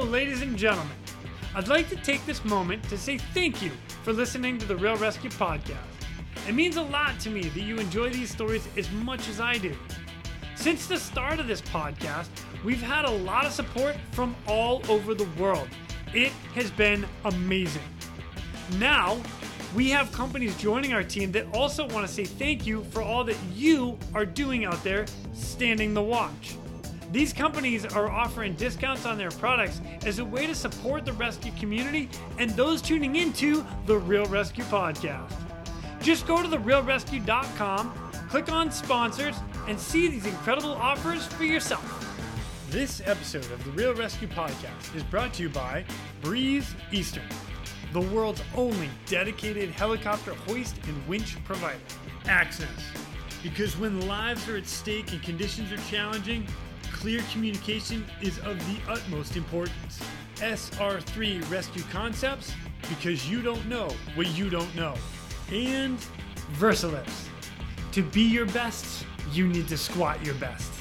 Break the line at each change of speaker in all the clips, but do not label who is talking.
Ladies and gentlemen. I'd like to take this moment to say thank you for listening to the Real ResQ Podcast. It means a lot to me that you enjoy these stories as much as I do. Since the start of this podcast, we've had a lot of support from all over the world. It has been amazing. Now, we have companies joining our team that also want to say thank you for all that you are doing out there standing the watch. These companies are offering discounts on their products as a way to support the rescue community and those tuning into the Real ResQ Podcast. Just go to therealresq.com, click on sponsors, and see these incredible offers for yourself. This episode of the Real ResQ Podcast is brought to you by Breeze Eastern, the world's only dedicated helicopter hoist and winch provider. Axnes. because when lives are at stake and conditions are challenging, clear communication is of the utmost importance. SR3 Rescue Concepts, because you don't know what you don't know. And Versalifts. To be your best, you need to squat your best.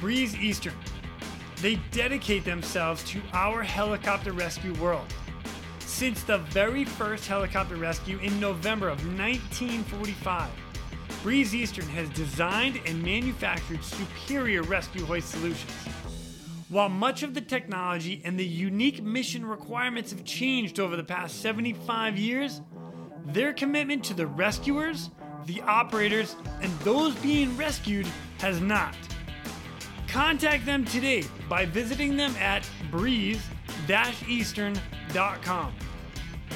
Breeze Eastern. They dedicate themselves to our helicopter rescue world. Since the very first helicopter rescue in November of 1945, Breeze Eastern has designed and manufactured superior rescue hoist solutions. While much of the technology and the unique mission requirements have changed over the past 75 years, their commitment to the rescuers, the operators, and those being rescued has not. Contact them today by visiting them at breeze-eastern.com.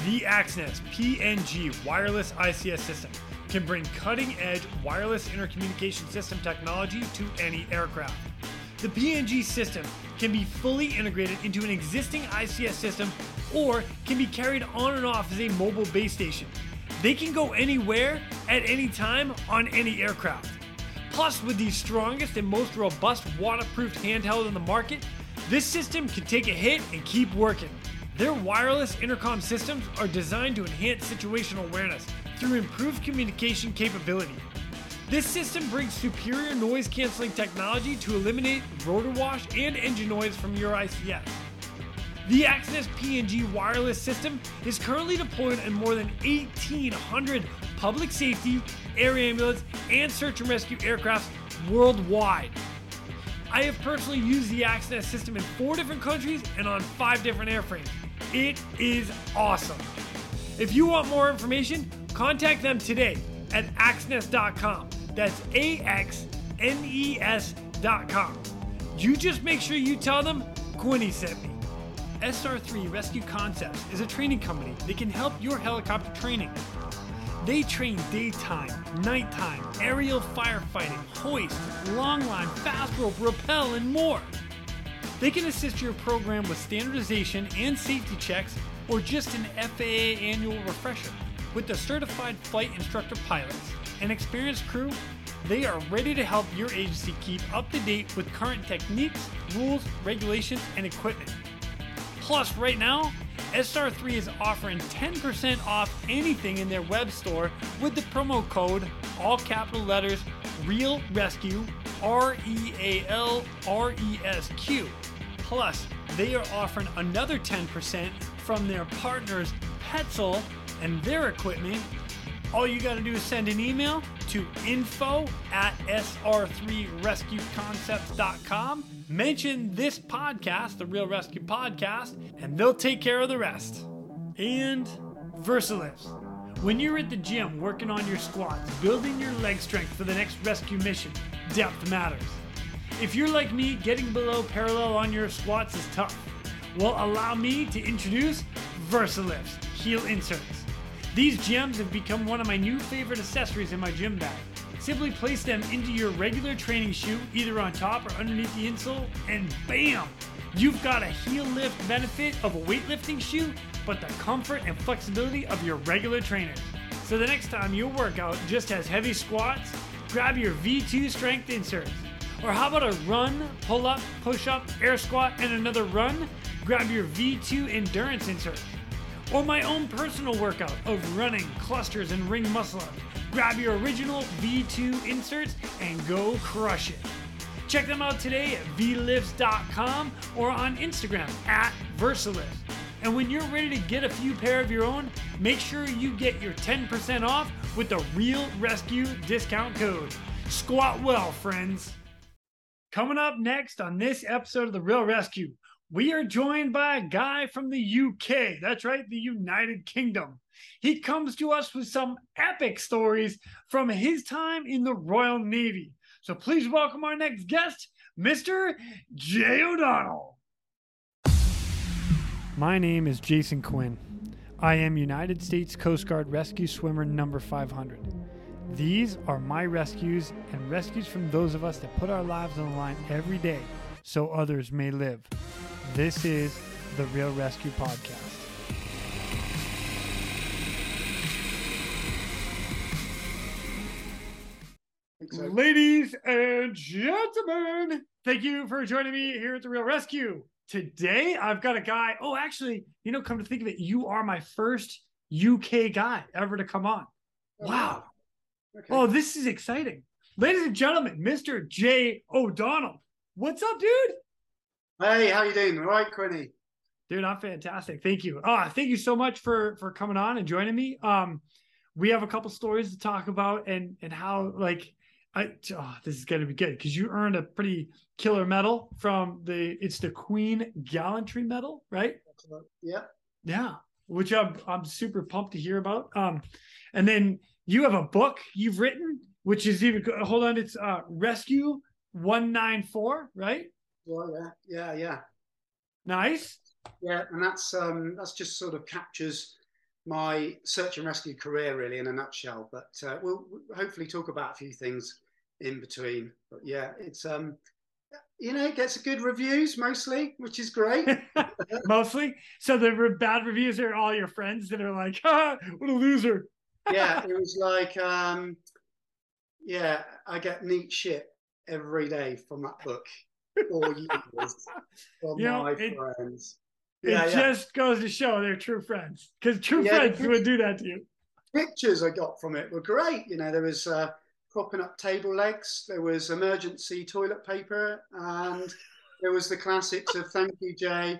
The Axnes PNG wireless ICS system can bring cutting edge wireless intercommunication system technology to any aircraft. The PNG system can be fully integrated into an existing ICS system or can be carried on and off as a mobile base station. They can go anywhere at any time on any aircraft. Plus, with the strongest and most robust waterproof handheld in the market, this system can take a hit and keep working. Their wireless intercom systems are designed to enhance situational awareness through improved communication capability. This system brings superior noise canceling technology to eliminate rotor wash and engine noise from your ICS. The Axnes PNG wireless system is currently deployed in more than 1,800 public safety, air ambulance, and search and rescue aircrafts worldwide. I have personally used the Axnes system in four different countries and on five different airframes. It is awesome. If you want more information, contact them today at axnes.com. That's A X N E S.com. You just make sure you tell them Quinny sent me. SR3 Rescue Concepts is a training company that can help your helicopter training. They train daytime, nighttime, aerial firefighting, hoist, long line, fast rope, rappel, and more. They can assist your program with standardization and safety checks or just an FAA annual refresher. With the certified flight instructor pilots and experienced crew, they are ready to help your agency keep up to date with current techniques, rules, regulations, and equipment. Plus, right now, SR3 is offering 10% off anything in their web store with the promo code, all capital letters, Real ResQ, R E A L R E S Q. Plus, they are offering another 10% from their partners Petzl and their equipment. All you got to do is send an email to info at sr3rescueconcepts.com. Mention this podcast, the Real ResQ Podcast, and they'll take care of the rest. And Versalifts. When you're at the gym working on your squats, building your leg strength for the next rescue mission, depth matters. If you're like me, getting below parallel on your squats is tough. Well, allow me to introduce Versalifts heel inserts. These gems have become one of my new favorite accessories in my gym bag. Simply place them into your regular training shoe, either on top or underneath the insole, and bam! You've got a heel lift benefit of a weightlifting shoe, but the comfort and flexibility of your regular trainers. So the next time your workout just has heavy squats, grab your V2 strength inserts. Or how about a run, pull up, push up, air squat, and another run? Grab your V2 endurance insert. Or my own personal workout of running, clusters, and ring muscle ups. Grab your original V2 inserts and go crush it. Check them out today at vlifts.com or on Instagram at Versalift. And when you're ready to get a few pair of your own, make sure you get your 10% off with the Real ResQ discount code. Squat well, friends. Coming up next on this episode of The Real ResQ, we are joined by a guy from the UK. That's right, the United Kingdom. He comes to us with some epic stories from his time in the Royal Navy. So please welcome our next guest, Mr. Jay O'Donnell. My name is Jason Quinn. I am United States Coast Guard Rescue Swimmer number 500. These are my rescues and rescues from those of us that put our lives on the line every day so others may live. This is the Real ResQ Podcast. So. Ladies and gentlemen, thank you for joining me here at the Real ResQ. Today, I've got a guy. Oh, actually, you know, come to think of it, you are my first UK guy ever to come on. Oh, wow. Okay. Oh, this is exciting. Ladies and gentlemen, Mr. Jay O'Donnell. What's up, dude?
Hey, how you doing? All right, Quinny.
Dude, I'm fantastic. Thank you. Ah, oh, thank you so much for for coming on and joining me. Um, we have a couple stories to talk about and and how like I oh, this is gonna be good because you earned a pretty killer medal from the it's the Queen Gallantry Medal, right?
Yeah.
Yeah. Which I'm I'm super pumped to hear about. Um, and then you have a book you've written, which is even hold on, it's uh Rescue 194, right?
Well, yeah, yeah, yeah.
Nice.
Yeah, and that's um that's just sort of captures my search and rescue career really in a nutshell. But uh, we'll hopefully talk about a few things in between. But yeah, it's um, you know, it gets good reviews mostly, which is great.
mostly. So the bad reviews are all your friends that are like, ah, what a loser.
yeah, it was like, um, yeah, I get neat shit every day from that book. Or years from you know, my it, friends.
It yeah, just yeah. goes to show they're true friends because true yeah, friends would do that to you.
Pictures I got from it were great. You know, there was uh, propping up table legs. There was emergency toilet paper, and there was the classics of "Thank you, Jay."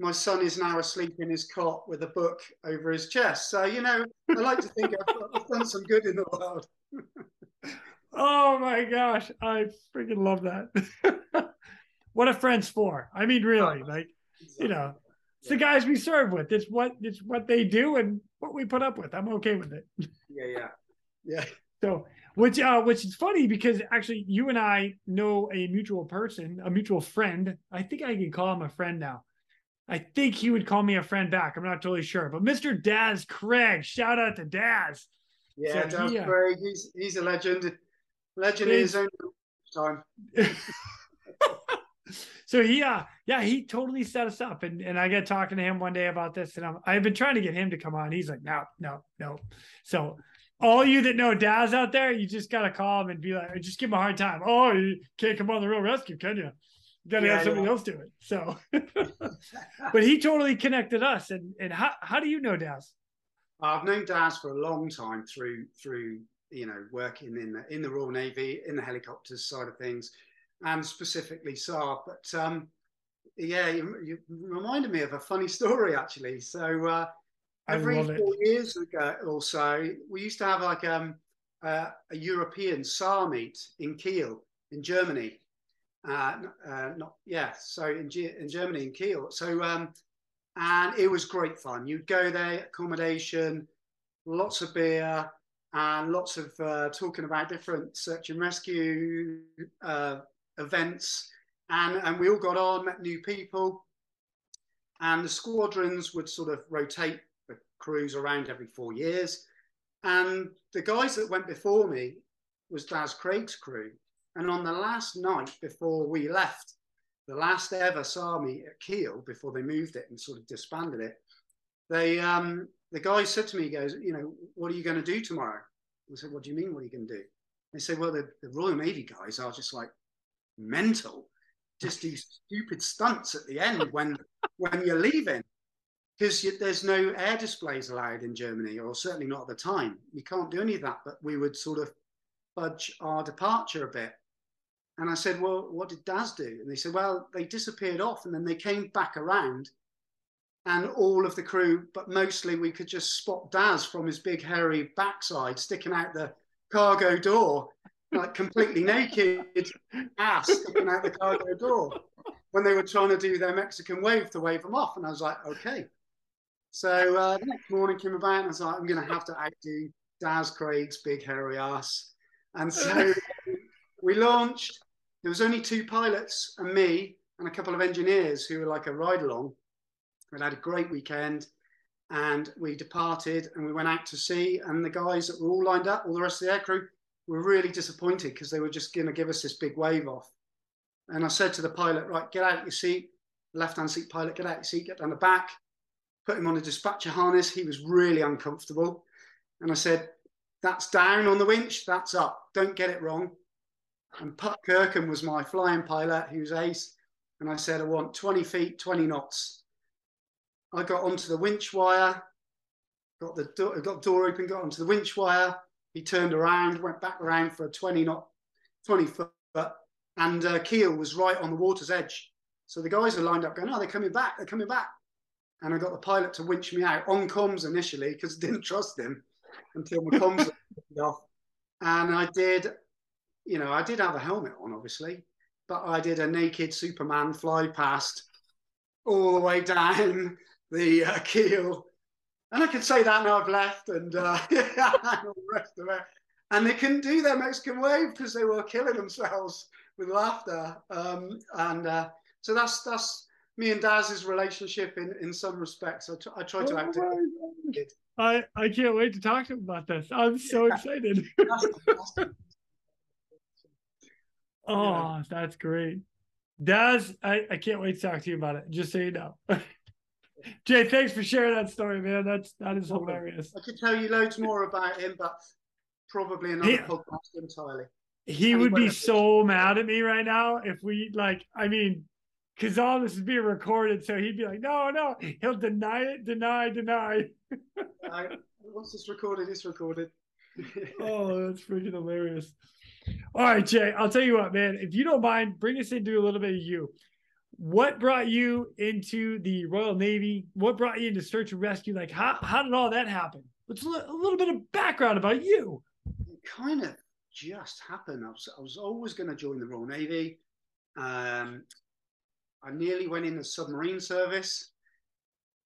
My son is now asleep in his cot with a book over his chest. So you know, I like to think I've, I've done some good in the world.
oh my gosh, I freaking love that. what a friend's for. I mean, really, like you know, it's the guys we serve with. It's what it's what they do and what we put up with. I'm okay with it.
Yeah, yeah, yeah.
So which uh which is funny because actually you and I know a mutual person, a mutual friend. I think I can call him a friend now. I think he would call me a friend back. I'm not totally sure. But Mr. Daz Craig, shout out to Daz.
Yeah, so Daz he, uh, Craig, he's he's a legend. Legend his time.
so he uh yeah he totally set us up and and i got talking to him one day about this and I'm, i've been trying to get him to come on he's like no no no so all you that know Daz out there, you just gotta call him and be like, just give him a hard time. Oh, you can't come on the real rescue, can you? You gotta yeah, have somebody yeah. else do it. So, but he totally connected us. And and how how do you know Daz?
I've known Daz for a long time through through you know working in the in the Royal Navy in the helicopters side of things, and specifically SAR. But um, yeah, you, you reminded me of a funny story actually. So. Uh, Every four years ago or so, we used to have like um, uh, a European SAR meet in Kiel in Germany. Uh, uh, not yeah, so in, G- in Germany in Kiel. So um, and it was great fun. You'd go there, accommodation, lots of beer, and lots of uh, talking about different search and rescue uh, events. And, and we all got on, met new people, and the squadrons would sort of rotate crews around every four years. And the guys that went before me was Daz Craig's crew. And on the last night before we left, the last ever SARMI at Kiel, before they moved it and sort of disbanded it, they um, the guy said to me, he goes, you know, what are you going to do tomorrow? I said, what do you mean, what are you going to do? They said, well, the, the Royal Navy guys are just like mental, just do stupid stunts at the end when when you're leaving because there's no air displays allowed in Germany, or certainly not at the time. You can't do any of that, but we would sort of budge our departure a bit. And I said, well, what did Daz do? And they said, well, they disappeared off and then they came back around and all of the crew, but mostly we could just spot Daz from his big hairy backside sticking out the cargo door, like completely naked ass sticking out the cargo door when they were trying to do their Mexican wave to wave them off. And I was like, okay. So uh, the next morning came about and I was like, I'm going to have to outdo Daz Craig's big hairy ass. And so we launched. There was only two pilots and me and a couple of engineers who were like a ride along. We had a great weekend and we departed and we went out to sea. And the guys that were all lined up, all the rest of the aircrew, were really disappointed because they were just going to give us this big wave off. And I said to the pilot, right, get out your seat, left hand seat pilot, get out your seat, get down the back, put him on a dispatcher harness. He was really uncomfortable. And I said, that's down on the winch, that's up. Don't get it wrong. And Puck Kirkham was my flying pilot, he was ace. And I said, I want 20 feet, 20 knots. I got onto the winch wire, got the door, got the door open, got onto the winch wire. He turned around, went back around for a 20 knot, 20 foot, and uh, Kiel was right on the water's edge. So the guys are lined up going, oh, they're coming back, they're coming back. And I got the pilot to winch me out on comms initially because I didn't trust him until my comms off. And I did, you know, I did have a helmet on, obviously, but I did a naked Superman fly past all the way down the uh, Kiel. And I can say that now I've left and, uh, and all the rest of it. And they couldn't do their Mexican wave because they were killing themselves with laughter. Um, and uh, so that's that's me and Daz's relationship in, in some respects. I, t- I try to oh act it.
I, I can't wait to talk to him about this. I'm so yeah. excited. oh, yeah. that's great. Daz, I, I can't wait to talk to you about it, just so you know. Jay, thanks for sharing that story, man. That's that is hilarious.
I could tell you loads more about him, but probably another he, podcast entirely.
He would be so mad at me right now if we like. I mean, because all this is being recorded, so he'd be like, "No, no," he'll deny it, deny, deny.
I, once it's recorded, it's recorded.
oh, that's freaking hilarious. All right, Jay, I'll tell you what, man. If you don't mind, bring us into a little bit of you. What brought you into the Royal Navy? What brought you into search and rescue? Like, how, how did all that happen? Let's a little bit of background about you.
It kind of just happened. I was, I was always going to join the Royal Navy. Um, I nearly went in the submarine service.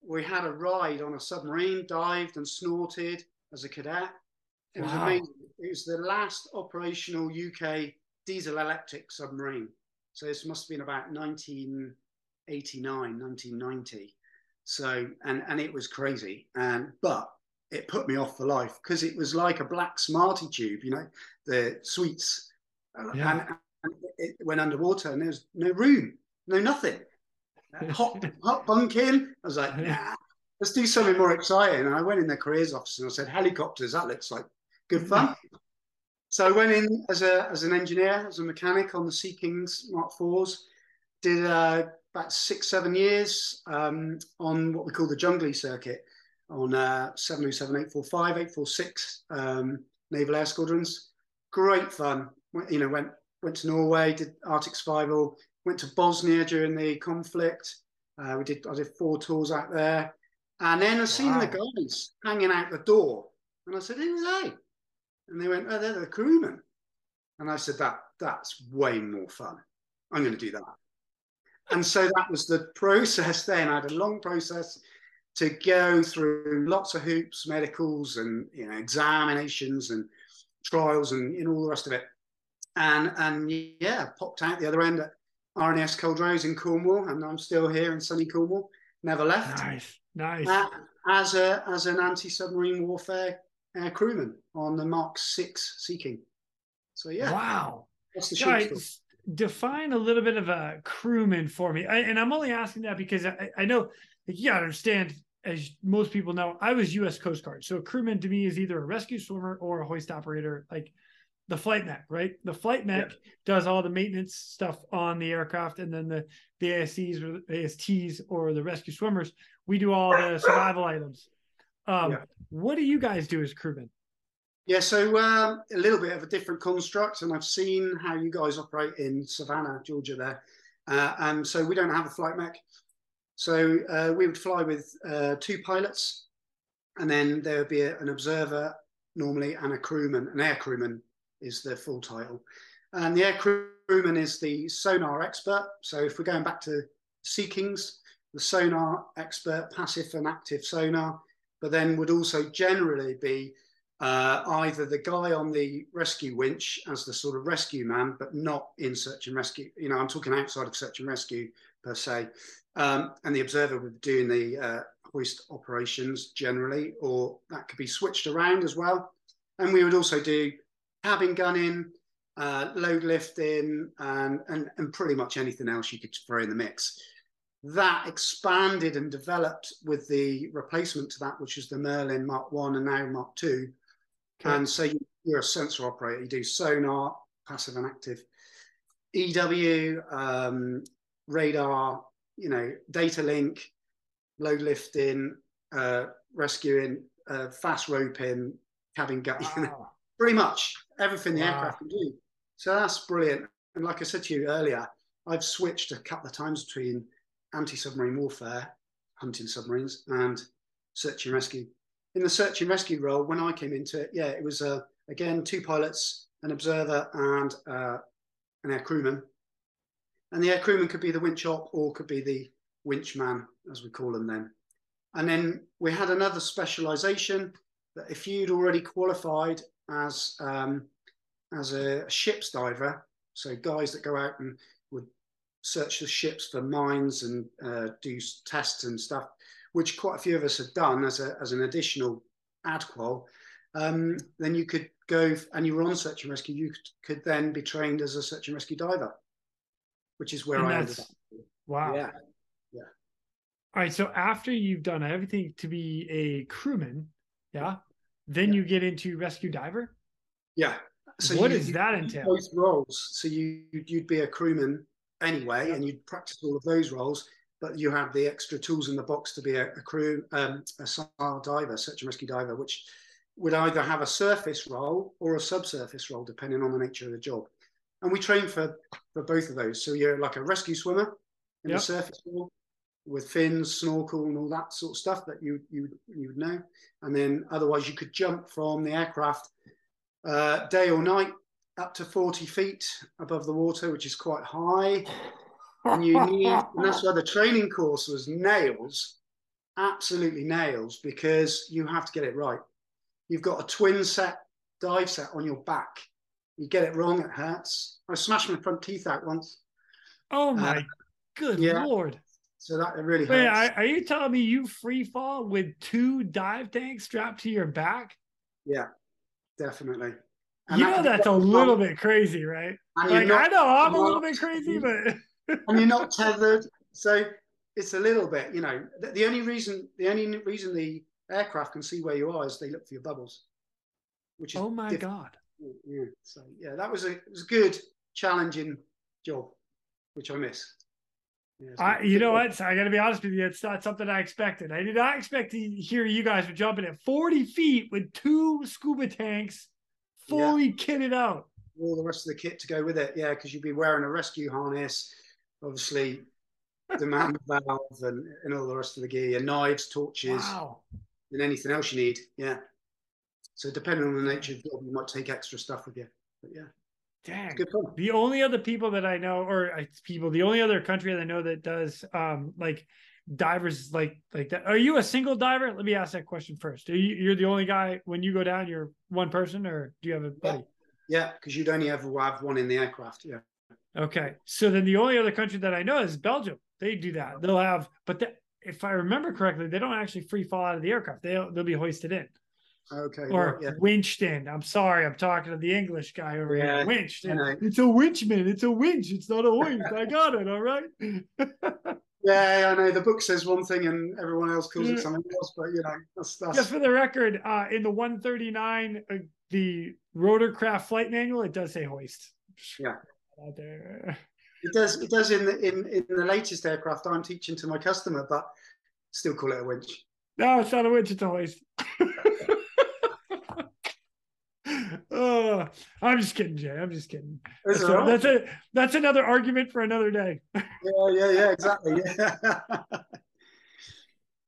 We had a ride on a submarine, dived and snorted as a cadet. It wow. was amazing. It was the last operational UK diesel electric submarine. So this must have been about 1989, 1990. So, and, and it was crazy. And, but it put me off for life because it was like a black Smarty tube, you know, the sweets. Uh, yeah. And, and it went underwater and there was no room, no nothing. hot, hot bunk in. I was like, nah, let's do something more exciting. And I went in the careers office and I said, helicopters, that looks like good fun. so I went in as a as an engineer, as a mechanic on the Sea Kings Mark IVs. Did uh, about six, seven years um, on what we call the Junglie circuit on uh, 707, 845, 846 um, Naval Air Squadrons. Great fun. Went, you know, went went to Norway, did Arctic Survival, went to Bosnia during the conflict. Uh, we did I did four tours out there, and then I seen wow. the guys hanging out the door, and I said, "Who are they?" And they went, "Oh, they're the crewmen." And I said, "That that's way more fun. I'm going to do that." And so that was the process. Then I had a long process to go through lots of hoops, medicals, and you know examinations and trials and you know all the rest of it. And and yeah, popped out the other end at RNS Culdrose in Cornwall, and I'm still here in sunny Cornwall. Never left.
Nice, nice.
Uh, as a as an anti-submarine warfare Uh, air crewman on the Mark Six Sea King. So yeah.
Wow. That's the define a little bit of a crewman for me. I, and I'm only asking that because I, I know like, you gotta understand, as most people know, I was U.S. Coast Guard. So a crewman to me is either a rescue swimmer or a hoist operator, like the flight mech, right? The flight mech yeah. does all the maintenance stuff on the aircraft, and then the the ASCs or the ASTs or the rescue swimmers, we do all the survival items. Um, yeah. What do you guys do as crewmen?
Yeah, so um, a little bit of a different construct, and I've seen how you guys operate in Savannah, Georgia, there. Uh, and so we don't have a flight mech. So uh, we would fly with uh, two pilots, and then there would be a, an observer normally and a crewman. An air crewman is the full title. And the air crewman is the sonar expert. So if we're going back to Sea Kings, the sonar expert, passive and active sonar, but then would also generally be uh, either the guy on the rescue winch as the sort of rescue man, but not in search and rescue. You know, I'm talking outside of search and rescue per se. Um, and the observer would be doing the uh, hoist operations generally, or that could be switched around as well. And we would also do cabin gunning, uh, load lifting, and, and, and pretty much anything else you could throw in the mix. That expanded and developed with the replacement to that, which is the Merlin Mark One and now Mark Two. Okay. And so you're a sensor operator. You do sonar, passive and active, EW, um, radar, you know, data link, load lifting, uh, rescuing, uh, fast roping, cabin gut, wow. pretty much everything the wow. aircraft can do. So that's brilliant. And like I said to you earlier, I've switched a couple of times between anti-submarine warfare, hunting submarines, and search and rescue. In the search and rescue role, when I came into it, yeah, it was uh, again two pilots, an observer, and uh, an air crewman and the air crewman could be the winch op or could be the winch man, as we call them then. And then we had another specialization that if you'd already qualified as um, as a ship's diver, so guys that go out and search the ships for mines and uh, do tests and stuff, which quite a few of us have done as, a, as an additional ad qual, um, then you could go and you were on search and rescue, you could, could then be trained as a search and rescue diver which is where and I ended up.
Wow.
Yeah. Yeah.
All right. So after you've done everything to be a crewman, yeah, then yeah. you get into rescue diver.
Yeah.
So what you, does that entail?
Both roles. So you you'd be a crewman anyway, and you'd practice all of those roles. But you have the extra tools in the box to be a, a crew, um, a SAR diver, search and rescue diver, which would either have a surface role or a subsurface role, depending on the nature of the job and we train for for both of those. So you're like a rescue swimmer in yep. the surface pool with fins, snorkel, and all that sort of stuff that you you you would know. And then otherwise, you could jump from the aircraft uh, day or night up to 40 feet above the water, which is quite high. And you need, and that's why the training course was nails, absolutely nails, because you have to get it right. You've got a twin set dive set on your back you get it wrong, it hurts. I smashed my front teeth out once.
Oh my uh, good yeah. lord!
So that really Wait,
hurts. Are you telling me you free fall with two dive tanks strapped to your back?
Yeah, definitely.
You know that's a little bit crazy, right? Like not, I know I'm a little bit crazy, but
and you're not tethered, so it's a little bit. You know, the, the only reason the only reason the aircraft can see where you are is they look for your bubbles.
Which is oh my different. god!
yeah. So yeah, that was a it was a good, challenging job, which I miss.
Yeah, I, you know what? I got to be honest with you. It's not something I expected. I did not expect to hear you guys were jumping at 40 feet with two scuba tanks fully yeah. kitted out.
All the rest of the kit to go with it. Yeah, because you'd be wearing a rescue harness, obviously, the man valve and, and all the rest of the gear, knives, torches, wow. and anything else you need. Yeah. So depending on the nature of the job, you might take extra stuff with you. But yeah.
Dang. Good. The only other people that I know, or people, the only other country that I know that does um like divers like like that. Are you a single diver? Let me ask that question first. Are you you're the only guy when you go down, you're one person, or do you have a buddy?
Yeah, because yeah, you'd only ever have one in the aircraft. Yeah.
Okay. So then the only other country that I know is Belgium. They do that. They'll have, but the, if I remember correctly, they don't actually free fall out of the aircraft. They'll they'll be hoisted in.
Okay.
Or yeah. winched in. I'm sorry, I'm talking to the English guy over yeah, here. Winched in. It's a winchman. It's a winch. It's not a hoist. I got it. All right.
yeah, I know. The book says one thing and everyone else calls it something else, but you know, that's, that's...
just for the record. Uh, in the 139, uh, the rotorcraft flight manual, it does say hoist.
Yeah. Out there. It does. It does in the in, in the latest aircraft I'm teaching to my customer, but still call it a winch.
No, it's not a winch. It's a hoist. oh, I'm just kidding, Jay. I'm just kidding.
That's,
a, that's a that's another argument for another day.
yeah, yeah, yeah, exactly. Yeah.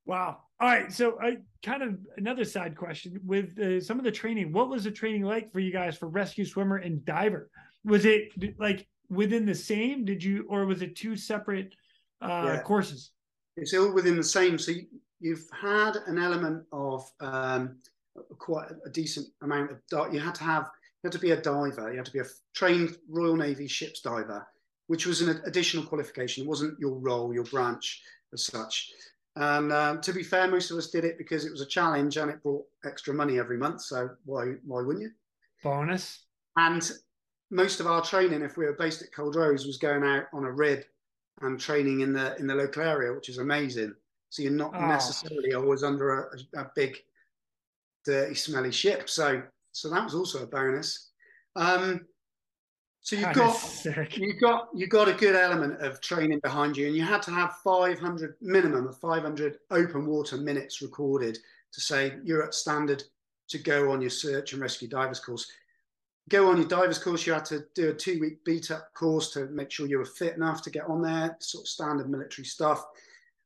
wow. All right. So, I kind of another side question with uh, some of the training. What was the training like for you guys for rescue swimmer and diver? Was it like within the same? Did you, or was it two separate uh, yeah. courses?
It's all within the same. So you, have had an element of um, quite a decent amount of. You had to have. You had to be a diver. You had to be a trained Royal Navy ships diver, which was an additional qualification. It wasn't your role, your branch as such. And um, to be fair, most of us did it because it was a challenge and it brought extra money every month. So why why wouldn't you?
Bonus.
And most of our training, if we were based at Culdrose, was going out on a rib and training in the in the local area, which is amazing. So you're not oh. necessarily always under a, a, big, dirty, smelly ship. So so that was also a bonus. Um, so you've got you've got you've got a good element of training behind you, and you had to have 500 minimum of 500 open water minutes recorded to say you're at standard to go on your search and rescue divers course. Go on your divers course, you had to do a two week beat up course to make sure you were fit enough to get on there, sort of standard military stuff.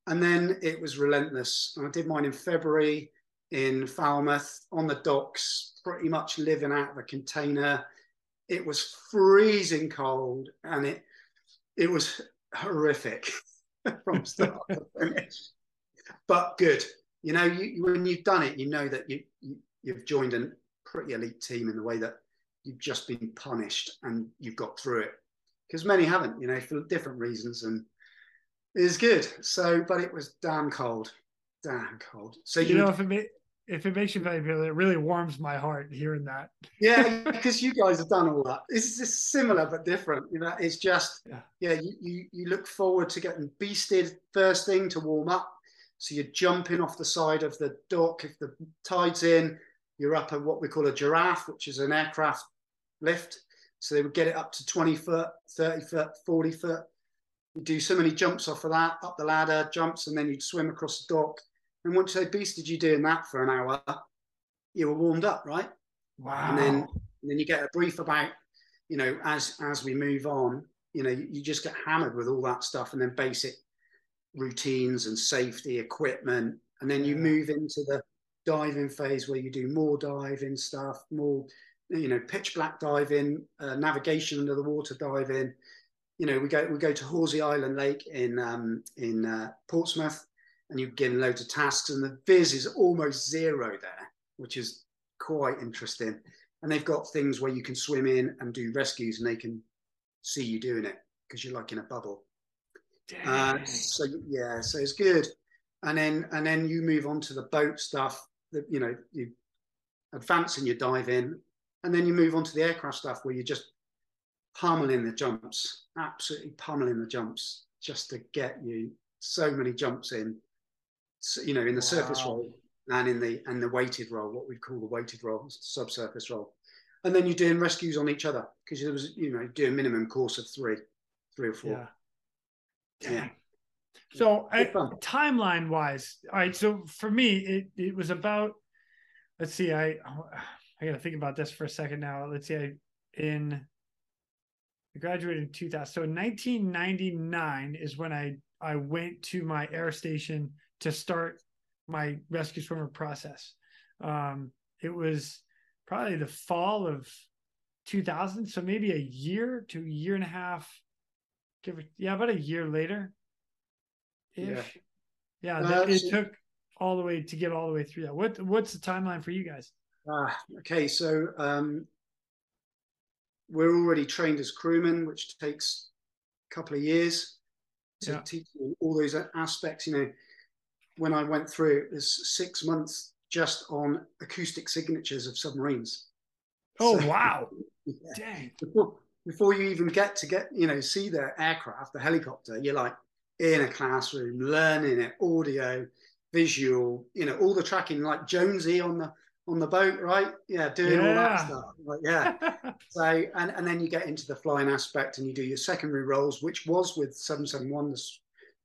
And then it was relentless. And I did mine in February in Falmouth on the docks, pretty much living out of a container. It was freezing cold and it it was horrific from start to finish. But good. You know you, when you've done it you know that you, you you've joined a pretty elite team in the way that you've just been punished and you've got through it. Because many haven't you know for different reasons and it was good. So but it was damn cold. Damn cold. So
you, you know if it if it makes you feel it really warms my heart hearing that.
yeah, because you guys have done all that. It's just similar but different. You know, it's just yeah, yeah you, you, you look forward to getting beasted first thing to warm up. So you're jumping off the side of the dock. If the tide's in, you're up at what we call a giraffe, which is an aircraft lift. So they would get it up to 20 foot, 30 foot, 40 foot. You do so many jumps off of that, up the ladder, jumps, and then you'd swim across the dock and once they beasted you doing that for an hour, you were warmed up, right?
Wow.
And then, and then you get a brief about, you know, as as we move on, you know, you, you just get hammered with all that stuff, and then basic routines and safety equipment, and then you move into the diving phase where you do more diving stuff, more, you know, pitch black diving, uh, navigation under the water diving. You know, we go we go to Horsea Island Lake in um, in uh, Portsmouth and you begin loads of tasks, and the viz is almost zero there, which is quite interesting. And they've got things where you can swim in and do rescues, and they can see you doing it because you're like in a bubble. Uh, so yeah, so it's good. And then and then you move on to the boat stuff. That you know you advance in your dive in, and then you move on to the aircraft stuff where you're just pummeling the jumps, absolutely pummeling the jumps, just to get you so many jumps in you know, in the wow. surface role and in the and the weighted role, what we call the weighted role, subsurface role. And then you're doing rescues on each other because there was, you know, do a minimum course of three, three or four.
Yeah. yeah. So I, timeline wise, all right. So for me, it it was about. Let's see. I I got to think about this for a second now. Let's see. I in I graduated in 2000. So 1999 is when I I went to my air station to start my rescue swimmer process. Um, it was probably the fall of 2000, so maybe a year to a year and a half, give it, yeah, about a year later. Yeah, yeah, uh, it so, took all the way to get all the way through that. What what's the timeline for you guys?
Uh, okay, so um, we're already trained as crewmen, which takes a couple of years to yeah. teach all those aspects. You know, when I went through it was six months just on acoustic signatures of submarines.
Oh so, wow!
Yeah. Dang. Before, before you even get to get you know see the aircraft, the helicopter, you're like in a classroom learning it, audio, visual, you know, all the tracking like Jonesy on the on the boat, right? Yeah, doing yeah. all that stuff. Like, yeah. so and, and then you get into the flying aspect and you do your secondary roles, which was with 771, the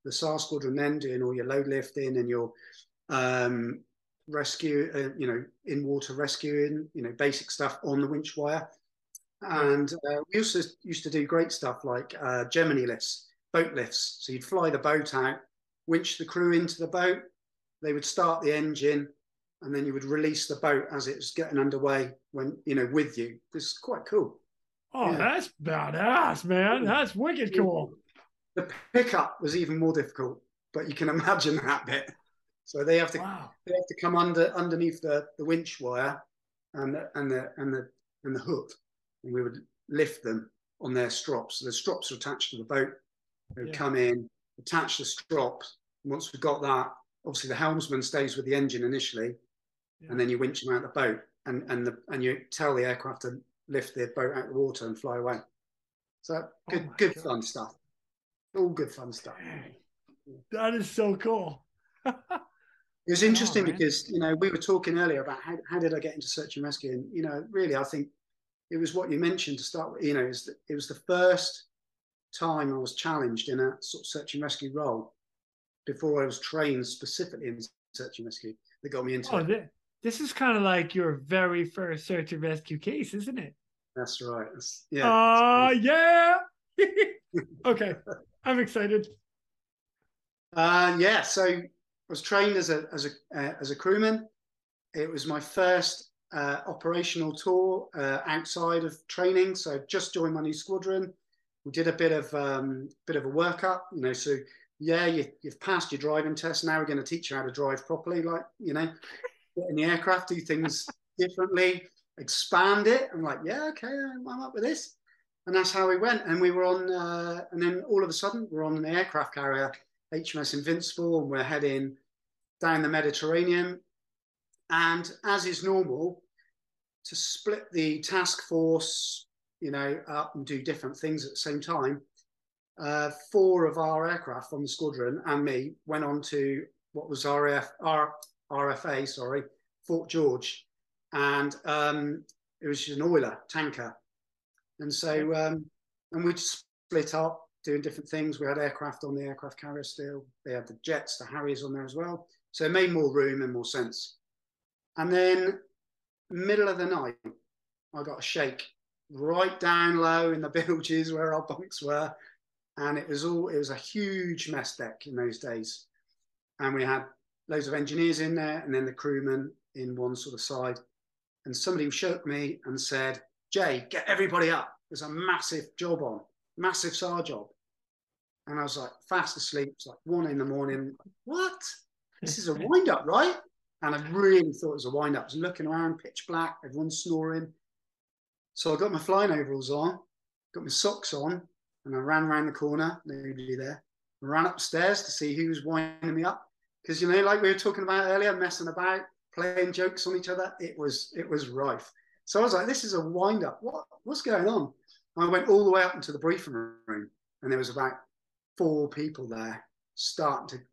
the SAR squadron then doing all your load lifting and your um, rescue, uh, you know, in water rescuing, you know, basic stuff on the winch wire. And uh, we also used to do great stuff like uh, Gemini lifts, boat lifts. So you'd fly the boat out, winch the crew into the boat. They would start the engine, and then you would release the boat as it was getting underway when you know with you. This is quite cool.
Oh, yeah. that's badass, man. That's wicked cool.
The pickup was even more difficult, but you can imagine that bit. So they have to wow. they have to come under underneath the, the winch wire and the, and the and the and the hook, and we would lift them on their strops. So the strops are attached to the boat. They would yeah. come in, attach the strops. And once we've got that, obviously the helmsman stays with the engine initially, yeah. and then you winch them out the boat, and and the and you tell the aircraft to lift the boat out of the water and fly away. So oh good, oh good God. fun stuff. All good fun stuff.
That is so cool.
It was interesting oh, because you know we were talking earlier about how, how did I get into search and rescue, and you know really I think it was what you mentioned to start with. You know, it was the, it was the first time I was challenged in a sort of search and rescue role before I was trained specifically in search and rescue that got me into oh, it.
This is kind of like your very first search and rescue case, isn't it?
That's right. That's, yeah.
Uh, yeah. okay, I'm excited.
Uh, yeah. So I was trained as a as a uh, as a crewman. It was my first uh, operational tour uh, outside of training. So I just joined my new squadron. We did a bit of um, bit of a workup, you know. So yeah, you, have passed your driving test. Now we're going to teach you how to drive properly. Like you know, get in the aircraft, do things differently, expand it. I'm like, yeah, okay, I'm up with this. And that's how we went. And we were on, uh, and then all of a sudden, we're on an aircraft carrier HMS Invincible, and we're heading down the Mediterranean. And as is normal, to split the task force, you know, up and do different things at the same time, uh, four of our aircraft from the squadron and me went on to what was RF, R, RFA, sorry, Fort George, and um, it was an oiler tanker, and so um, and we split up doing different things. We had aircraft on the aircraft carrier still. They had the jets, the Harriers on there as well. So it made more room and more sense. And then middle of the night, I got a shake right down low in the bilges where our bunks were. And it was all, it was a huge mess deck in those days. And we had loads of engineers in there and then the crewmen in one sort of side. And somebody shook me and said, Jay, get everybody up. There's a massive job on, massive SAR job. And I was like fast asleep. It's like one in the morning. What? This is a wind up, right? And I really thought it was a wind up. I was looking around, pitch black, everyone's snoring. So I got my flying overalls on, got my socks on, and I ran around the corner, nobody there. I ran upstairs to see who was winding me up. Because you know, like we were talking about earlier, messing about, playing jokes on each other, it was it was rife. So I was like, this is a wind up. What what's going on? And I went all the way up into the briefing room, and there was about four people there starting to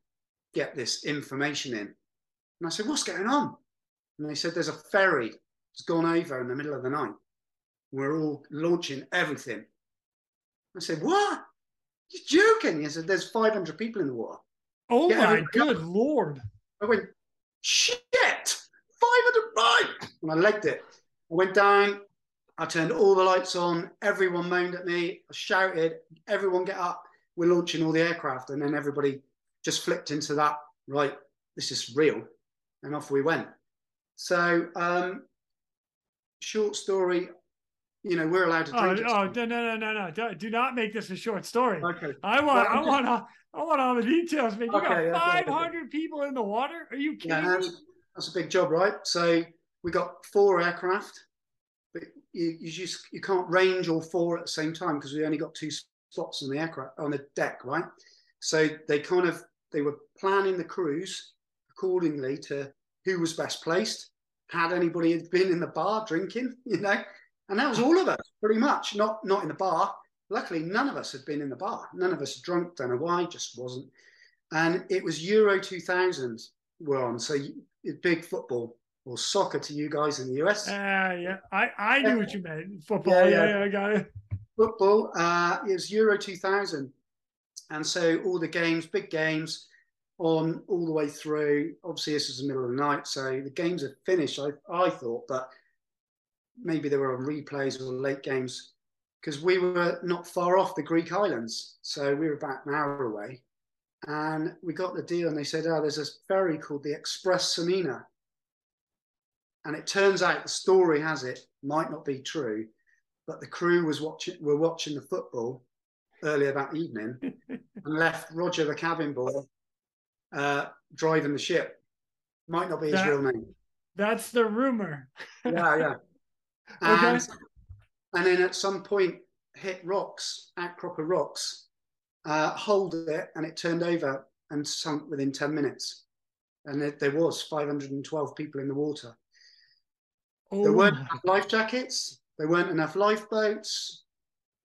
get this information in. And I said, What's going on? And they said, There's a ferry that's gone over in the middle of the night. We're all launching everything. I said, What? You're joking. He said, There's 500 people in the water.
Oh Get my good up. lord.
I went, Shit, 500 right. And I legged it. I went down. I turned all the lights on. Everyone moaned at me. I shouted, Everyone get up we're launching all the aircraft. And then everybody just flipped into that, right, this is real. And off we went. So, um, short story, you know, we're allowed to
drink. Oh, oh no, no, no, no, no! Do not make this a short story. Okay. I want, well, I want, I want all the details, man. You okay, got 500 okay, people in the water. Are you kidding yeah?
That's a big job, right? So we got four aircraft, but you, you just you can't range all four at the same time because we only got two spots on the aircraft on the deck, right? So they kind of they were planning the cruise accordingly to who was best placed. Had anybody been in the bar drinking, you know? And that was all of us, pretty much. Not not in the bar. Luckily, none of us had been in the bar. None of us had drunk. Don't know why. Just wasn't. And it was Euro 2000 were on. So big football or soccer to you guys in the US.
Uh, yeah, I, I knew what you meant. Football. Yeah, yeah, yeah I got it
football, uh, it was Euro 2000. And so all the games, big games, on all the way through. Obviously, this was the middle of the night, so the games are finished. I I thought, but maybe they were on replays or late games because we were not far off the Greek islands, so we were about an hour away. And we got the deal, and they said, "Oh, there's this ferry called the Express Samina." And it turns out the story has it might not be true, but the crew was watching were watching the football earlier that evening and left Roger the cabin boy uh, driving the ship. Might not be his
That-
real name.
That's the rumor.
Yeah, yeah.
Okay.
And, and then at some point hit rocks, outcrop of rocks, uh, hold it, and it turned over and sunk within 10 minutes. And it, there was 512 people in the water.
Oh,
There weren't
oh.
enough life jackets. There weren't enough lifeboats.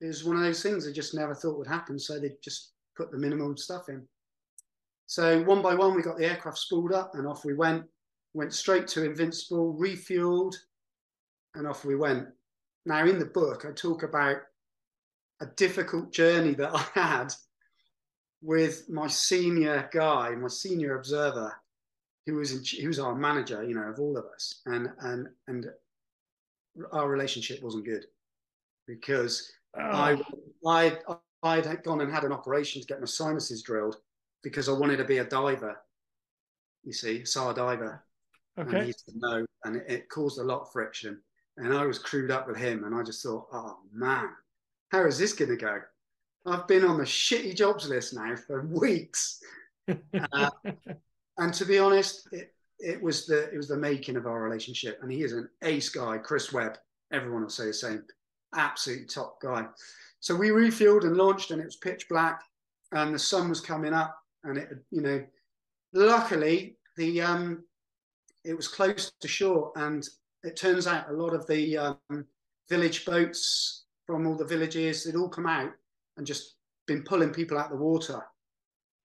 It was one of those things they just never thought would happen. So they just put the minimum stuff in. So one by one, we got the aircraft spooled up and off we went. Went straight to Invincible, refueled, and off we went. Now, in the book, I talk about a difficult journey that I had with my senior guy, my senior observer, who was in, who was our manager, you know, of all of us, and and and our relationship wasn't good because I
Oh,
I I'd gone and had an operation to get my sinuses drilled because I wanted to be a diver. You see, SAR diver,
Okay.
and he said no, and it, it caused a lot of friction. And I was crewed up with him, and I just thought, oh man, how is this going to go? I've been on the shitty jobs list now for weeks, uh, and to be honest, it, it was the it was the making of our relationship. And he is an ace guy, Chris Webb. Everyone will say the same. Absolute top guy. So we refueled and launched, and it was pitch black, and the sun was coming up, and it you know, luckily the um, it was close to shore, and it turns out a lot of the um, village boats from all the villages they'd all come out and just been pulling people out of the water.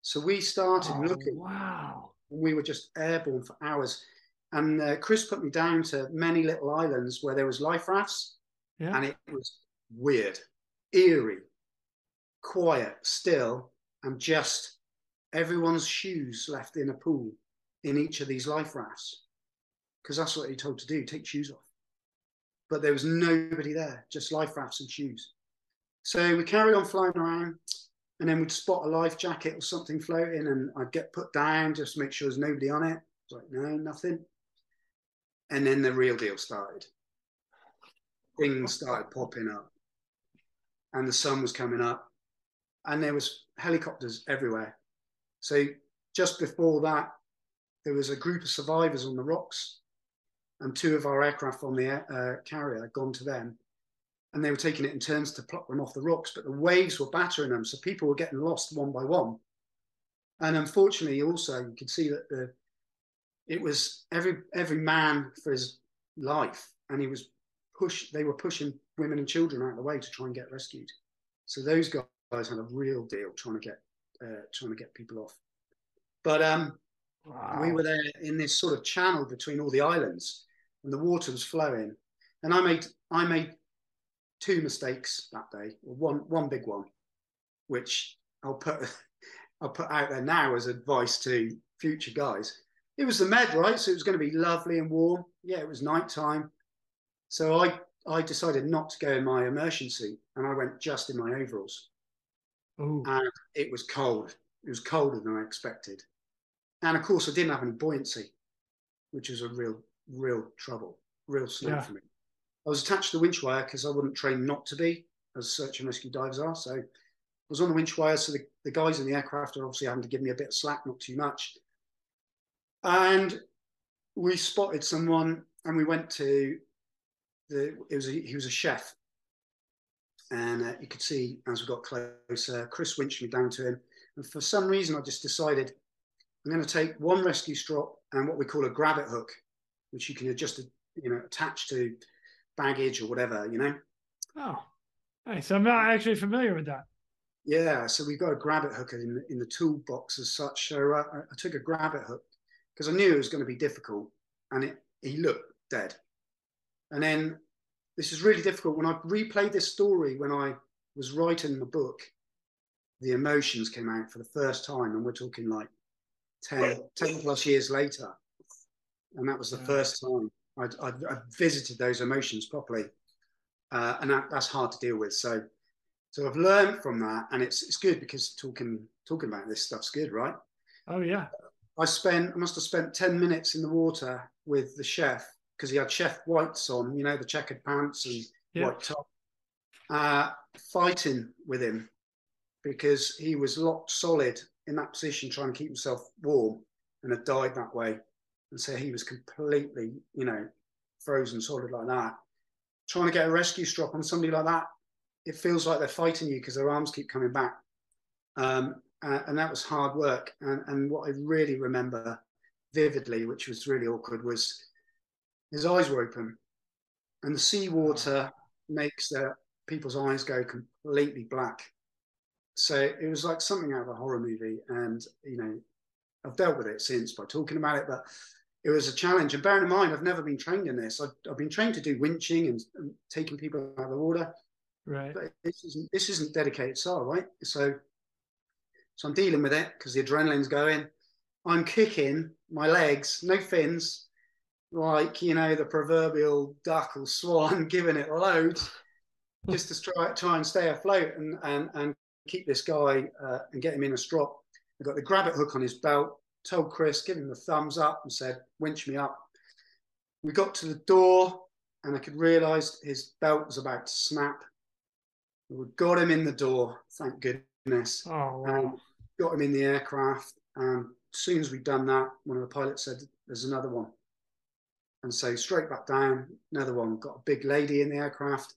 So we started
Oh,
looking
wow.
We were just airborne for hours. And uh, Chris put me down to many little islands where there was life rafts,
Yeah.
and it was weird, eerie, quiet, still, and just everyone's shoes left in a pool in each of these life rafts, because that's what you're told to do: take shoes off. But there was nobody there, just life rafts and shoes. So we carried on flying around, and then we'd spot a life jacket or something floating, and I'd get put down just to make sure there's nobody on it. It's like, no, nothing. And then the real deal started. Things started popping up, and the sun was coming up, and there was helicopters everywhere. So just before that, there was a group of survivors on the rocks, and two of our aircraft on the uh, carrier had gone to them, and they were taking it in turns to pluck them off the rocks, but the waves were battering them, so people were getting lost one by one. And unfortunately, also you could see that the it was every every man for his life, and he was push. They were pushing women and children out of the way to try and get rescued. So those guys had a real deal trying to get uh, trying to get people off. But um,
Wow.
we were there in this sort of channel between all the islands, and the water was flowing. And I made I made two mistakes that day, or one one big one, which I'll put I'll put out there now as advice to future guys. It was the med, right? So it was going to be lovely and warm. Yeah, it was nighttime. So I I decided not to go in my immersion suit, and I went just in my overalls
Ooh.
and it was cold. It was colder than I expected. And of course, I didn't have any buoyancy, which was a real, real trouble, real snag
Yeah.
for me. I was attached to the winch wire because I wouldn't train not to be, as search and rescue divers are. So I was on the winch wire. So the, the guys in the aircraft are obviously having to give me a bit of slack, not too much. And we spotted someone and we went to the, it was a, he was a chef and uh, you could see as we got closer, Chris winched me down to him. And for some reason, I just decided I'm going to take one rescue strop and what we call a grabbit hook, which you can adjust, you know, attach to baggage or whatever, you know.
Oh, nice. I'm not actually familiar with that.
Yeah, so we've got a grabbit hook in the, in the toolbox as such. So uh, I, I took a grabbit hook because I knew it was going to be difficult, and it he looked dead. And then this is really difficult when I replayed this story when I was writing the book. The emotions came out for the first time, and we're talking like 10, 10 plus years later. And that was the
Yeah.
first time I'd, I'd, I'd visited those emotions properly. Uh, and that, that's hard to deal with. So, so I've learned from that, and it's it's good because talking talking about this stuff's good, right?
Oh yeah.
I spent I must have spent ten minutes in the water with the chef because he had chef whites on, you know, the checkered pants and
Yeah.
white top, uh, fighting with him because he was locked solid in that position, trying to keep himself warm, and had died that way. And so he was completely, you know, frozen solid like that. Trying to get a rescue strop on somebody like that, it feels like they're fighting you because their arms keep coming back. Um, uh, and that was hard work. And, and what I really remember vividly, which was really awkward, was his eyes were open, and the seawater makes the people's eyes go completely black. So it was like something out of a horror movie, and you know, I've dealt with it since by talking about it, but it was a challenge. And bearing in mind, I've never been trained in this. I've, I've been trained to do winching and, and taking people out of the water,
Right.
but this isn't this isn't dedicated SAR, right? So, so I'm dealing with it because the adrenaline's going. I'm kicking my legs, no fins, like you know the proverbial duck or swan, giving it loads, just to try try and stay afloat and and and keep this guy uh, and get him in a strop. I got the grabbit hook on his belt. Told Chris, give him the thumbs up, and said, "Winch me up." We got to the door, and I could realise his belt was about to snap. We got him in the door, thank goodness.
Oh
Um,
wow.
got him in the aircraft. And as soon as we'd done that, one of the pilots said, There's another one. And so straight back down, another one. Got a big lady in the aircraft,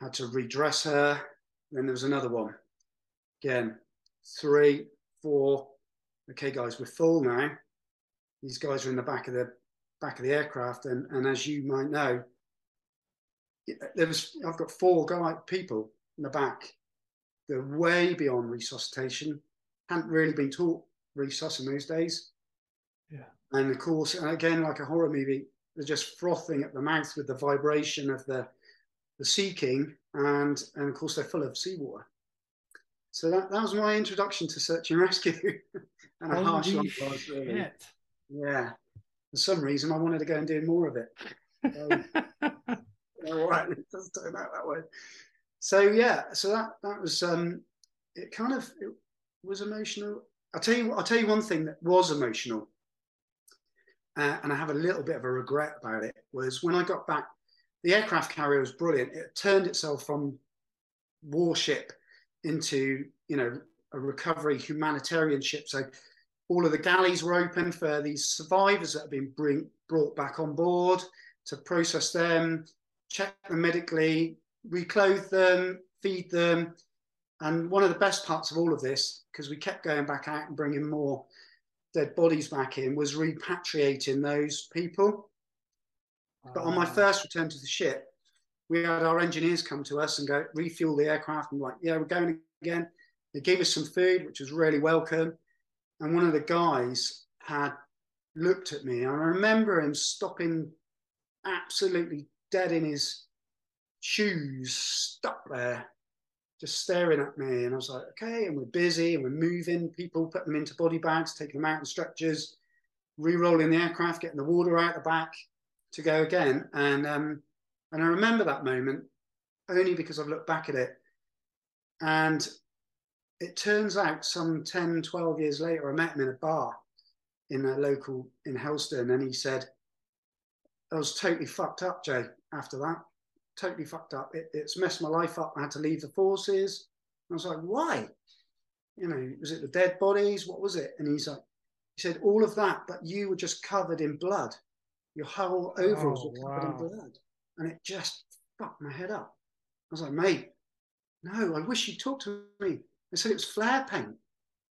had to redress her. Then there was another one. Again, three, four. Okay, guys, we're full now. These guys are in the back of the back of the aircraft, and, and as you might know, there was I've got four guy people in the back. They're way beyond resuscitation. Hadn't really been taught resus in those days.
Yeah.
And of course, and again, like a horror movie, they're just frothing at the mouth with the vibration of the the sea king, and and of course they're full of seawater. So that, that was my introduction to search and rescue, and a harsh
Holy
one was really.
shit.
Yeah. For some reason, I wanted to go and do more of it. All right, it does turn out that way. So yeah, so that that was um, it. Kind of it was emotional. I'll tell you. I'll tell you one thing that was emotional, uh, and I have a little bit of a regret about it. Was when I got back, the aircraft carrier was brilliant. It turned itself from warship into you know a recovery humanitarian ship. So all of the galleys were open for these survivors that had been bring, brought back on board to process them, check them medically, reclothe them, feed them. And one of the best parts of all of this, because we kept going back out and bringing more dead bodies back in, was repatriating those people. But on my
ah.
first return to the ship, we had our engineers come to us and go refuel the aircraft and like, yeah, we're going again. They gave us some food, which was really welcome. And one of the guys had looked at me. I remember him stopping absolutely dead in his shoes, stuck there, just staring at me. And I was like, okay, and we're busy and we're moving people, putting them into body bags, taking them out in stretchers, re-rolling the aircraft, getting the water out the back to go again. And um, and I remember that moment only because I've looked back at it. And it turns out some 10, 12 years later, I met him in a bar in a local in Helston, and he said, I was totally fucked up, Jay, after that. Totally fucked up. It, it's messed my life up. I had to leave the forces. I was like, why? You know, was it the dead bodies? What was it? And he's like, he said, all of that, but you were just covered in blood. Your whole overalls
Oh,
were covered
wow.
in blood. And it just fucked my head up. I was like, mate, no, I wish you'd talk to me. They said it was flare paint.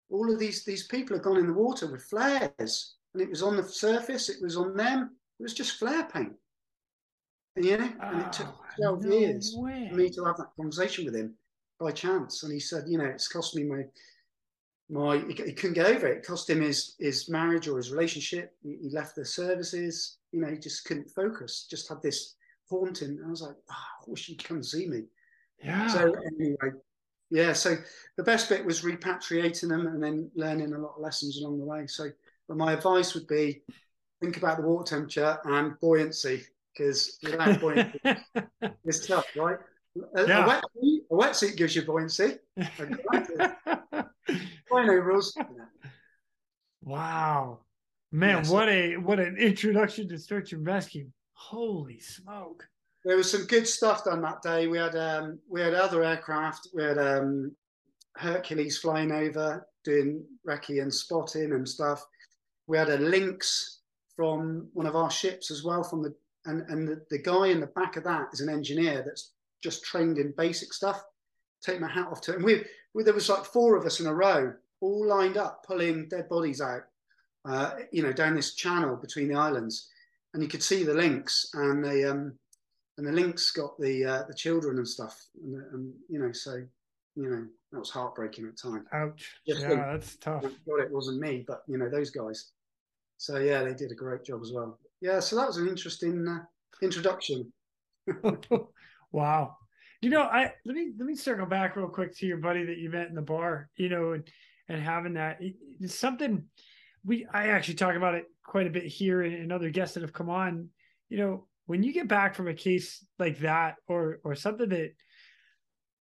All of these these people had gone in the water with flares, and it was on the surface. It was on them. It was just flare paint. And you know, and it took
Oh,
twelve
no
years
way.
for me to have that conversation with him by chance. And he said, you know, it's cost me my my. He, he couldn't get over it. It cost him his his marriage or his relationship. He, he left the services. You know, he just couldn't focus. Just had this haunting. And I was like, oh, I wish you'd come see me.
Yeah.
So anyway, yeah, so the best bit was repatriating them and then learning a lot of lessons along the way. So, but my advice would be think about the water temperature and buoyancy because without buoyancy, it's tough, right? A, yeah. a, wetsuit, a wetsuit gives you buoyancy. Rhino rules.
Wow, man, what a what an introduction to search and rescue. Holy smoke!
There was some good stuff done that day. We had um, we had other aircraft. We had um, Hercules flying over doing recce and spotting and stuff. We had a Lynx from one of our ships as well from the and and the, the guy in the back of that is an engineer that's just trained in basic stuff. Take my hat off to him. We, we there was like four of us in a row, all lined up, pulling dead bodies out, uh, you know, down this channel between the islands, and you could see the Lynx and the um, and the Lynx got the uh, the children and stuff, and, and you know, so you know that was heartbreaking at times.
Ouch! Just yeah, think, that's tough.
God, it wasn't me, but you know those guys. So yeah, they did a great job as well. Yeah, so that was an interesting uh, introduction.
wow. You know, I let me let me circle back real quick to your buddy that you met in the bar. You know, and and having that it's something we I actually talk about it quite a bit here and, and other guests that have come on. You know, when you get back from a case like that or or something that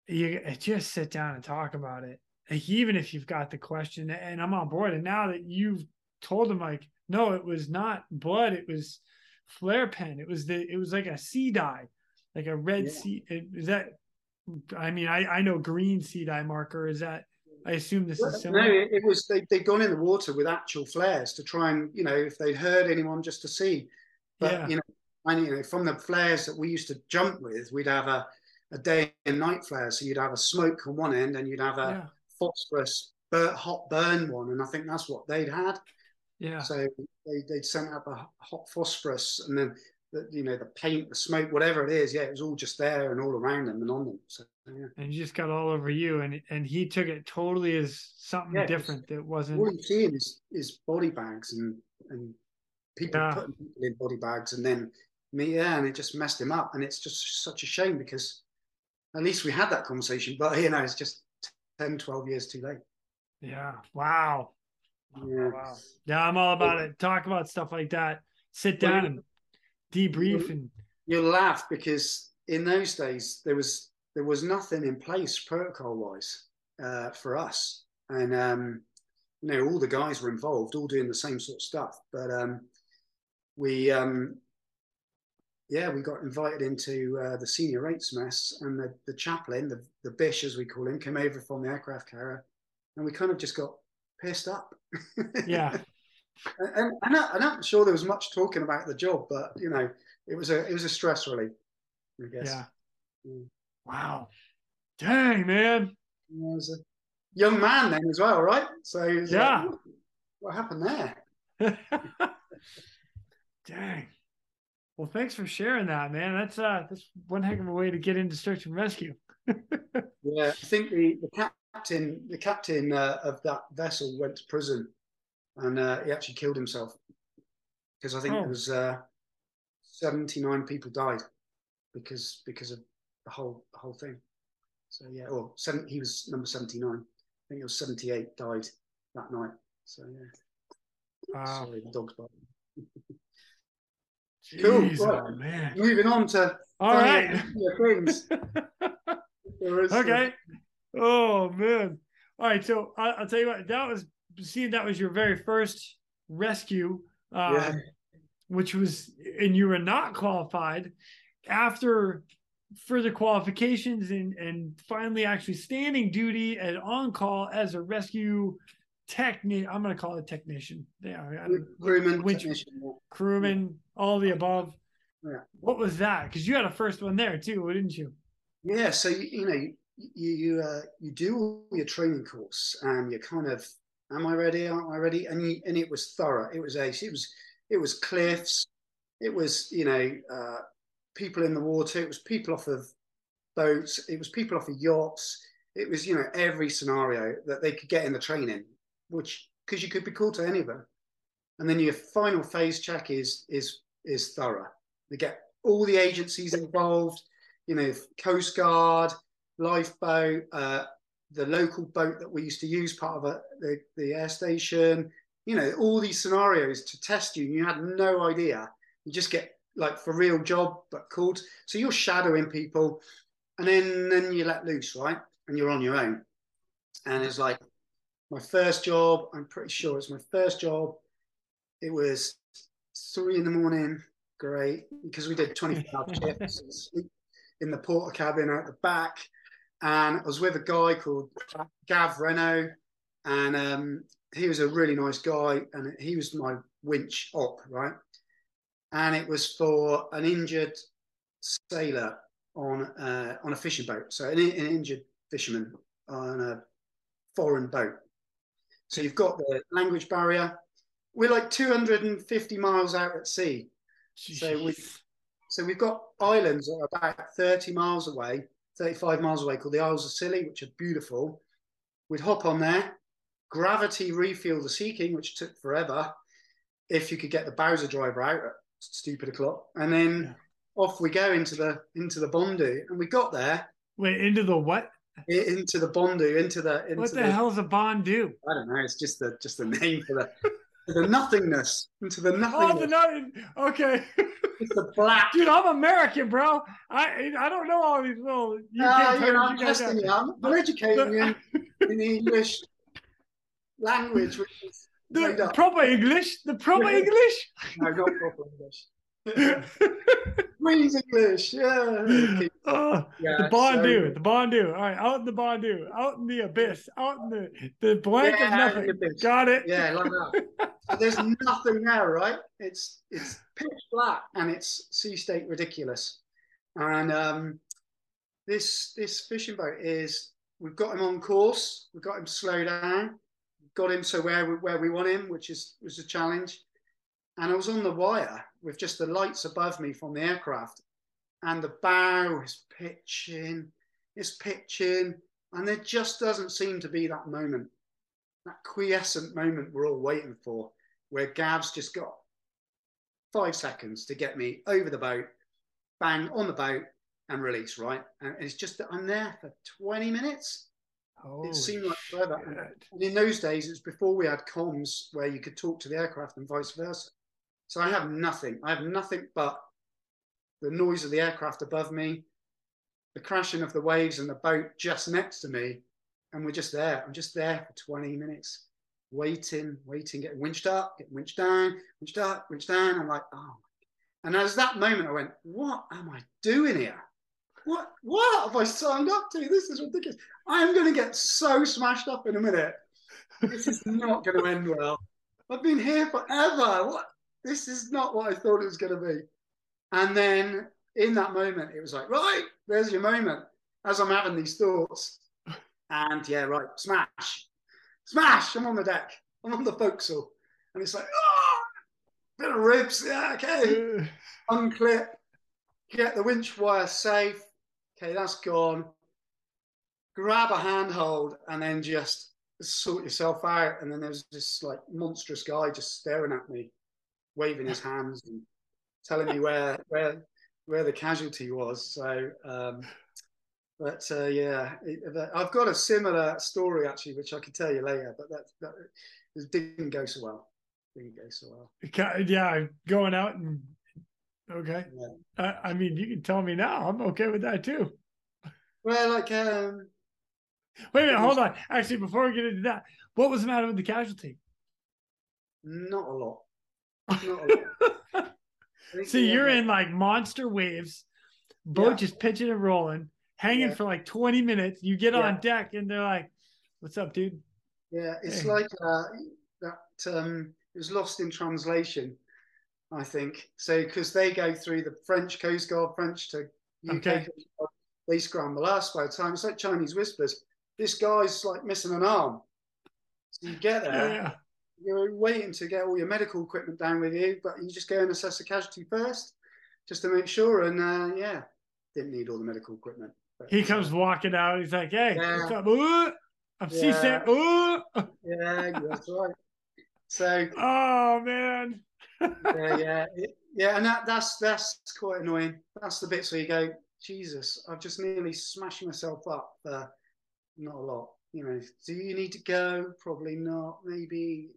you uh, just sit down and talk about it like even if you've got the question and i'm on board and now that you've told them like no it was not blood it was flare pen it was the it was like a sea dye like a red yeah. sea is that i mean i i know green sea dye marker is that i assume this well, is similar
no it was they, they'd gone in the water with actual flares to try and you know if they'd heard anyone just to see but yeah. you know and you know from the flares that we used to jump with we'd have a a day and night flare. So you'd have a smoke on one end and you'd have a yeah. phosphorus bur- hot burn one. And I think that's what they'd had.
Yeah.
So they, they'd sent up a hot phosphorus and then, the, you know, the paint, the smoke, whatever it is. Yeah, it was all just there and all around them and on them. So, yeah.
And you just got all over you. And and he took it totally as something yeah, different that wasn't.
All you're seeing is, is body bags and, and people yeah. putting people in body bags and then me, yeah, and it just messed him up. And it's just such a shame because at least we had that conversation. But you know, it's just 10, 12 years too late.
Yeah. Wow. Yeah. Wow. Yeah, I'm all about it. Talk about stuff like that. Sit down and debrief
you,
and
you laugh because in those days there was there was nothing in place protocol wise uh, for us. And um, you know, all the guys were involved, all doing the same sort of stuff. But um, we um, yeah, we got invited into uh, the senior rates mess, and the, the chaplain, the, the bish as we call him, came over from the aircraft carrier, and we kind of just got pissed up.
Yeah.
and, and, I, am not sure there was much talking about the job, but you know, it was a it was a stress relief. I guess.
Yeah. Mm. Wow. Dang, man.
I was a young man then as well, right? So
yeah. Like,
what happened there?
Dang. Well, thanks for sharing that, man. That's uh that's one heck of a way to get into search and rescue.
yeah, I think the, the captain the captain uh, of that vessel went to prison, and uh, he actually killed himself because I think oh. it was uh, seventy nine people died because because of the whole the whole thing. So yeah, or seven, he was number seventy nine. I think it was seventy eight died that night. So yeah. Wow. Sorry, the dog's.
Jeez, cool. Oh, man.
Moving on to
all right things. okay. Oh man. All right. So I, will tell you what. That was seeing that was your very first rescue, um, yeah. which was, and you were not qualified. After further qualifications and and finally actually standing duty and on call as a rescue technician. I'm going to call it technician. Yeah,
crewman, which,
crewman, all the above. Yeah. What was that? Because you had a first one there too, didn't you?
Yeah. So you, you know, you you uh, you do your training course, and you're kind of, am I ready? Aren't I ready? And you, and it was thorough. It was ace. It was it was cliffs. It was you know uh, people in the water. It was people off of boats. It was people off of yachts. It was you know every scenario that they could get in the training which because you could be called to any of them. And then your final phase check is is is thorough. They get all the agencies involved, you know, Coast Guard, lifeboat, uh, the local boat that we used to use, part of a, the the air station. You know, all these scenarios to test you. You had no idea. You just get like for real job, but called. So you're shadowing people, and then then you let loose, right? And you're on your own. And it's like my first job. I'm pretty sure it's my first job. It was three in the morning. Great, because we did 24 hour shifts in the Portakabin out the back. And I was with a guy called Gav Reno, and um, he was a really nice guy, and he was my winch op, right? And it was for an injured sailor on uh, on a fishing boat, so an, an injured fisherman on a foreign boat. So you've got the language barrier. We're like 250 miles out at sea. So we so we've got islands that are about 30 miles away, 35 miles away, called the Isles of Scilly, which are beautiful. We'd hop on there, gravity refuel the Sea King, which took forever. If you could get the Bowser driver out at stupid o'clock, and then yeah. off we go into the into the Bondu, and we got there.
Wait, into the what?
Into the Bondu, into the. Into
what the, the hell is a Bondu?
I don't know. It's just the just the name for the the nothingness, into the nothingness.
Oh, the nothing. Okay.
It's the black.
Dude, I'm American, bro. I I don't know all these little.
You uh, you know, I'm testing you. I'm, I'm educating you in, the English language, which is
the proper English. The proper English.
No, not proper English. Queen's English, yeah.
Uh, yeah the Bondu, so, the Bondu. All right, out in the Bondu, out in the abyss, out in the the blank yeah, of nothing. Got it.
Yeah, like that. so there's nothing there, right? It's it's pitch black and it's sea state ridiculous. And um, this this fishing boat is we've got him on course, we've got him slow down, got him so where we, where we want him, which is was a challenge. And I was on the wire with just the lights above me from the aircraft, and the bow is pitching, it's pitching, and there just doesn't seem to be that moment, that quiescent moment we're all waiting for, where Gav's just got five seconds to get me over the boat, bang on the boat, and release, right? And it's just that I'm there for 20 minutes. Holy it seemed like forever. And in those days, it was before we had comms where you could talk to the aircraft and vice versa. So I have nothing. I have nothing but the noise of the aircraft above me, the crashing of the waves and the boat just next to me. And we're just there. I'm just there for 20 minutes, waiting, waiting, getting winched up, getting winched down, winched up, winched down. I'm like, oh. And as that moment, I went, what am I doing here? What what have I signed up to? This is ridiculous. I am going to get so smashed up in a minute. This is not going to end well. I've been here forever. What this is not what I thought it was going to be. And then in that moment, it was like, right, there's your moment. As I'm having these thoughts, and yeah, right, smash, smash. I'm on the deck. I'm on the forecastle, and it's like, oh, bit of ribs. Yeah, okay. Unclip, get the winch wire safe. Okay, that's gone. Grab a handhold and then just sort yourself out. And then there's this like monstrous guy just staring at me waving his hands and telling me where where where the casualty was. So, um, but uh, yeah, it, I've got a similar story actually, which I can tell you later. But that, that it didn't go so well. Didn't go so well.
Yeah, going out and okay. Yeah. Uh, I mean, you can tell me now. I'm okay with that too.
Well, like, um,
wait a minute, hold on. Actually, before we get into that, what was the matter with the casualty?
Not a lot.
See, you're in like monster waves, boat yeah. just pitching and rolling, hanging yeah. for like 20 minutes. You get yeah. on deck and they're like, "What's up, dude?"
Yeah, it's hey. like uh, that. Um, it was lost in translation, I think. So because they go through the French Coast Guard, French to UK, okay. they scramble us by the time it's like Chinese whispers. This guy's like missing an arm. So you get there you're waiting to get all your medical equipment down with you, but you just go and assess the casualty first, just to make sure. And uh, yeah, didn't need all the medical equipment.
But, he comes uh, walking out. He's like, "Hey, yeah. what's up? Ooh, I'm yeah. seasick.
Ooh. Yeah, that's right. So,
oh man.
yeah, yeah, yeah, and that, that's that's quite annoying. That's the bits where you go, Jesus, I've just nearly smashed myself up. Uh, not a lot. You know, do you need to go? Probably not. Maybe.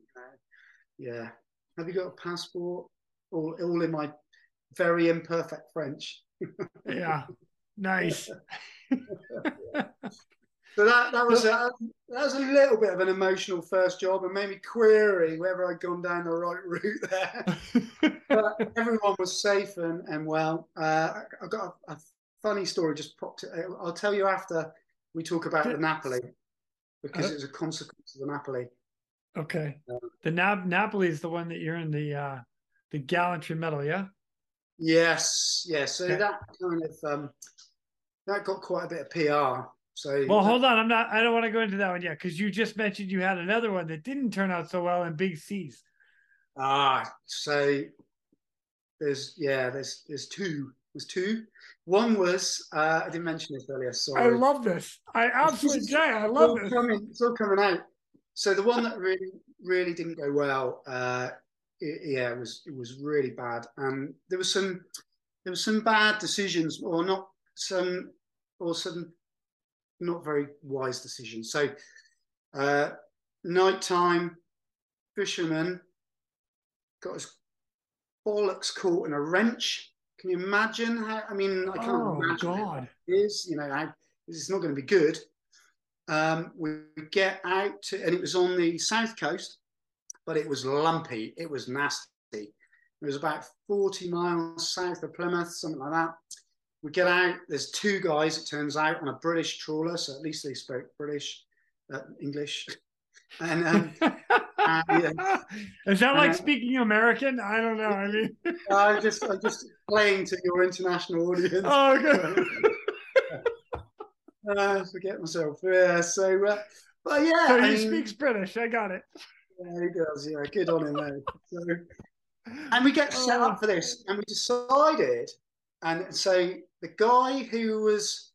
You know, yeah. Have you got a passport? All, all in my very imperfect French.
yeah. Nice.
So that that was a, that was a little bit of an emotional first job and made me query whether I'd gone down the right route there. but everyone was safe and, and well. Uh, I've got a, a, funny story just popped. I'll tell you after we talk about the Napoli because uh, it's a consequence of the Napoli.
Okay. Um, the Nap- Napoli is the one that you're in the uh, the gallantry medal, yeah.
Yes, yes. So okay. that kind of um, that got quite a bit of PR so
well, hold on. I'm not. I don't want to go into that one yet because you just mentioned you had another one that didn't turn out so well in big seas.
Ah, so there's yeah, there's there's two. There's two. One was uh, I didn't mention this earlier. Sorry.
I love this. I absolutely Jay, I love
it's this. Coming, it's all coming out. So the one that really really didn't go well. Uh, it, yeah, it was it was really bad, and there was some there was some bad decisions, or not some or some not very wise decisions. So, uh, nighttime, fisherman got his bollocks caught in a wrench. Can you imagine how? I mean, I can't oh, imagine God. it is. You know, how, it's not going to be good. Um, we get out to, and it was on the south coast, but it was lumpy. It was nasty. It was about 40 miles south of Plymouth, something like that we get out. There's two guys, it turns out, on a British trawler. So at least they spoke British, uh, English. And um,
uh, yeah. is that like uh, speaking American? I don't know. I mean,
I'm just I'm just playing to your international audience.
Oh, okay.
uh, forget myself. Yeah. So, uh, but yeah.
So he I mean, speaks British. I got it.
Yeah, he does. Yeah, good on him, mate. So, and we get set up for this, and we decided and so the guy who was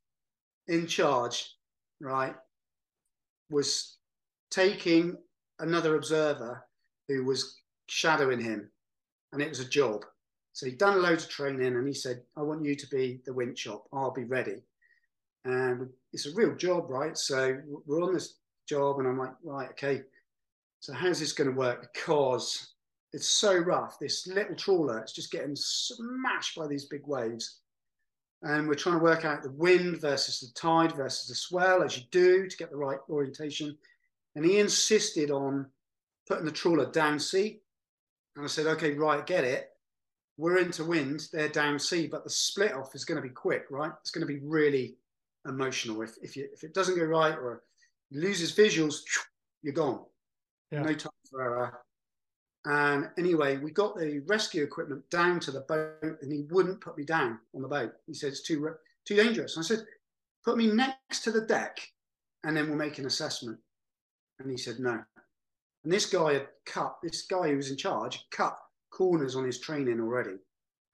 in charge, right, was taking another observer who was shadowing him, and it was a job. So he'd done loads of training, and he said, "I want you to be the winch op. I'll be ready." And it's a real job, right? So we're on this job, and I'm like, right, okay. So how's this going to work? Because it's so rough. This little trawler, it's just getting smashed by these big waves. And we're trying to work out the wind versus the tide versus the swell, as you do to get the right orientation. And he insisted on putting the trawler down sea. And I said, okay, right, get it. We're into wind, they're down sea, but the split off is going to be quick, right? It's going to be really emotional. If, if, you, if it doesn't go right or loses visuals, you're gone. Yeah. No time for error. And anyway, we got the rescue equipment down to the boat, and he wouldn't put me down on the boat. He said it's too too dangerous. And I said, put me next to the deck, and then we'll make an assessment. And he said no. And this guy had cut. This guy who was in charge cut corners on his training already,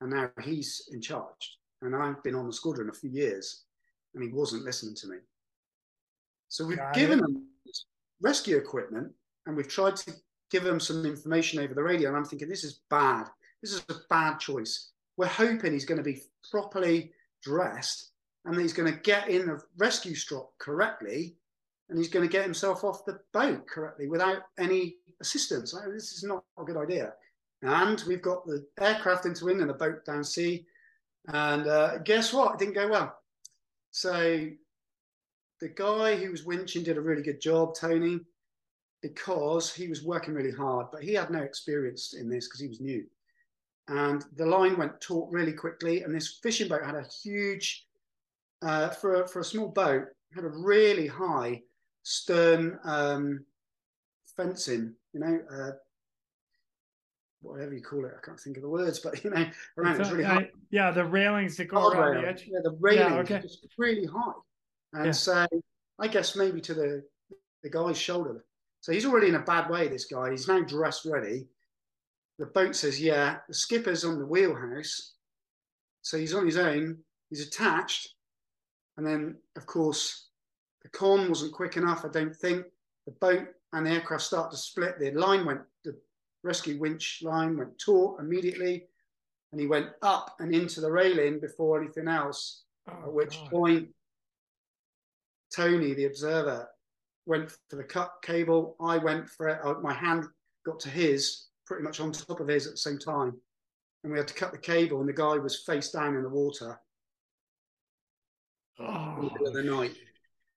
and now he's in charge. And I've been on the squadron a few years, and he wasn't listening to me. So we've Got given it. him rescue equipment, and we've tried to give them some information over the radio. And I'm thinking, this is bad. This is a bad choice. We're hoping he's going to be properly dressed and he's going to get in the rescue strop correctly and he's going to get himself off the boat correctly without any assistance. This is not a good idea. And we've got the aircraft into wind and the boat down sea. And uh, guess what? It didn't go well. So the guy who was winching did a really good job, Tony because he was working really hard, but he had no experience in this because he was new. And the line went taut really quickly, and this fishing boat had a huge, uh, for a, for a small boat, had a really high stern um, fencing, you know, uh, whatever you call it. I can't think of the words, but you know, around it's really high.
Yeah, the railings that go around the edge.
Yeah, the railings yeah, okay. just really high, and yeah. so I guess maybe to the the guy's shoulder so he's already in a bad way, this guy. He's now dressed ready. The boat says, yeah. The skipper's on the wheelhouse. So he's on his own. He's attached. And then, of course, the con wasn't quick enough, I don't think. The boat and the aircraft start to split. The line went, the rescue winch line went taut immediately. And he went up and into the railing before anything else. Oh, at which God. point, Tony, the observer, went for the cut cable. I went for it. My hand got to his, pretty much on top of his at the same time. And we had to cut the cable, and the guy was face down in the water oh. in the middle of the oh, night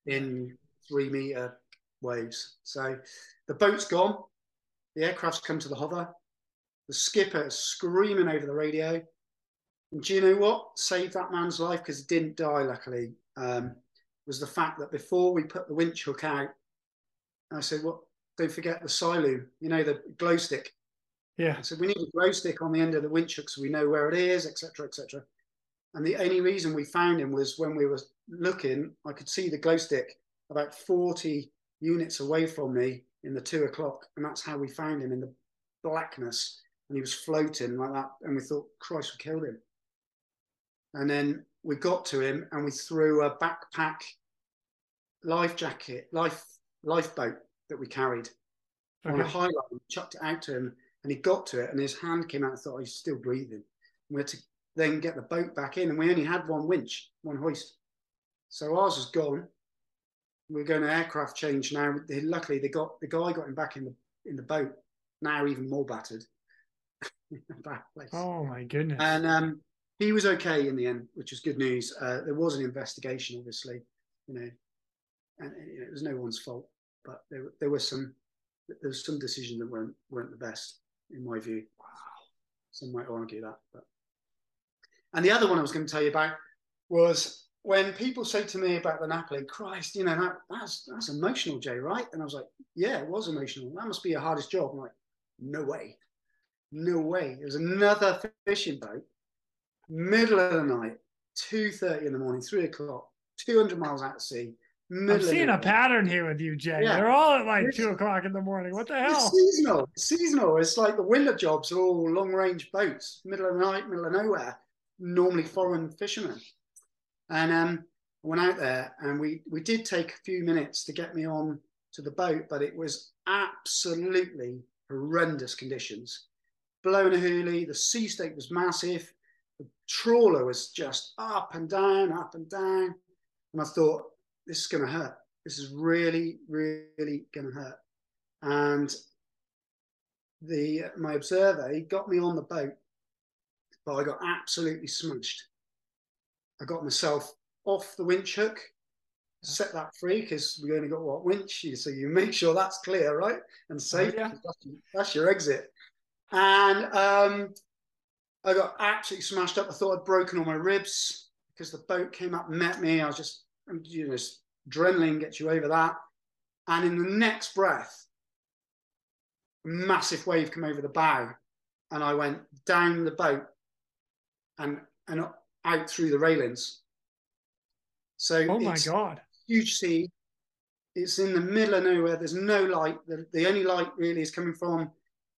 in three meter waves. So the boat's gone. The aircraft's come to the hover. The skipper is screaming over the radio. And do you know what saved that man's life? Because he didn't die, luckily, um, was the fact that before we put the winch hook out, I said, well, don't forget the Cyalume, you know, the glow stick.
Yeah.
I said, we need a glow stick on the end of the winch hook so we know where it is, etc., etc. And the only reason we found him was when we were looking, I could see the glow stick about 40 units away from me in the two o'clock. And that's how we found him in the blackness. And he was floating like that. And we thought, Christ, we killed him. And then we got to him and we threw a backpack life jacket, life lifeboat that we carried okay. on a high line, chucked it out to him, and he got to it, and his hand came out. and thought oh, he's still breathing. And we had to then get the boat back in, and we only had one winch, one hoist, so ours was gone. We're going to aircraft change now. Luckily, they got the guy got him back in the in the boat. Now even more battered.
oh my goodness!
And um, he was okay in the end, which was good news. Uh, there was an investigation, obviously, you know, and, and it was no one's fault, but there there was some there was some decisions that weren't weren't the best in my view. Wow. Some might argue that, but and the other one I was going to tell you about was when people say to me about the Napoli, Christ, you know that, that's that's emotional, Jay, right? And I was like, yeah, it was emotional. That must be your hardest job. I'm like, no way, no way. It was another fishing boat middle of the night, two thirty in the morning, three o'clock, two hundred miles out to sea.
I'm seeing a pattern here with you, Jay. Yeah. They're all at like it's, two o'clock in the morning. What the hell?
It's seasonal. It's seasonal. It's like the winter jobs are all long range boats, middle of the night, middle of nowhere. Normally foreign fishermen. And um, I went out there, and we we did take a few minutes to get me on to the boat, but it was absolutely horrendous conditions. Blowing a hoolie, the sea state was massive the trawler was just up and down, up and down. And I thought, this is going to hurt. This is really, really going to hurt. And the my observer, he got me on the boat, but I got absolutely smashed. I got myself off the winch hook, set that free because we only got what winch, so you make sure that's clear, right, and safe. Oh, yeah. that's, your exit. And um, I got absolutely smashed up. I thought I'd broken all my ribs because the boat came up and met me. I was just, you know, adrenaline gets you over that. And in the next breath, a massive wave came over the bow, and I went down the boat and and out through the railings. So,
oh my god,
huge sea. It's in the middle of nowhere. There's no light. The, the only light really is coming from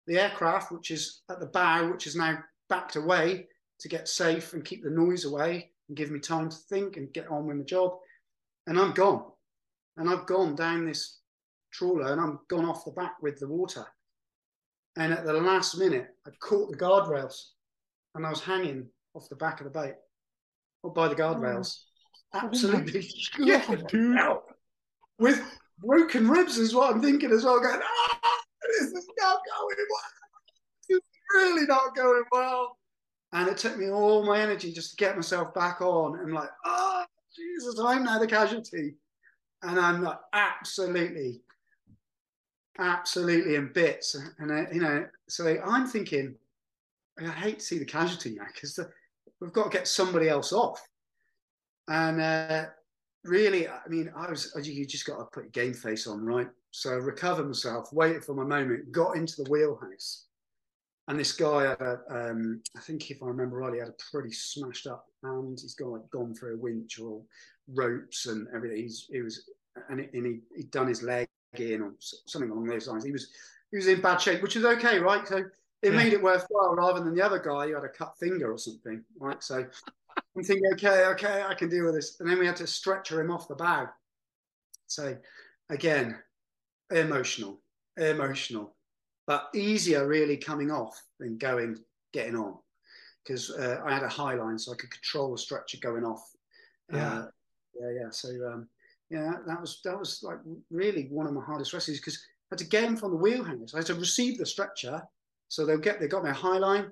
the aircraft, which is at the bow, which is now backed away to get safe and keep the noise away and give me time to think and get on with my job. And I'm gone. And I've gone down this trawler and I'm gone off the back with the water. And at the last minute, I caught the guardrails and I was hanging off the back of the boat or by the guardrails. Oh, Absolutely. Oh yeah, dude. With broken ribs is what I'm thinking as well. Going, ah, this is not going well It's really not going well. And it took me all my energy just to get myself back on. And like, oh, Jesus, I'm now the casualty. And I'm like, absolutely, absolutely in bits. And, uh, you know, so I'm thinking, I hate to see the casualty now because we've got to get somebody else off. And uh, really, I mean, I was, you just got to put your game face on, right? So I recovered myself, waited for my moment, got into the wheelhouse and this guy, had a, um, I think if I remember rightly, had a pretty smashed up hand. He's gone like gone through a winch or ropes and everything. He's he was and, and he he'd done his leg in or something along those lines. He was he was in bad shape, which is okay, right? So it yeah. made it worthwhile rather than the other guy who had a cut finger or something, right? So I'm thinking, okay, okay, I can deal with this. And then we had to stretcher him off the bow. So again, emotional, emotional but easier really coming off than going getting on because uh, I had a high line, so I could control the stretcher going off. Yeah, uh, yeah, yeah. So um, yeah, that was that was like really one of my hardest rescues because I had to get him from the wheelhouse. I had to receive the stretcher, so they'll get they got their high line,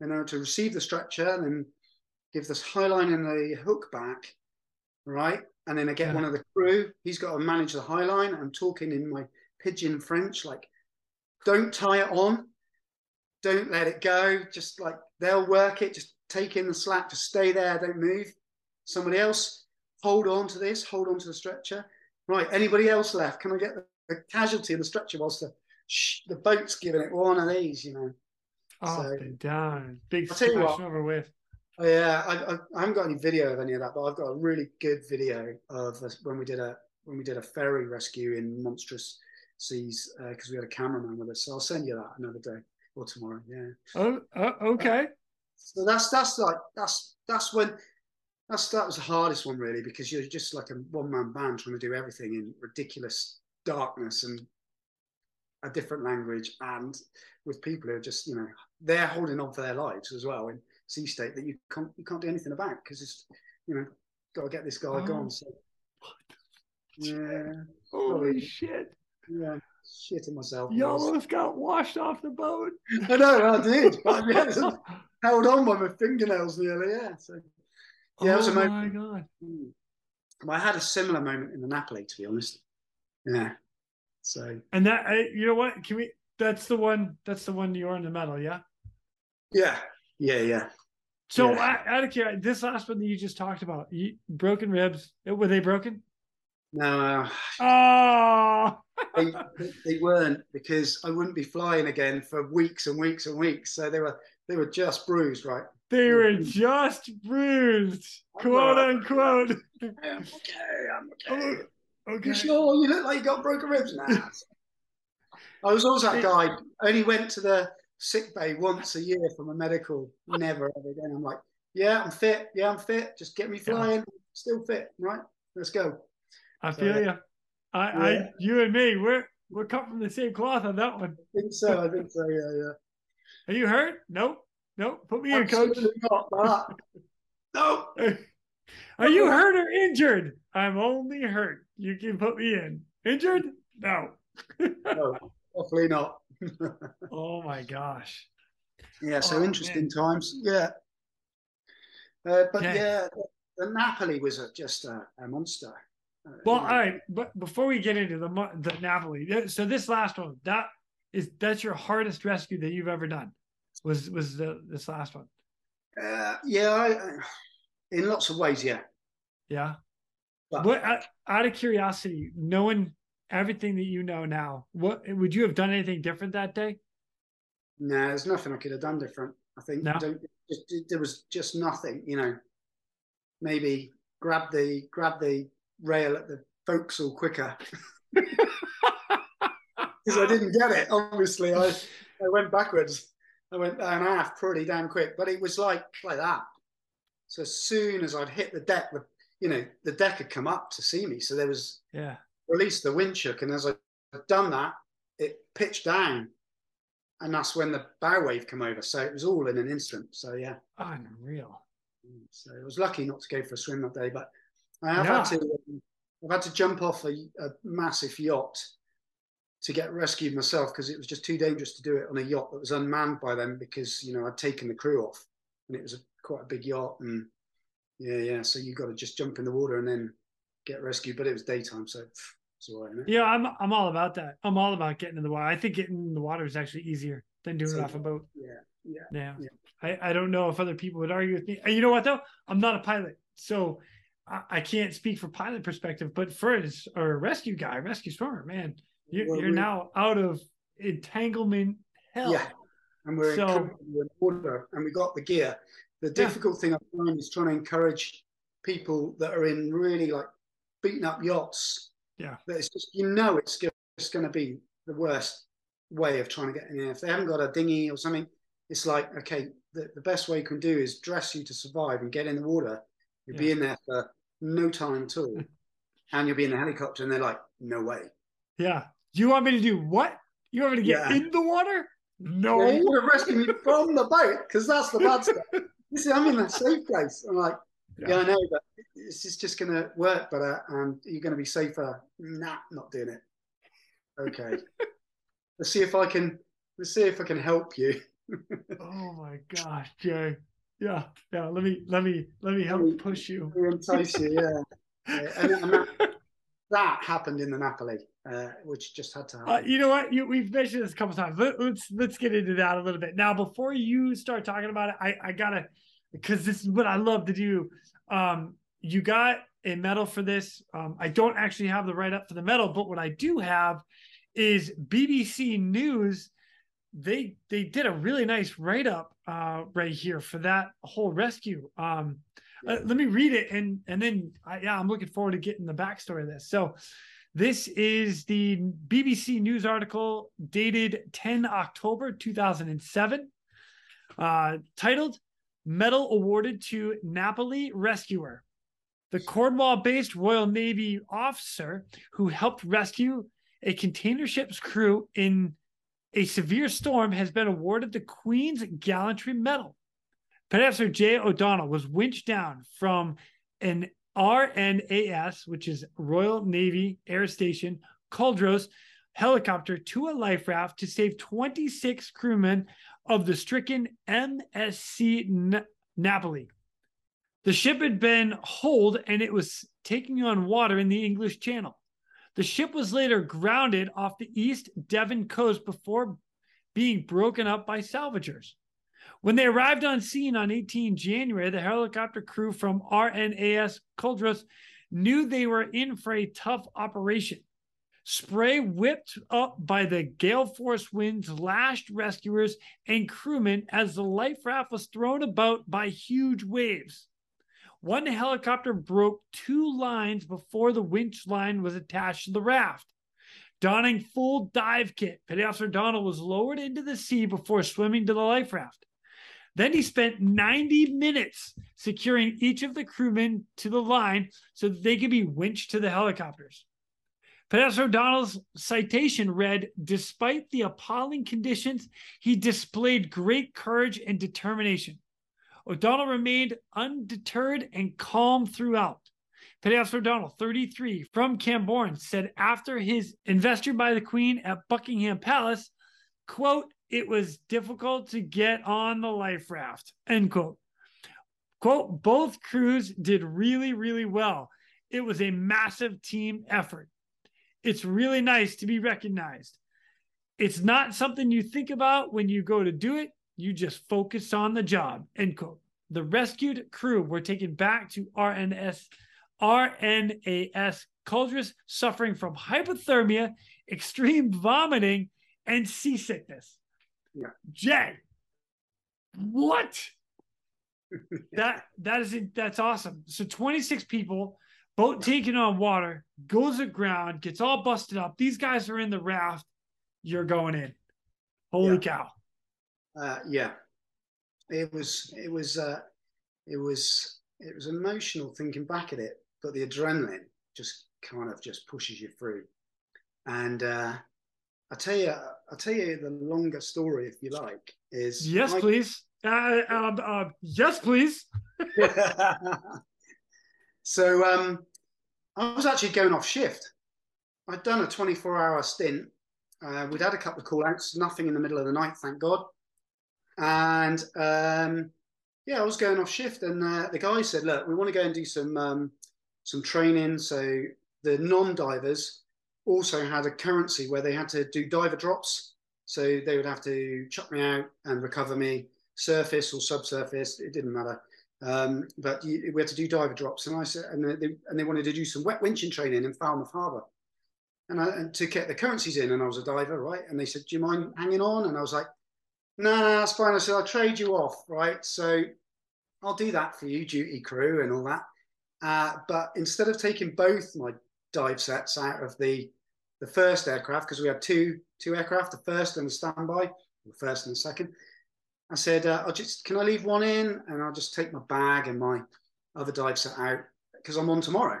and I had to receive the stretcher and then give this high line and the hook back, right? And then I get
Yeah.
one of the crew. He's got to manage the high line. I'm talking in my pidgin French, like, don't tie it on, don't let it go. Just like they'll work it. Just take in the slack. Just stay there. Don't move. Somebody else, hold on to this. Hold on to the stretcher. Right. Anybody else left? Can I get the, the casualty of the stretcher whilst the shh, the boat's giving it one of these? You know.
Off
So-
and down. Big
I'll
splash over with.
Oh, yeah, I, I, I haven't got any video of any of that, but I've got a really good video of us when we did a when we did a ferry rescue in monstrous seas uh, because we had a cameraman with us. So I'll send you that another day or tomorrow. Yeah.
Oh, oh okay.
So that's that's like that's that's when that's that was the hardest one really because you're just like a one man band trying to do everything in ridiculous darkness and a different language and with people who are just you know they're holding on for their lives as well in sea state that you can't you can't do anything about because it's you know got to get this guy
Oh.
gone. So yeah,
Holy
Probably.
shit.
yeah, shitting myself.
You almost got washed off the boat.
I know I did, but yeah, held on by my fingernails nearly. Yeah, so. Yeah, it was
oh
a
my god.
Mm. I had a similar moment in the Napoli, to be honest. Yeah. So
And that I, you know what? Can we that's the one that's the one you're in the medal, yeah?
yeah, yeah, yeah.
So
Yeah.
I, out of curiosity, this last one that you just talked about, you, broken ribs, were they broken?
No,
Oh,
they, they, weren't because I wouldn't be flying again for weeks and weeks and weeks. So they were they were just bruised, right?
they were just bruised, quote unquote.
I'm okay, I'm
Oh,
okay.
Okay.
You sure you look like you got broken ribs now? I was always that guy. Only went to the sick bay once a year for my medical. Never ever again. I'm like, yeah, I'm fit. Yeah, I'm fit. Just get me flying. Still fit, right? Let's go.
I
So,
feel you. I, I, you and me, we're we're cut from the same cloth on that one.
I think so. I think so. Yeah, yeah.
Are you hurt? Nope. Nope. Put me in, coach.
Not that. no.
Are you hurt or injured? I'm only hurt. You can put me in. Injured? No.
No, definitely not.
oh my gosh.
yeah, so
Oh,
interesting times. Yeah. Uh, but
Okay.
yeah, the Napoli was a, just a, a monster. Uh,
Well, all right, but before we get into the the Napoli, so this last one, that is that's your hardest rescue that you've ever done. Was was the this last one?
Uh, yeah, I- in lots of ways, yeah.
Yeah.
But
What out, of curiosity, knowing everything that you know now, what would you have done anything different that day?
no, there's nothing I could have done different. I think
No?
don't, just, there was just nothing, you know. Maybe grab the grab the rail at the forecastle quicker because I didn't get it. Obviously, I I went backwards. I went down half pretty damn quick, but it was like like that. So as soon as I'd hit the deck, the you know the deck had come up to see me. So there was
Yeah.
released the wind shook, and as I'd done that, it pitched down, and that's when the bow wave came over. So it was all in an instant. So yeah,
Unreal.
so I was lucky not to go for a swim that day, but I have had to. um, I've had to jump off a, a massive yacht to get rescued myself because it was just too dangerous to do it on a yacht that was unmanned by them because you know I'd taken the crew off and it was a, quite a big yacht and yeah yeah so you got to just jump in the water and then get rescued but it was daytime so it's all right it?
Yeah, I'm I'm all about that. I'm all about getting in the water. I think getting in the water is actually easier than doing it off a boat.
yeah yeah
Yeah.
Yeah.
I, I don't know if other people would argue with me. You know what though? I'm not a pilot. So I, I can't speak for pilot perspective, but for as a rescue guy, rescue swimmer, man, you're,
Well,
you're now out of entanglement hell.
Yeah. and we're
So-
in water and we got the gear. The difficult thing I find is trying to encourage people that are in really like beaten up yachts.
Yeah.
That it's just you know it's just going to be the worst way of trying to get in there. If they haven't got a dinghy or something, it's like okay, the, the best way you can do is dress you to survive and get in the water. You'll be in there for no time at all, and you'll be in the helicopter, and they're like, no way.
Yeah. Do you want me to do what? You want me to get
Yeah.
in the water? No.
Yeah, you would have rescued me from the boat because that's the bad stuff. You see, I'm in a safe place. I'm like, yeah. yeah, I know, but this is just going to work better uh, and you're going to be safer. Nah, not doing it. Okay. let's see if I can, let's see if I can help you.
oh my gosh, Jay. Yeah, yeah. Let me, let me, let me help push you.
Entice you, yeah. yeah. And, and that, that, happened in the Napoli, uh, which just had to uh, happen.
Uh, you know what? You, we've mentioned this a couple times. Let, let's let's get into that a little bit now. Before you start talking about it, I, I gotta because this is what I love to do. Um, you got a medal for this. Um, I don't actually have the write up for the medal, but what I do have is BBC News. They they did a really nice write up uh, right here for that whole rescue. Um, uh, let me read it and and then I, yeah, I'm looking forward to getting the backstory of this. So. This is the BBC News article dated 10 October 2007, uh, titled Medal awarded to Napoli rescuer. The Cornwall based Royal Navy officer who helped rescue a container ship's crew in a severe storm has been awarded the Queen's Gallantry Medal. Petty J. O'Donnell was winched down from an RNAS, which is Royal Navy Air Station, Culdrose helicopter to a life raft to save 26 crewmen of the stricken MSC Napoli. The ship had been holed and it was taking on water in the English Channel. The ship was later grounded off the East Devon coast before being broken up by salvagers. When they arrived on scene on 18 January, the helicopter crew from RNAS Culdrose knew they were in for a tough operation. Spray whipped up by the gale force winds lashed rescuers and crewmen as the life raft was thrown about by huge waves. One helicopter broke two lines before the winch line was attached to the raft. Donning full dive kit, Petty Officer O'Donnell was lowered into the sea before swimming to the life raft. Then he spent 90 minutes securing each of the crewmen to the line so that they could be winched to the helicopters. Professor O'Donnell's citation read Despite the appalling conditions, he displayed great courage and determination. O'Donnell remained undeterred and calm throughout. Officer O'Donnell, 33, from Camborne, said after his investure by the Queen at Buckingham Palace, quote, it was difficult to get on the life raft, end quote. Quote, both crews did really, really well. It was a massive team effort it's really nice to be recognized. It's not something you think about when you go to do it. You just focus on the job. End quote. The rescued crew were taken back to RNS, RNAS Culdrose, suffering from hypothermia, extreme vomiting, and seasickness.
Yeah.
Jay, what? that that is that's awesome. So 26 people boat taking on water, goes aground, gets all busted up. These guys are in the raft. You're going in. Holy yeah. cow.
Uh, yeah. It was, it was, uh, it was, it was emotional thinking back at it, but the adrenaline just kind of just pushes you through. And, uh, I tell you, I'll tell you the longer story if you like. Is
yes, I, please. Uh, um, uh, yes, please.
So um, I was actually going off shift. I'd done a 24 hour stint. Uh, we'd had a couple of call outs, nothing in the middle of the night, thank God. And um, yeah, I was going off shift, and uh, the guy said, "Look, we want to go and do some um, some training." So the non-divers also had a currency where they had to do diver drops. So they would have to chuck me out and recover me, surface or subsurface, it didn't matter. Um, but you, we had to do diver drops, and I said, and they, and they wanted to do some wet winching training in Falmouth Harbour, and, I, and to get the currencies in. And I was a diver, right? And they said, "Do you mind hanging on?" And I was like, "No, no, that's fine." I said, "I'll trade you off, right? So I'll do that for you, duty crew, and all that." Uh, but instead of taking both my dive sets out of the the first aircraft, because we had two two aircraft, the first and the standby, the first and the second, I said, uh, I'll just, can I leave one in? And I'll just take my bag and my other dive set out because I'm on tomorrow.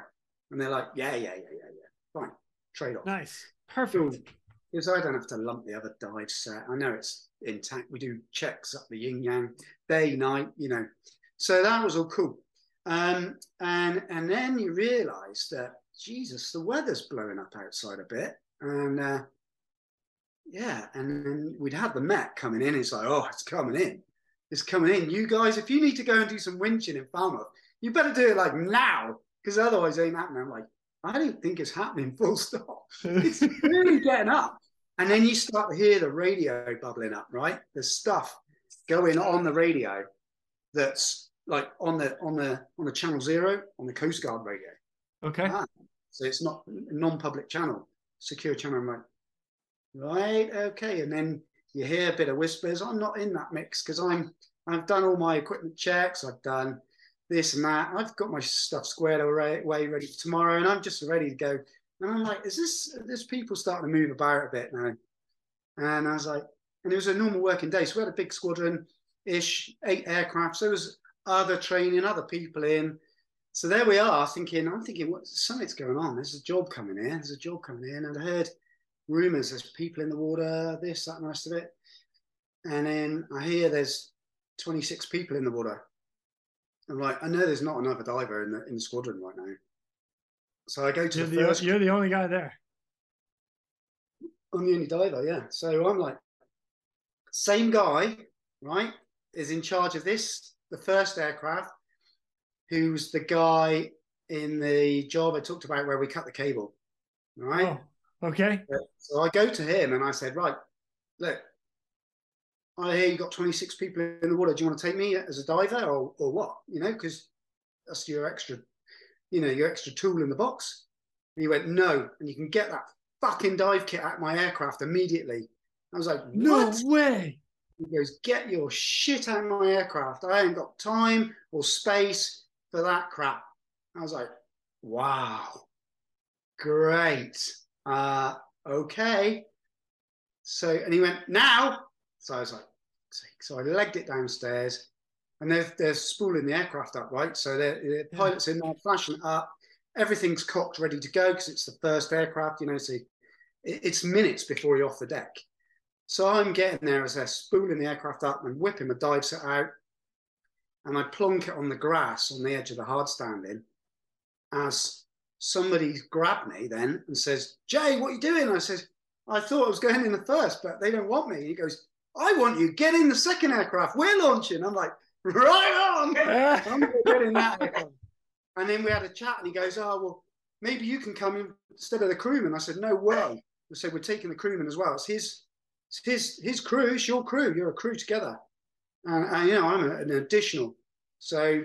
And they're like, yeah, yeah, yeah, yeah, yeah. Fine. Trade off.
Nice. Perfect.
Because I don't have to lump the other dive set. I know it's intact. We do checks up the yin yang, day, night, you know. So that was all cool. Um, and and then you realise that Jesus, the weather's blowing up outside a bit, and uh, yeah, and then we'd had the Met coming in. It's like, oh, it's coming in, it's coming in. You guys, if you need to go and do some winching in Falmouth, you better do it like now, because otherwise, it ain't happening. I'm like, I don't think it's happening. Full stop. It's really getting up, and then you start to hear the radio bubbling up. Right, there's stuff going on the radio that's like on the on the on the channel zero on the Coast Guard radio.
Okay. Ah,
so it's not a non-public channel, secure channel. I'm like, right, okay. And then you hear a bit of whispers. I'm not in that mix because I'm I've done all my equipment checks. I've done this and that. I've got my stuff squared away, ready for tomorrow, and I'm just ready to go. And I'm like, is this there's people starting to move about a bit now? And I was like, and it was a normal working day. So we had a big squadron ish, eight aircraft. So there was other training, other people in. So there we are, thinking, I'm thinking, what something's going on. There's a job coming in. There's a job coming in. And I heard rumors there's people in the water, this, that, and the rest of it. And then I hear there's 26 people in the water. I'm like, I know there's not another diver in the in the squadron right now. So I go to
you're
the,
the
first.
You're the only guy there.
I'm the only diver, yeah. So I'm like, same guy, right, is in charge of this, the first aircraft, who's the guy in the job I talked about where we cut the cable, right?
Oh, okay.
So I go to him and I said, right, look, I hear you got 26 people in the water. Do you want to take me as a diver or, or what? You know, because that's your extra, you know, your extra tool in the box. And he went, no. And you can get that fucking dive kit at my aircraft immediately. I was like, what?
no way.
He goes, get your shit out of my aircraft. I ain't got time or space for that crap. I was like, wow, great. Uh, okay. So, and he went, now. So I was like, so I legged it downstairs and they're, they're spooling the aircraft up, right? So the pilot's in there flashing up. Everything's cocked, ready to go because it's the first aircraft, you know. So it's minutes before you're off the deck. So I'm getting there as they're spooling the aircraft up and whipping my dive set out. And I plonk it on the grass on the edge of the hard standing as somebody grabbed me then and says, Jay, what are you doing? I says, I thought I was going in the first, but they don't want me. He goes, I want you. Get in the second aircraft. We're launching. I'm like, right on. I'm going to get in that aircraft. And then we had a chat and he goes, oh, well, maybe you can come in instead of the crewman. I said, no way. I said, we're taking the crewman as well. It's his it's his his crew. It's your crew. You're a crew together. And, and you know, I'm an additional. So,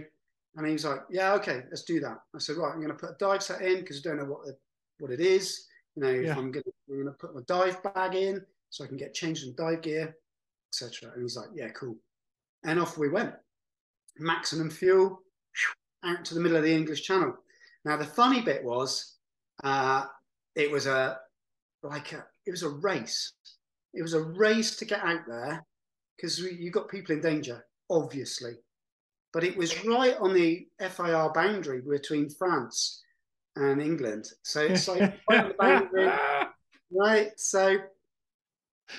and he was like, yeah, okay, let's do that. I said, right, I'm going to put a dive set in because I don't know what the, what it is. You know, yeah. if I'm going to, I'm going to put my dive bag in so I can get changed in dive gear, etc. And he's like, yeah, cool. And off we went. Maximum fuel out to the middle of the English Channel. Now the funny bit was, uh, it was a like a it was a race. It was a race to get out there because you got people in danger, obviously. But it was right on the FIR boundary between France and England. So it's like boundary, right? So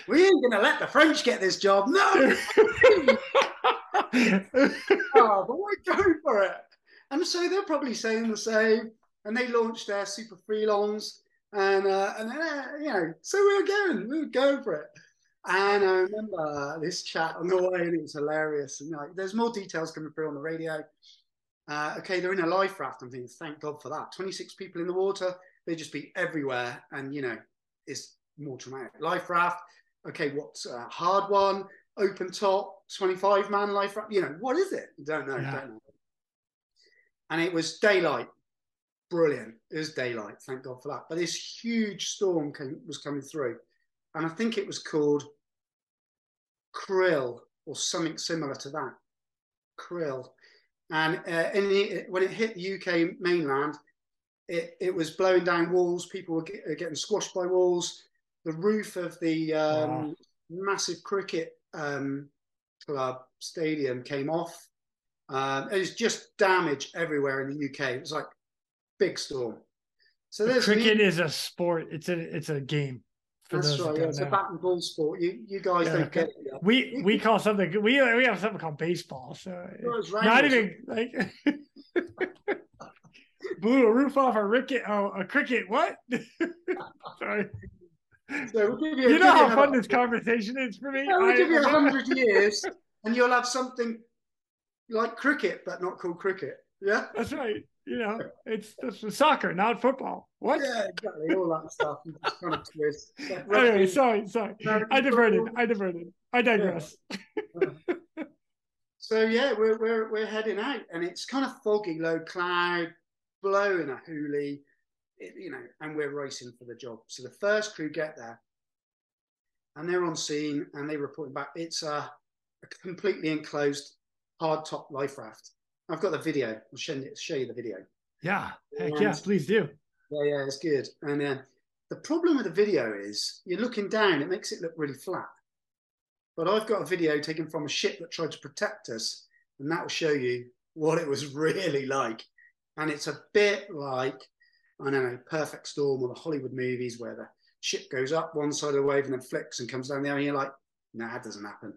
we ain't gonna let the French get this job. No. oh, but we're going for it. And so they're probably saying the same. And they launched their Super Frelons and uh, and uh, you know, so we were going, we were going for it. And I remember this chat on the way, and it was hilarious. And like, there's more details coming through on the radio. Uh, okay, they're in a life raft. I'm thinking, thank God for that. 26 people in the water, they just be everywhere, and you know, it's more traumatic. Life raft. Okay, what's a hard one? Open top, 25 man life raft. You know, what is it? Don't know. Yeah. Don't know. And it was daylight brilliant. It was daylight, thank God for that. But this huge storm came, was coming through, and I think it was called Kyrill or something similar to that. Kyrill, and uh, the, when it hit the UK mainland, it, it was blowing down walls. People were get, getting squashed by walls. The roof of the um, wow. massive cricket um, club stadium came off. Um, it was just damage everywhere in the UK. It was like big storm.
So there's cricket is a sport. It's a it's a game.
That's right. Yeah, it's know. a bat and ball sport. You you guys yeah, don't get it. Yet.
We we call something we we have something called baseball. So not even like. Blew a roof off a ricket. Oh, a cricket. What? Sorry.
So we'll give you,
You know how fun this conversation is for me.
Yeah, we'll
I-
give you a hundred years, and you'll have something like cricket, but not called cricket. Yeah.
That's right. You know, it's, it's soccer, not football. What?
Yeah, exactly. All that stuff. Kind of twist. Like
Anyway, sorry, sorry. I diverted. I diverted. I digress.
So yeah, we're we're we're heading out, and it's kind of foggy, low cloud, blowing a hoolie, you know, and we're racing for the job. So the first crew get there, and they're on scene, and they report back. It's a, a completely enclosed hard top life raft. I've got the video. I'll show you, show you the video.
Yeah. Heck yeah. Please do.
Yeah, yeah, it's good. And uh, the problem with the video is you're looking down, it makes it look really flat. But I've got a video taken from a ship that tried to protect us, and that will show you what it was really like. And it's a bit like, I don't know, Perfect Storm or the Hollywood movies where the ship goes up one side of the wave and then flicks and comes down the other. And you're like, no, that doesn't happen.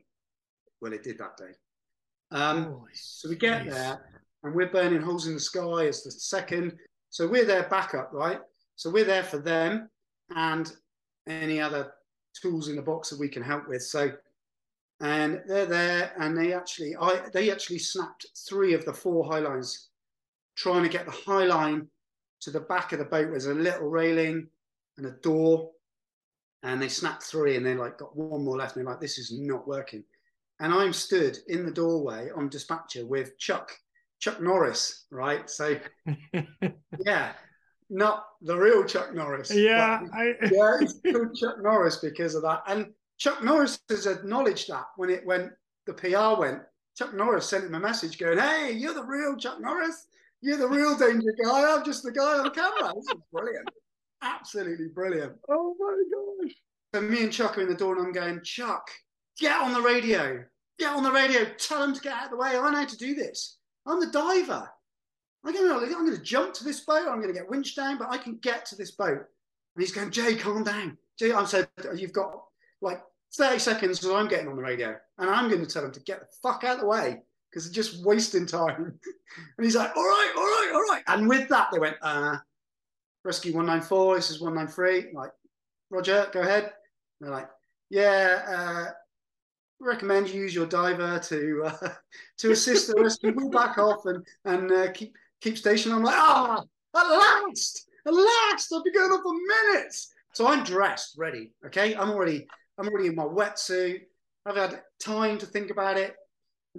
Well, it did that day. Um, so we get there and we're burning holes in the sky as the second. So we're their backup, right? So we're there for them and any other tools in the box that we can help with. So and they're there and they actually I they actually snapped three of the four high lines trying to get the high line to the back of the boat. There's a little railing and a door. And they snapped three and they like got one more left. And they're like, this is not working and I'm stood in the doorway on dispatcher with Chuck, Chuck Norris, right? So yeah, not the real Chuck Norris.
yeah. I,
yeah, it's called Chuck Norris because of that. And Chuck Norris has acknowledged that when it when the PR went, Chuck Norris sent him a message going, "Hey, you're the real Chuck Norris. You're the real danger guy. I'm just the guy on camera." This is brilliant, absolutely brilliant.
oh my gosh.
So me and Chuck are in the door, and I'm going, Chuck, get on the radio. Get on the radio. Tell them to get out of the way. I know how to do this. I'm the diver. I'm going, to, I'm going to jump to this boat. I'm going to get winched down, but I can get to this boat. And he's going, Jay, calm down. Jay, I'm said, you've got like 30 seconds because I'm getting on the radio. And I'm going to tell him to get the fuck out of the way because they're just wasting time. and he's like, all right, all right, all right. And with that, they went, uh, Rescue 194, this is 193. Like, Roger, go ahead. They're like, yeah, uh, recommend you use your diver to uh, to assist the rescue. We'll back off and and uh, keep keep station. I'm like, ah, at last, at last, I've been going on for minutes. So I'm dressed, ready. Okay, I'm already I'm already in my wetsuit. I've had time to think about it.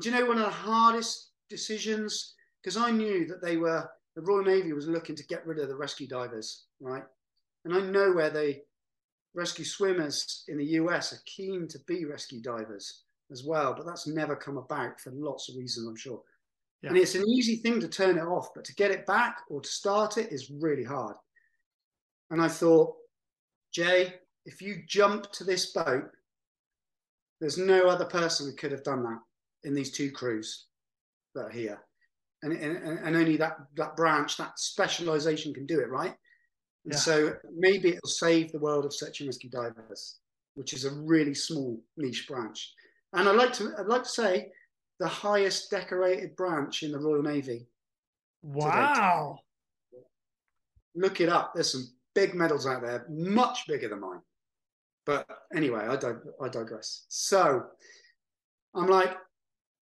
Do you know one of the hardest decisions? Because I knew that they were the Royal Navy was looking to get rid of the rescue divers, right? And I know where they rescue swimmers in the US are keen to be rescue divers as well, but that's never come about for lots of reasons, I'm sure.
Yeah.
And it's an easy thing to turn it off, but to get it back or to start it is really hard. And I thought, Jay, if you jump to this boat, there's no other person who could have done that in these two crews that are here. And, and, and only that, that branch, that specialization can do it, right? And
Yeah.
so maybe it'll save the world of search and rescue divers, which is a really small niche branch. And I'd like to I'd like to say the highest decorated branch in the Royal Navy.
Wow.
Look it up. There's some big medals out there, much bigger than mine. But anyway, I dig- I digress. So I'm like,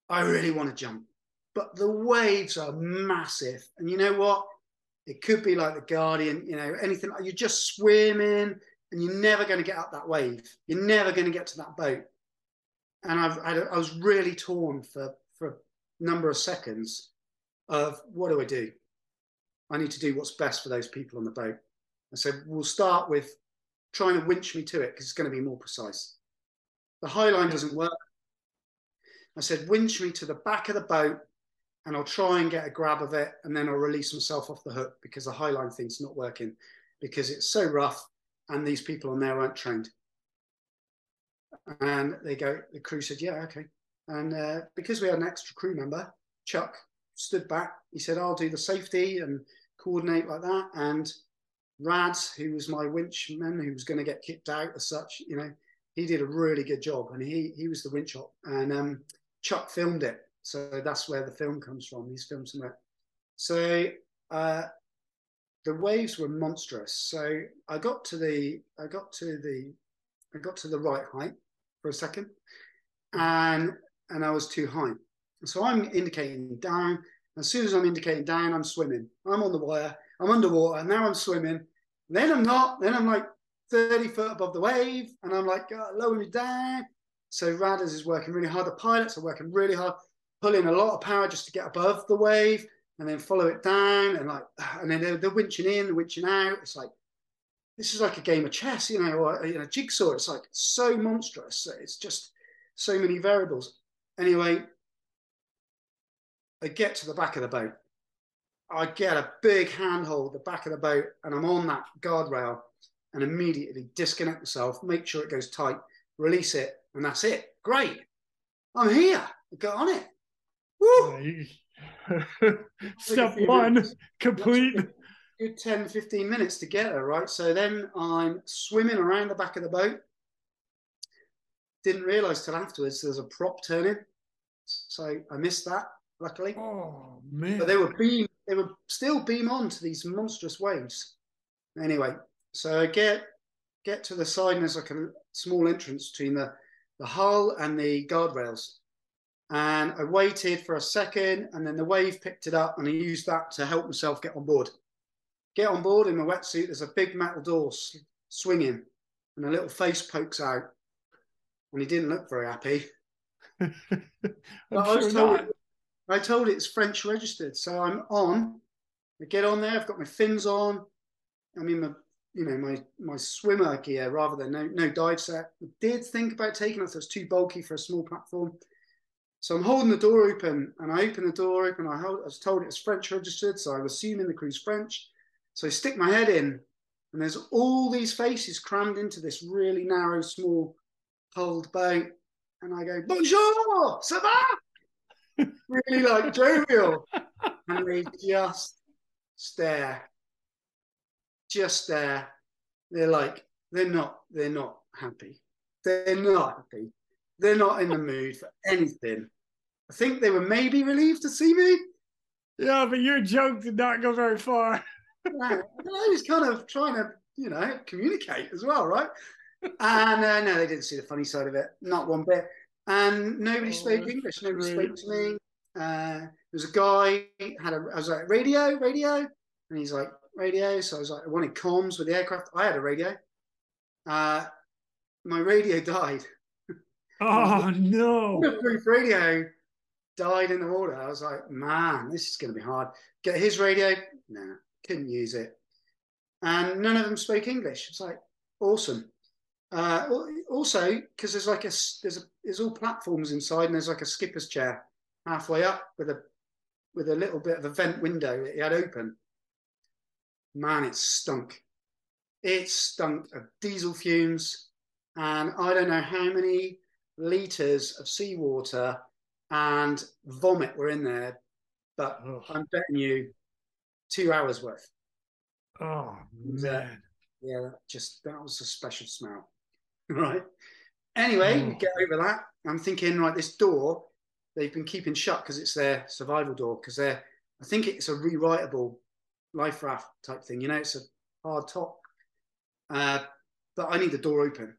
I really want to jump, but the waves are massive. And you know what? It could be like the Guardian, you know, anything. You're just swimming, and you're never going to get up that wave. You're never going to get to that boat. And I've, I, I was really torn for for a number of seconds of what do I do? I need to do what's best for those people on the boat. I said, we'll start with trying to winch me to it because it's going to be more precise. The high line doesn't work. I said, winch me to the back of the boat and I'll try and get a grab of it and then I'll release myself off the hook because the highline thing's not working because it's so rough and these people on there aren't trained. And they go, the crew said, yeah, okay. And uh, because we had an extra crew member, Chuck stood back. He said, I'll do the safety and coordinate like that. And Rads, who was my winchman, who was going to get kicked out as such, you know, he did a really good job, and he he was the winch op. And um, Chuck filmed it, so that's where the film comes from. Some of it. So uh, the waves were monstrous. So I got to the I got to the I got to the right height for a second, and and I was too high. So I'm indicating down. As soon as I'm indicating down, I'm swimming. I'm on the wire. I'm underwater. Now I'm swimming. Then I'm not. Then I'm like 30 foot above the wave, and I'm like uh, lowering me down. So Radders is working really hard. The pilots are working really hard, pulling a lot of power just to get above the wave and then follow it down and like, and then they're, they're winching in, winching out. It's like, this is like a game of chess, you know, or uh, you know, jigsaw. It's like so monstrous. It's just so many variables. Anyway, I get to the back of the boat. I get a big handhold the back of the boat, and I'm on that guardrail, and immediately disconnect myself, make sure it goes tight, release it, and that's it. Great, I'm here. Get on it.
Step one, minutes. complete.
Good 10, 15 minutes to get there, right? So then I'm swimming around the back of the boat. Didn't realize till afterwards there's a prop turning. So I missed that, luckily.
Oh man.
But they were beam, they were still beam on to these monstrous waves. Anyway, so I get get to the side and there's like a small entrance between the, the hull and the guardrails. And I waited for a second and then the wave picked it up and I used that to help myself get on board. Get on board in my wetsuit, there's a big metal door swinging and a little face pokes out. And he didn't look very happy.
I, was told it,
I told it it's French registered. So I'm on. I get on there, I've got my fins on. I mean, my you know my my swimmer gear rather than no no dive set. I did think about taking it, so it's too bulky for a small platform. So I'm holding the door open, and I open the door open. I, hold, I was told it was French registered, so I'm assuming the crew's French. So I stick my head in, and there's all these faces crammed into this really narrow, small, hulled boat. And I go, Bonjour, ça va? really like jovial. and they just stare just stare. They're like, they're not, they're not happy. They're not happy. They're not in the mood for anything. I think they were maybe relieved to see me.
Yeah, but your joke did not go very far.
I was kind of trying to, you know, communicate as well, right? And uh, no, they didn't see the funny side of it, not one bit. And nobody oh, spoke English. Nobody great. spoke to me. Uh, there was a guy had a. I was like, radio, radio, and he's like, radio. So I was like, I wanted comms with the aircraft. I had a radio. Uh, my radio died.
Oh no!
Radio died in the water. I was like, man, this is going to be hard. Get his radio? Nah, couldn't use it. And none of them spoke English. It's like awesome. Uh, also, because there's like a there's a there's all platforms inside, and there's like a skipper's chair halfway up with a with a little bit of a vent window that he had open man, it stunk. It stunk of diesel fumes, and I don't know how many liters of seawater and vomit were in there, but oh. I'm betting you two hours worth.
Oh man,
yeah, just that was a special smell, right? Anyway, oh. get over that. I'm thinking, right, this door they've been keeping shut because it's their survival door because they're I think it's a rewritable life raft type thing. You know, it's a hard top. Uh, but I need the door open.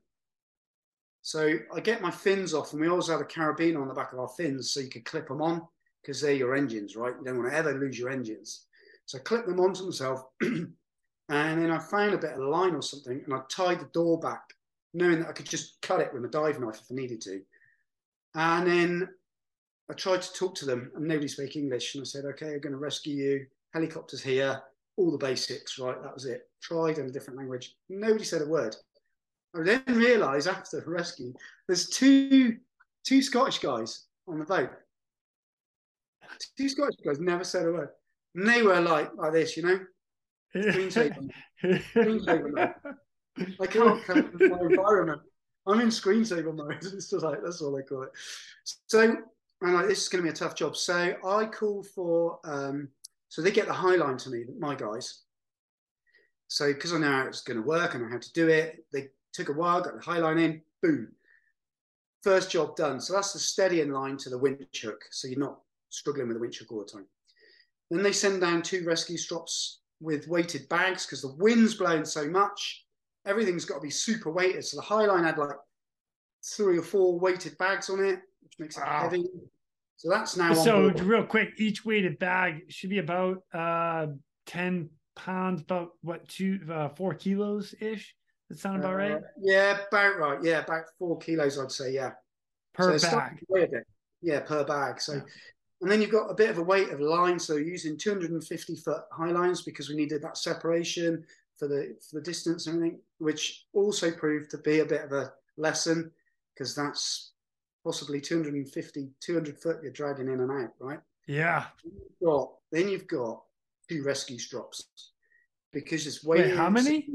So I get my fins off, and we always had a carabiner on the back of our fins so you could clip them on because they're your engines, right? You don't want to ever lose your engines. So I clip them onto myself, and then I found a bit of line or something, and I tied the door back, knowing that I could just cut it with a dive knife if I needed to. And then I tried to talk to them, and nobody spoke English. And I said, "Okay, I'm going to rescue you helicopters here, all the basics, right? That was it. Tried in a different language. Nobody said a word. I then realised after the rescue, there's two two Scottish guys on the boat. Two Scottish guys never said a word. And they were like like this, you know? Screensaver. screensaver I can't cope with my environment. I'm in screensaver mode. It's just like that's all I call it. So I'm like, this is going to be a tough job. So I call for um, so they get the high line to me, my guys. So because I know how it's going to work and I had to do it, they took a while, got the high line in, boom. First job done. So that's the steadying line to the winch hook. So you're not struggling with the winch hook all the time. Then they send down two rescue strops with weighted bags because the wind's blowing so much. Everything's got to be super weighted. So the Highline had like three or four weighted bags on it, which makes it wow. heavy. So that's now.
So real quick, each weighted bag should be about uh, ten pounds, about what two, uh, four kilos ish. That sound about uh, right?
Yeah, about right. Yeah, about four kilos, I'd say. Yeah,
per so bag.
Yeah, per bag. So, yeah. and then you've got a bit of a weight of line. So using 250 foot high lines because we needed that separation for the for the distance and everything, which also proved to be a bit of a lesson because that's possibly 250, 200 foot you're dragging in and out, right?
Yeah.
Then you've got, then you've got two rescue strops because it's
way. Wait, how many?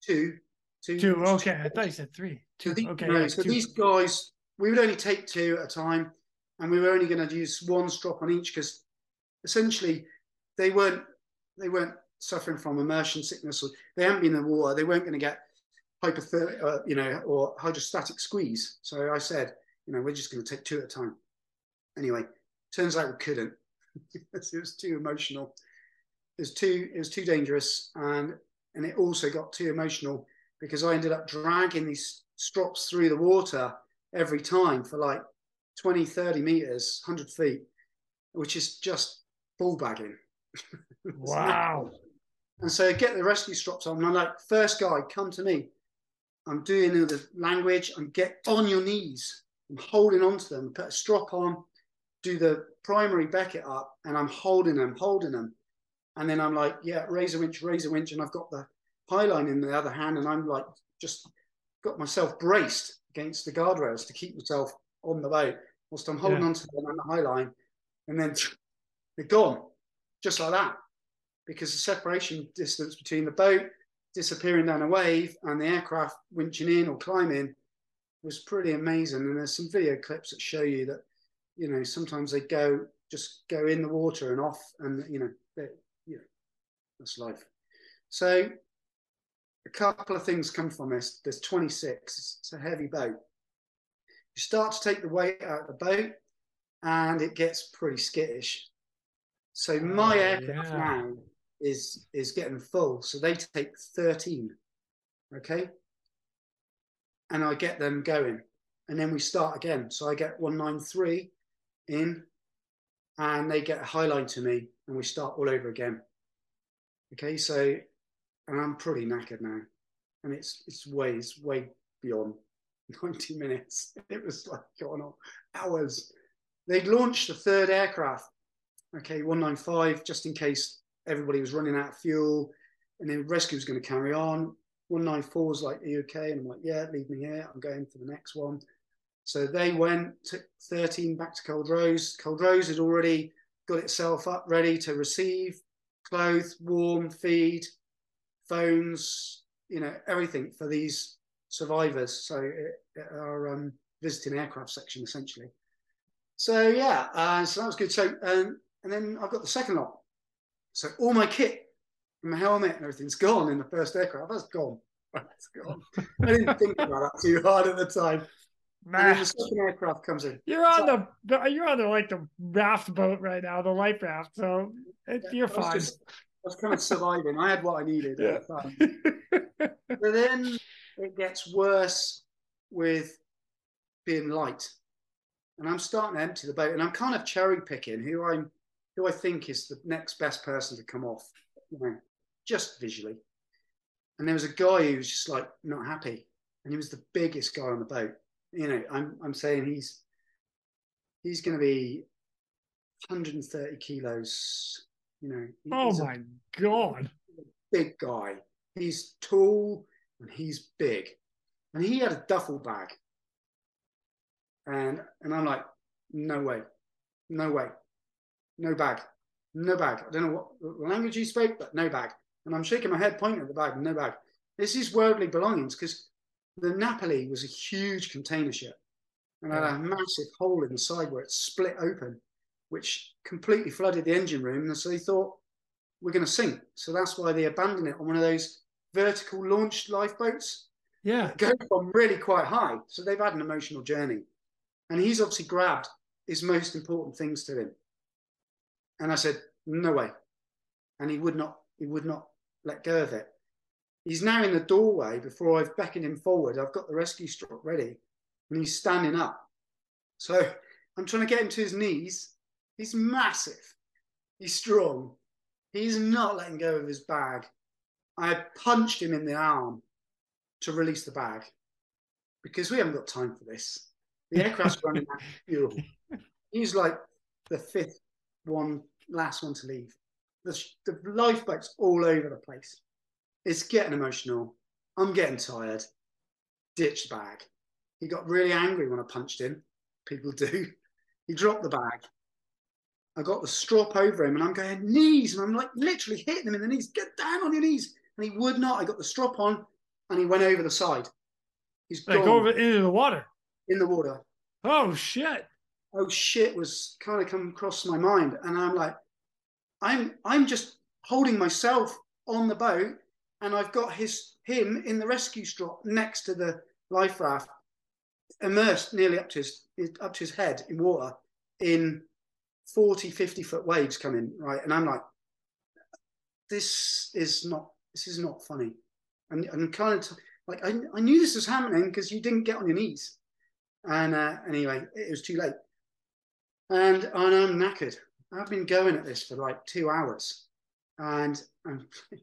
Two.
Two. Two. Okay, I thought you said three. Two. Okay.
No,
yeah,
so
two.
these guys, we would only take two at a time, and we were only going to use one strop on each because essentially they weren't they weren't suffering from immersion sickness or they hadn't been in the water. They weren't going to get hypothermic, uh, you know, or hydrostatic squeeze. So I said, you know, we're just going to take two at a time. Anyway, turns out we couldn't. it was too emotional. It was too it was too dangerous, and and it also got too emotional because I ended up dragging these strops through the water every time for like 20, 30 meters, 100 feet, which is just bull bagging.
wow.
and so I get the rescue strops on, and I'm like, first guy, come to me. I'm doing the language. I'm get on your knees. I'm holding on to them. Put a strop on. Do the primary becket up, and I'm holding them, holding them. And then I'm like, yeah, razor winch, razor winch, and I've got the high line in the other hand, and I'm like, just got myself braced against the guardrails to keep myself on the boat whilst I'm holding yeah. on to them on the high line, and then they're gone, just like that, because the separation distance between the boat disappearing down a wave and the aircraft winching in or climbing was pretty amazing. And there's some video clips that show you that, you know, sometimes they go just go in the water and off, and you know, you know, that's life. So a couple of things come from this. There's 26. It's a heavy boat. You start to take the weight out of the boat, and it gets pretty skittish. So oh, my oh, aircraft yeah. now is is getting full. So they take 13. Okay. And I get them going. And then we start again. So I get 193 in and they get a high line to me and we start all over again. Okay, so and I'm pretty knackered now. And it's it's way it's way beyond 90 minutes. It was like going on hours. They'd launched the third aircraft, okay, 195, just in case everybody was running out of fuel, and then rescue was going to carry on. 194 was like, Are you okay? And I'm like, Yeah, leave me here. I'm going for the next one. So they went, took 13 back to Culdrose. Cold Rose had already got itself up ready to receive, clothe, warm, feed, phones, you know, everything for these survivors. So it, it, our um, visiting aircraft section essentially. So yeah, uh, so that was good. So um, and then I've got the second lot. So all my kit, my helmet and everything's gone in the first aircraft. That's gone. That's gone. I didn't think about that too hard at the time. Man, the second aircraft comes in.
You're on so, the you're on the like the raft boat right now, the life raft. So it, yeah, you're fine. Just,
was kind of surviving. I had what I needed yeah. but then it gets worse with being light, and I'm starting to empty the boat, and I'm kind of cherry picking who I'm who I think is the next best person to come off, you know, just visually. And there was a guy who was just like not happy, and he was the biggest guy on the boat. You know, I'm I'm saying he's he's going to be 130 kilos. You know.
Oh my god!
Big guy. He's tall and he's big, and he had a duffel bag. And and I'm like, no way, no way no bag, no bag. I don't know what language he spoke, but no bag. And I'm shaking my head, pointing at the bag, no bag. This is worldly belongings because the Napoli was a huge container ship and had a massive hole in the side where it split open, which completely flooded the engine room. And so they thought, we're going to sink. So that's why they abandoned it on one of those vertical launched lifeboats.
Yeah.
Go from really quite high. So they've had an emotional journey. And he's obviously grabbed his most important things to him. And I said, no way. And he would not, he would not let go of it. He's now in the doorway before I've beckoned him forward. I've got the rescue strap ready and he's standing up. So I'm trying to get him to his knees. He's massive. He's strong. He's not letting go of his bag. I punched him in the arm to release the bag because we haven't got time for this. The aircraft's running out of fuel. He's like the fifth one, last one to leave. The, the lifeboat's all over the place. It's getting emotional. I'm getting tired. Ditch the bag. He got really angry when I punched him. People do. He dropped the bag. I got the strop over him and I'm going, knees. And I'm like literally hitting him in the knees. Get down on your knees. And he would not. I got the strop on and he went over the side. He's
like
gone
over into the water.
in the water.
Oh shit.
Oh shit was kind of come across my mind. And I'm like, I'm I'm just holding myself on the boat and I've got his him in the rescue strap next to the life raft, immersed nearly up to his up to his head in water in 40, 50 foot waves coming, right? And I'm like, this is not this is not funny. And I'm kind of like I, I knew this was happening because you didn't get on your knees. And uh, anyway, it was too late. And, and I'm knackered. I've been going at this for like two hours. And I'm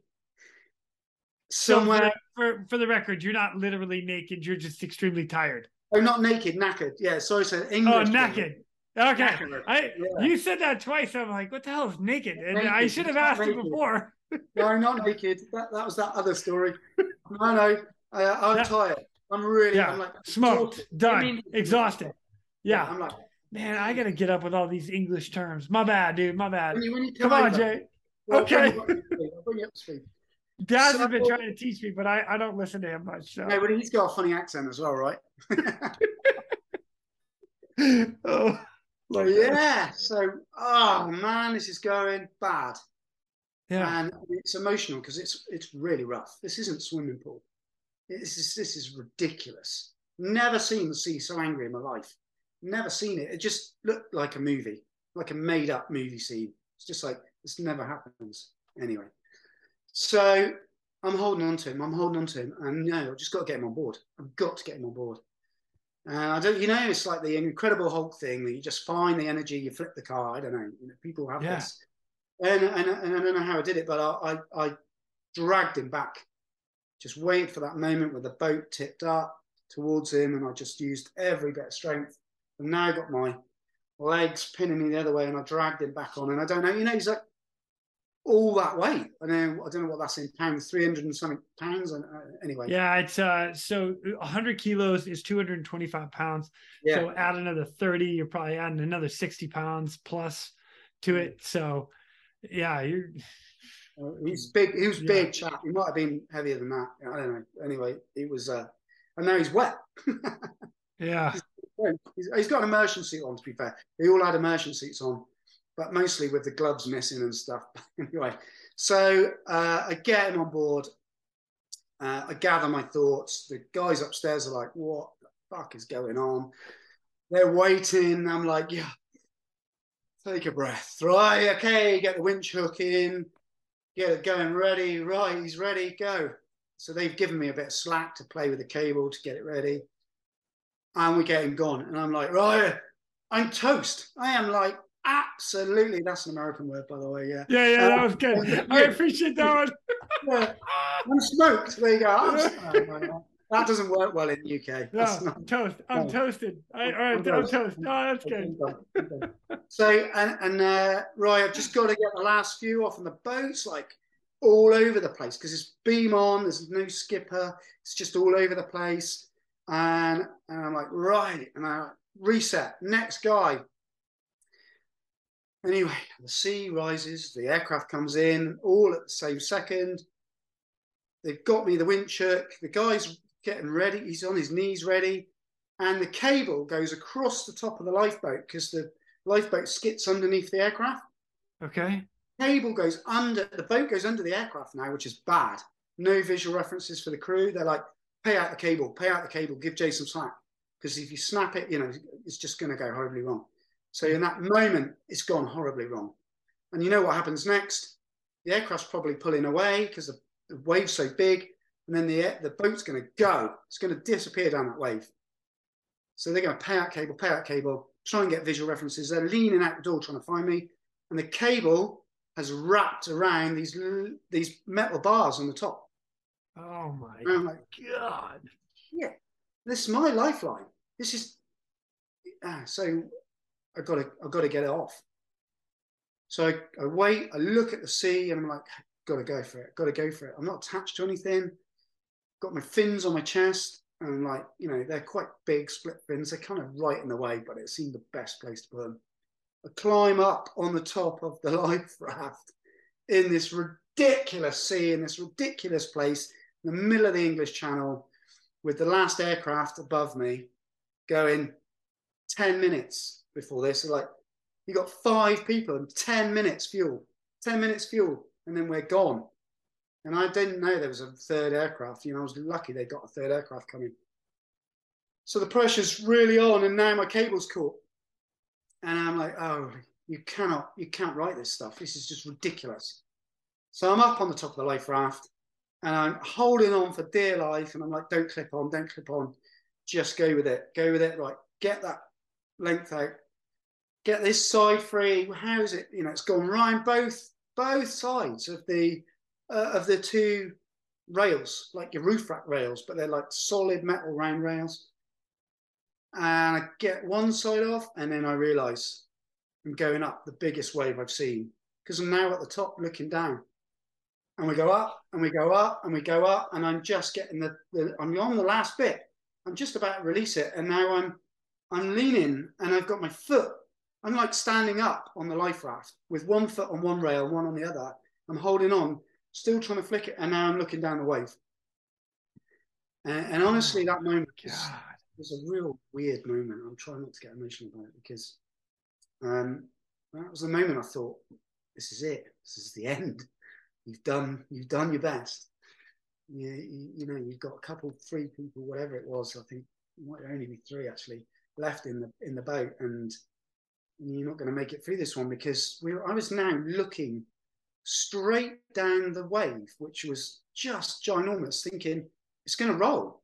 So
somewhere
for, for for the record, you're not literally naked. You're just extremely tired.
I'm not naked, knackered. Yeah, sorry, so English.
Oh, naked. Okay. I
Yeah.
you said that twice. I'm like, what the hell is naked? And I should have asked you before.
No, not naked. That, that was that other story. No, no, I, I'm
Yeah.
tired. I'm really,
Yeah.
I'm like
Smoked,
exhausted.
done,
I mean-
exhausted. Yeah.
I'm like,
Man, I gotta get up with all these English terms. My bad, dude. My bad.
when you, when you
Come on,
over,
Jay.
I'll
Okay.
bring you up to speed. I'll bring you up to speed.
Dad has been trying to teach me, but I, I don't listen to him much. So.
No, but he's got a funny accent as well, right?
oh,
But uh, yeah, so oh man, this is going bad,
yeah.
and it's emotional because it's it's really rough. This isn't swimming pool. This is this is ridiculous. Never seen the sea so angry in my life. Never seen it. It just looked like a movie, like a made up movie scene. It's just like this never happens. Anyway, so I'm holding on to him. I'm holding on to him, and no, I've just got to get him on board. I've got to get him on board. And I don't, you know, it's like the Incredible Hulk thing that you just find the energy, you flip the car. I don't know. You know people have
Yeah.
this, and, and and I don't know how I did it, but I, I I dragged him back. Just waited for that moment where the boat tipped up towards him, and I just used every bit of strength. And now I got my legs pinning me the other way, and I dragged him back on. And I don't know, you know, he's like all that weight. And then I don't know what that's in pounds, three hundred and something pounds. And uh, anyway,
Yeah, it's uh so 100 kilos is 225 pounds.
yeah.
So add another 30, you're probably adding another 60 pounds plus to it. So yeah, you're
Uh, he's big. He was
Yeah.
big chap. He might have been heavier than that. I don't know. Anyway, he was. Uh, and now he's wet.
yeah.
he's, he's got an immersion suit on. To be fair, they all had immersion suits on, but mostly with the gloves missing and stuff. anyway, so uh, I get him on board. Uh, I gather my thoughts. The guys upstairs are like, "What the fuck is going on?" They're waiting. I'm like, "Yeah." Take a breath. Right, okay, get the winch hook in, get it going ready. Right, he's ready, go. So they've given me a bit of slack to play with the cable to get it ready. And we get him gone. And I'm like, right, I'm toast. I am like, absolutely. That's an American word, by the way. Yeah.
Yeah, yeah, that was
Uh,
good. I appreciate that one.
yeah. I'm smoked. There you go. Oh, no, no. That doesn't work well in the UK. That's
No,
not-
toast. I'm
no.
toasted. I, all right, I'm
toast.
toast. Oh, that's good.
So and and uh, right, I've just got to get the last few off, and the boat's like all over the place because it's beam on. There's no skipper. It's just all over the place, and and I'm like right, and I reset. Next guy. Anyway, the sea rises, the aircraft comes in, all at the same second. They've got me the winch hook. The guy's getting ready. He's on his knees ready. And the cable goes across the top of the lifeboat because the lifeboat skits underneath the aircraft.
Okay.
Cable goes under, the boat goes under the aircraft now, which is bad. No visual references for the crew. They're like, pay out the cable, pay out the cable, give Jason some slack. Because if you snap it, you know, it's just going to go horribly wrong. So in that moment, it's gone horribly wrong. And you know what happens next? The aircraft's probably pulling away because the, the wave's so big, and then the the boat's going to go. It's going to disappear down that wave. So they're going to pay out cable, pay out cable, try and get visual references. They're leaning out the door trying to find me, and the cable has wrapped around these these metal bars on the top.
Oh my
and I'm like, God, yeah, this is my lifeline. This is ah, so I got to I got to get it off. So I, I wait, I look at the sea, and I'm like, got to go for it, got to go for it. I'm not attached to anything. Got my fins on my chest, and like, you know, they're quite big split fins. They're kind of right in the way, but it seemed the best place to put them. I climb up on the top of the life raft in this ridiculous sea, in this ridiculous place, in the middle of the English Channel, with the last aircraft above me going 10 minutes before this. So like, you got five people and 10 minutes fuel, 10 minutes fuel, and then we're gone. And I didn't know there was a third aircraft. You know, I was lucky they got a third aircraft coming. So the pressure's really on, and now my cable's caught. And I'm like, oh, you cannot, you can't write this stuff. This is just ridiculous. So I'm up on the top of the life raft and I'm holding on for dear life. And I'm like, don't clip on, don't clip on. Just go with it. Go with it. Right. Get that length out. Get this side free. How is it? You know, it's gone round both both sides of the uh, of the two rails, like your roof rack rails, but they're like solid metal round rails. And I get one side off, and then I realize I'm going up the biggest wave I've seen because I'm now at the top looking down. And we go up and we go up and we go up, and I'm just getting the, the I'm on the last bit. I'm just about to release it, and now I'm I'm leaning and I've got my foot. I'm like standing up on the life raft with one foot on one rail, one on the other. I'm holding on, still trying to flick it, and now I'm looking down the wave. And, and honestly, oh, that moment was, was, a real weird moment. I'm trying not to get emotional about it because um, that was the moment I thought, "This is it. This is the end. You've done. You've done your best. You, you, you know, you've got a couple, three people, whatever it was. I think it might only be three actually left in the in the boat, and you're not going to make it through this one because we I was now looking straight down the wave, which was just ginormous, thinking it's going to roll.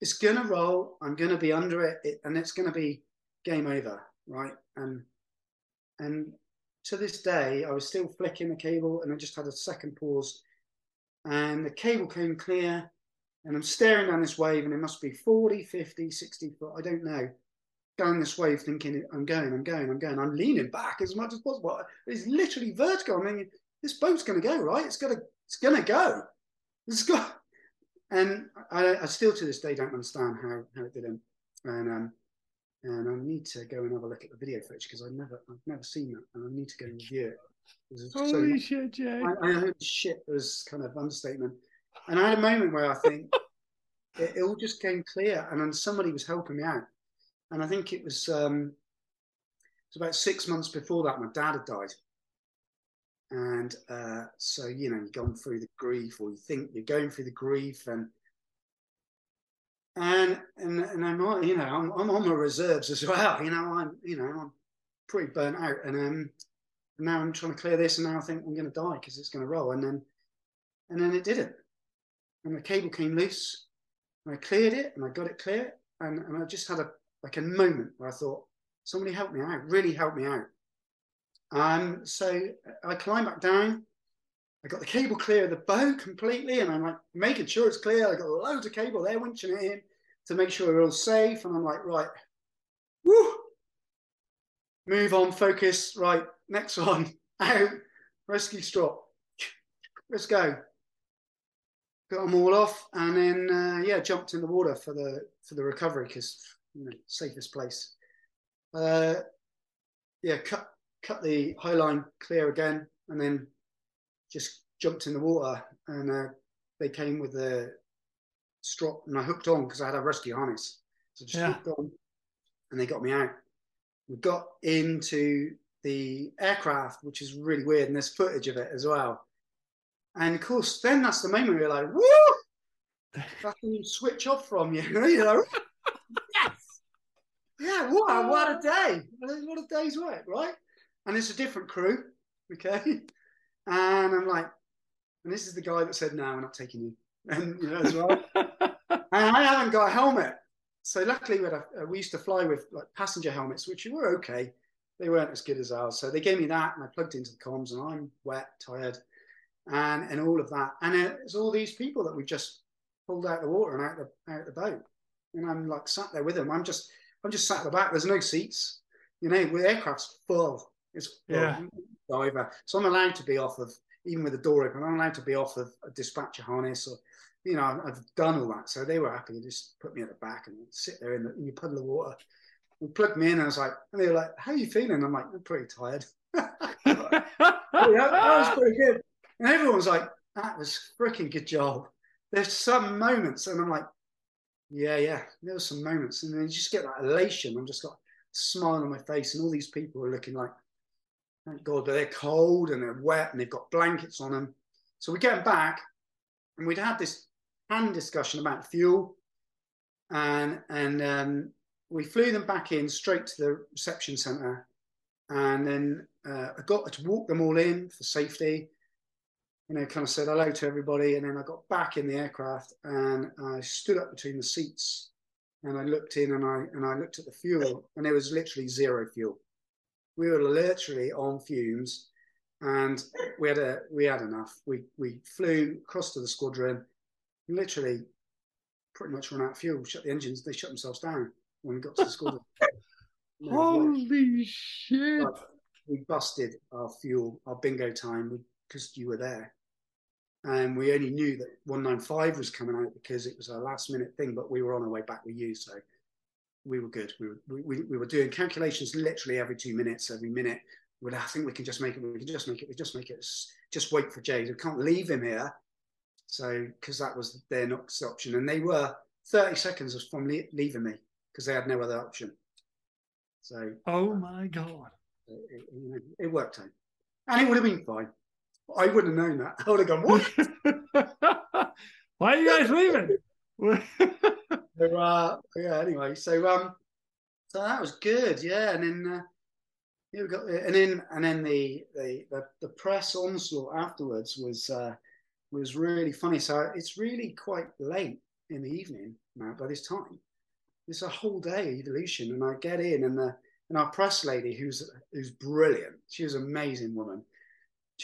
It's going to roll. I'm going to be under it, it and it's going to be game over, right? And and to this day, I was still flicking the cable, and I just had a second pause, and the cable came clear, and I'm staring down this wave, and it must be 40, 50, 60 foot, I don't know, down this wave, thinking, I'm going, I'm going, I'm going. I'm leaning back as much as possible. It's literally vertical. I mean, this boat's going to go right. It's gonna it's gonna go. It's got. And I, I still to this day don't understand how how it didn't. And um, and I need to go and have a look at the video footage because I never I've never seen that, and I need to go and review it.
Holy so, shit, Jay!
I, I heard shit was kind of understatement, and I had a moment where I think it, it, all just came clear, and then somebody was helping me out, and I think it was um, it was about six months before that my dad had died, and uh, so you know you've gone through the grief or you think you're going through the grief and and and, and I'm you know I'm, I'm on my reserves as well. You know I'm you know I'm pretty burnt out and um now I'm trying to clear this and now I think I'm going to die because it's going to roll. And then and then it didn't. And the cable came loose and I cleared it and I got it clear and, and I just had a like a moment where I thought somebody help me out really help me out um, so I climb back down. I got the cable clear of the boat completely, and I'm like making sure it's clear. I got loads of cable there, winching it in to make sure we're all safe. And I'm like, right, woo, move on, focus, right, next one, out, rescue strop, let's go. Got them all off, and then uh, yeah, jumped in the water for the for the recovery because you know safest place. Uh, yeah, cut cut the high line clear again, and then just jumped in the water. And uh, they came with the strop, and I hooked on because I had a rescue harness. So just yeah. hooked on, and they got me out. We got into the aircraft, which is really weird, and there's footage of it as well. And of course, then that's the moment you're like, woo! You switch off from you. you know, yes! Yeah, what a, what a oh. day. What a day's work, right? and it's a different crew. Okay. And I'm like, and this is the guy that said, no, we're not taking you. And, you know, as well. and I haven't got a helmet. So luckily, we, a, uh, we used to fly with like passenger helmets, which were okay. They weren't as good as ours. So they gave me that and I plugged into the comms and I'm wet, tired, and, and all of that. And it's all these people that we just pulled out of the water and out the, out the boat. And I'm like sat there with them. I'm just, I'm just sat at the back. There's no seats. You know, with aircraft's full. It's full.
Yeah.
Diver. So I'm allowed to be off of, even with the door open, I'm allowed to be off of a dispatcher harness or, you know, I've done all that. So they were happy to just put me at the back and sit there in, the, in your puddle of water. We plugged me in and I was like, and they were like, how are you feeling? I'm like, I'm pretty tired. Oh, yeah, that was pretty good. And everyone was like, that was freaking good job. There's some moments, and I'm like, yeah, yeah, there were some moments. And then you just get that elation. I'm just a smile on my face, and all these people are looking like, thank God, they're cold and they're wet and they've got blankets on them. So we get back, and we'd had this hand discussion about fuel, and and um, we flew them back in straight to the reception centre, and then uh, I got to walk them all in for safety you know, kind of said hello to everybody. And then I got back in the aircraft and I stood up between the seats and I looked in and I and I looked at the fuel and there was literally zero fuel. We were literally on fumes and we had a we had enough. We we flew across to the squadron, literally pretty much run out of fuel, shut the engines, they shut themselves down when we got to the squadron.
Holy shit.
We busted our fuel, our bingo time because you were there. And we only knew that 195 was coming out because it was a last minute thing, but we were on our way back with you. So we were good. We were, we, we were doing calculations literally every two minutes, every minute. Well, I think we can just make it. We can just make it. We just make it. Just wait for Jade. We can't leave him here. So, because that was their next option. And they were 30 seconds from leaving me because they had no other option. So,
oh my God.
It, it, it worked out. And it would have been fine. I wouldn't have known that. I would have gone, what?
Why are you guys leaving?
so, uh, yeah, anyway, so um, so that was good, yeah. And then uh, yeah, we got and then and then the the the, the press onslaught afterwards was uh, was really funny. So it's really quite late in the evening now by this time. It's a whole day evolution, and I get in and the and our press lady who's who's brilliant. She was an amazing woman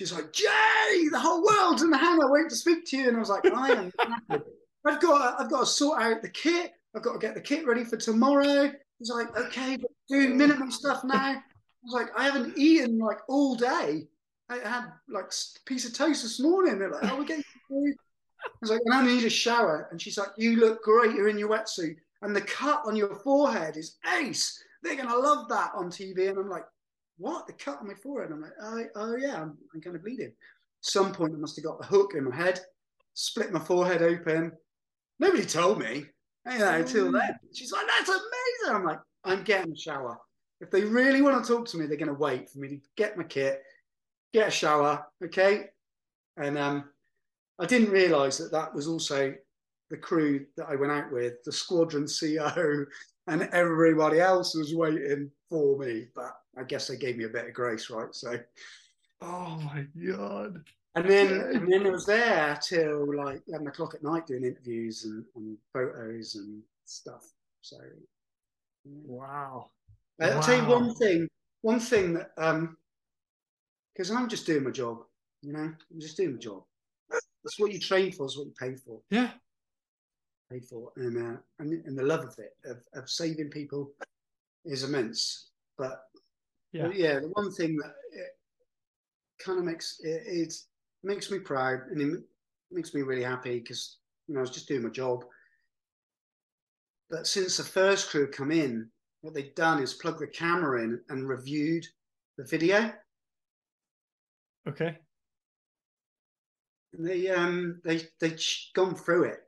She's like, Jay, the whole world's in the hangar waiting to speak to you. And I was like, I am I've got to, I've got to sort out the kit. I've got to get the kit ready for tomorrow. He's like, okay, do minimum stuff now. I was like, I haven't eaten like all day. I had like a piece of toast this morning. They're like, oh, we're getting food. I was like, and I need a shower. And she's like, you look great. You're in your wetsuit. And the cut on your forehead is ace. They're going to love that on TV. And I'm like, what? The cut on my forehead. I'm like, oh, oh yeah, I'm, I'm kind of bleeding. Some point I must have got the hook in my head, split my forehead open. Nobody told me, you know, until then. She's like, that's amazing. I'm like, I'm getting a shower. If they really want to talk to me, they're going to wait for me to get my kit, get a shower, okay? And um, I didn't realize that that was also the crew that I went out with, the squadron CO, and everybody else was waiting for me. But I guess they gave me a bit of grace, right? So,
oh my god!
And then and then it was there till like eleven o'clock at night doing interviews and, and photos and stuff. So,
wow!
I'll
wow.
tell you one thing. One thing that um, because I'm just doing my job. You know, I'm just doing my job. That's what you train for. Is what you pay for.
Yeah.
Pay for, and uh, and and the love of it of, of saving people is immense. But yeah, but yeah, the one thing that kind of makes it, it makes me proud and it makes me really happy because you know I was just doing my job. But since the first crew come in, what they've done is plug the camera in and reviewed the video.
Okay.
And they um they they gone through it,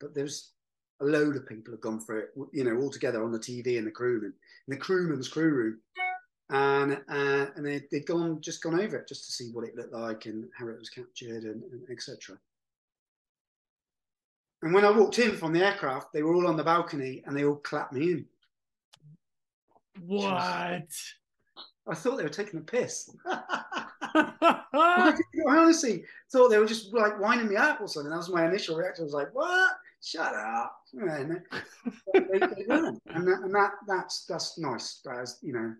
but there's a load of people have gone through it, you know, all together on the TV in the crewman, in the crewman's crew room and uh, and they, they'd gone just gone over it just to see what it looked like and how it was captured and, and etc. And when I walked in from the aircraft, they were all on the balcony and they all clapped me in.
What?
I thought they were taking a piss. I honestly thought they were just like winding me up or something. That was my initial reaction. I was like, "What? Shut up!" And, they, they and, that, and that that's that's nice. That was, you know,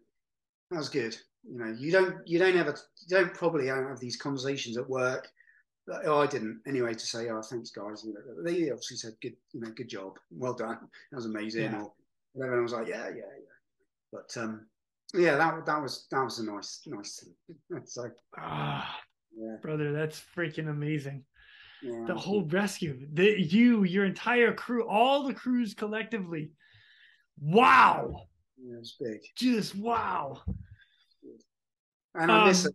that was good. You know, you don't you don't ever you don't probably have these conversations at work. Oh, I didn't anyway. To say, "Oh, thanks, guys." They obviously said, "Good, you know, good job, well done. That was amazing." Yeah. Or whatever. I was like, "Yeah, yeah, yeah." But um, yeah, that that was that was a nice nice thing. so,
ah, yeah. brother, that's freaking amazing. Yeah, the whole rescue, the you, your entire crew, all the crews collectively. Wow.
Yeah, it's big.
Just wow.
And I um, miss it.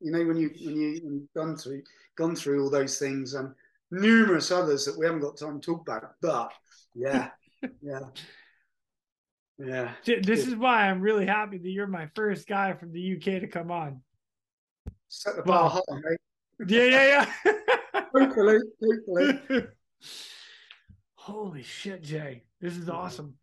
You know, when you when you when you've gone through gone through all those things and numerous others that we haven't got time to talk about. But yeah, yeah. Yeah.
This is why I'm really happy that you're my first guy from the UK to come on.
Set the bar well, high, mate.
Yeah, yeah,
yeah. hopefully, hopefully.
Holy shit, Jay. This is awesome.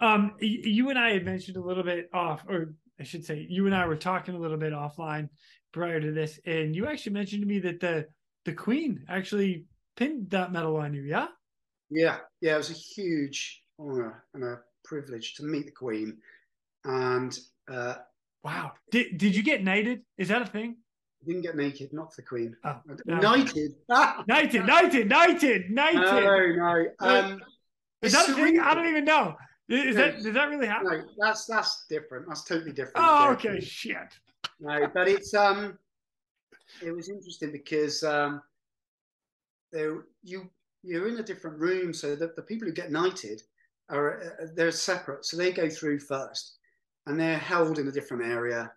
Um, you and I had mentioned a little bit off, or I should say, you and I were talking a little bit offline prior to this, and you actually mentioned to me that the the Queen actually pinned that medal on you, yeah?
Yeah, yeah, it was a huge honor and a privilege to meet the Queen. And uh,
wow, did did you get knighted? Is that a thing?
Didn't get naked, not for the Queen.
Oh,
no. Knighted.
knighted, knighted, knighted, knighted.
No, no. Um,
is that thing? I don't even know. Is no, that does that really happen?
No, that's that's different. That's totally different.
Oh, okay, shit.
No, but it's um, it was interesting because um, there you you're in a different room, so that the people who get knighted are uh, they're separate, so they go through first, and they're held in a different area.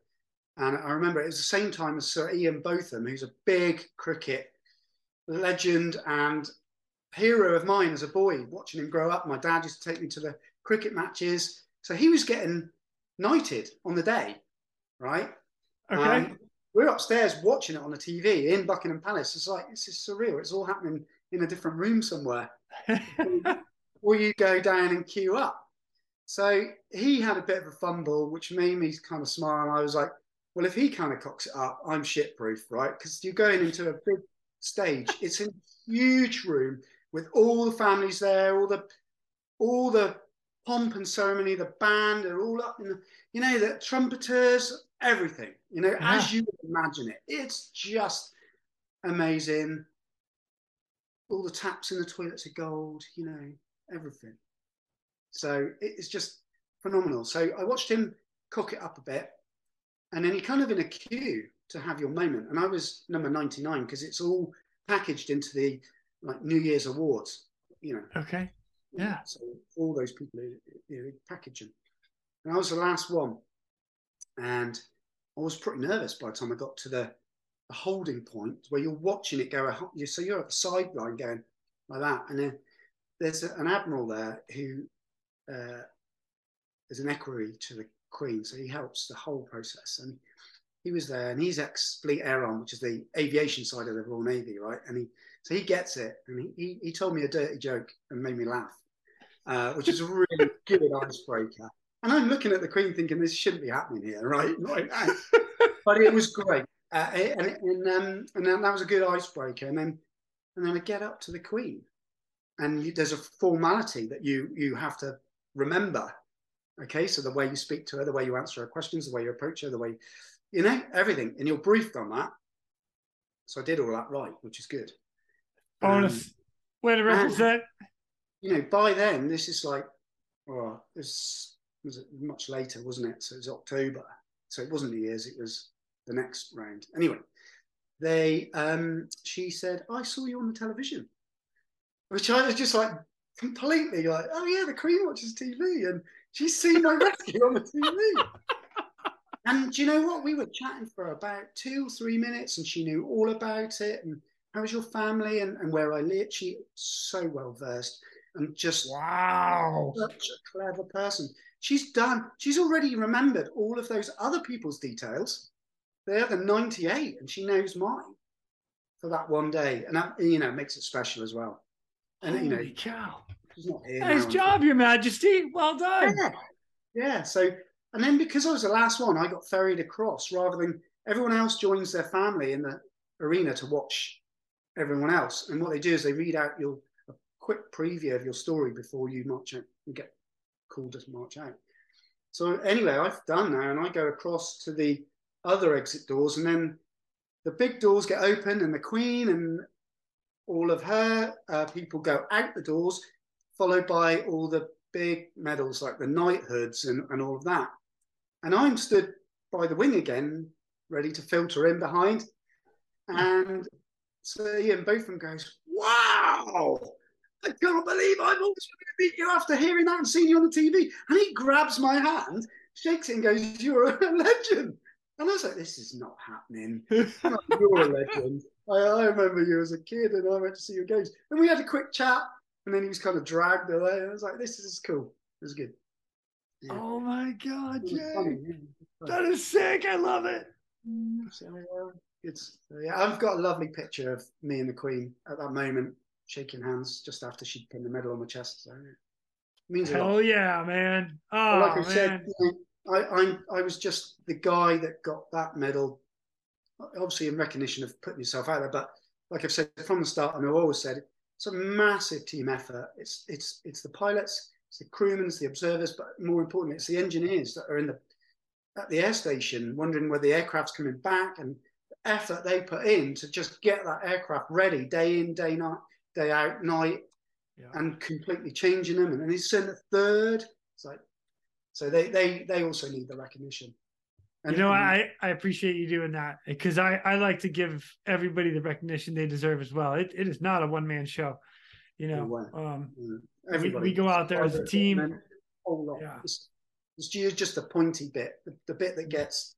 And I remember it was the same time as Sir Ian Botham, who's a big cricket legend and hero of mine as a boy. Watching him grow up, my dad used to take me to the cricket matches, so he was getting knighted on the day, right?
Okay. Um,
we're upstairs watching it on the TV in Buckingham Palace. It's like this is surreal. It's all happening in a different room somewhere. or you go down and queue up. So he had a bit of a fumble, which made me kind of smile. And I was like, well, if he kind of cocks it up, I'm shit proof, right? Because you're going into a big stage. It's a huge room with all the families there, all the all the pomp and ceremony, the band are all up in the, you know, the trumpeters, everything, you know, yeah. as you imagine it. It's just amazing. All the taps in the toilets are gold, you know, everything. So it's just phenomenal. So I watched him cook it up a bit, and then he kind of in a queue to have your moment. And I was number 99 because it's all packaged into the like New Year's awards, you know.
Okay. Yeah.
So all those people you know, package. And I was the last one. And I was pretty nervous by the time I got to the, the holding point where you're watching it go. So you're at the sideline going like that. And then there's an admiral there who uh, is an equerry to the Queen, so he helps the whole process. And he was there, and he's ex Fleet Air Arm, which is the aviation side of the Royal Navy, right? And he so he gets it, and he he, told me a dirty joke and made me laugh, uh, which is a really good icebreaker. And I'm looking at the Queen thinking this shouldn't be happening here, right? but it was great, uh, and and, um, and that was a good icebreaker. And then and then I get up to the Queen, and you, there's a formality that you you have to remember. Okay, so the way you speak to her, the way you answer her questions, the way you approach her, the way you know everything, and you're briefed on that. So I did all that right, which is good.
Bonus, um, way to represent.
You know, by then this is like, oh, this was much later, wasn't it? So it was October. So it wasn't the Year's; it was the next round. Anyway, they, um, she said, "I saw you on the television." which I was just like completely like, oh yeah, the Queen watches TV and she's seen my rescue on the TV. and do you know what? We were chatting for about two or three minutes and she knew all about it and how was your family and, and where I live. She so well versed and just
wow,
such a clever person. She's done, she's already remembered all of those other people's details. They're the 98 and she knows mine for that one day. And that, you know, makes it special as well.
And Holy you know, cow! Nice job, Your Majesty. Well done.
Yeah. yeah. So, and then because I was the last one, I got ferried across rather than everyone else joins their family in the arena to watch everyone else. And what they do is they read out your a quick preview of your story before you march out and get called to march out. So anyway, I've done now, and I go across to the other exit doors, and then the big doors get open, and the Queen and all of her uh, people go out the doors, followed by all the big medals like the knighthoods and, and all of that. And I'm stood by the wing again, ready to filter in behind. And so Ian Botham goes, Wow, I can't believe I'm always going to meet you after hearing that and seeing you on the TV. And he grabs my hand, shakes it, and goes, You're a legend. And I was like, This is not happening. You're a legend. I, I, remember you as a kid and I went to see your games. And we had a quick chat and then he was kind of dragged away. I was like, This is cool. It was good.
Yeah. Oh my God, Jay. That is sick. I love it.
So, uh, it's yeah, I've got a lovely picture of me and the Queen at that moment, shaking hands just after she'd pinned the medal on my chest. So it
means Hell yeah, man! Oh like I man. said,
I, I I was just the guy that got that medal, obviously in recognition of putting yourself out there. But like I've said from the start, and I've always said, it's a massive team effort. It's it's it's the pilots, it's the crewmen, it's the observers, but more importantly, it's the engineers that are in the at the air station wondering where the aircraft's coming back and the effort they put in to just get that aircraft ready day in, day night, day out, night, yeah. and completely changing them. And then he's sent a third. It's like, so they they they also need the recognition.
You know, I I appreciate you doing that because I I like to give everybody the recognition they deserve as well. It it is not a one man show. You know, um, everybody we, we, go out there as a team.
Lot. Yeah. It's, it's just the pointy bit, the, the bit that gets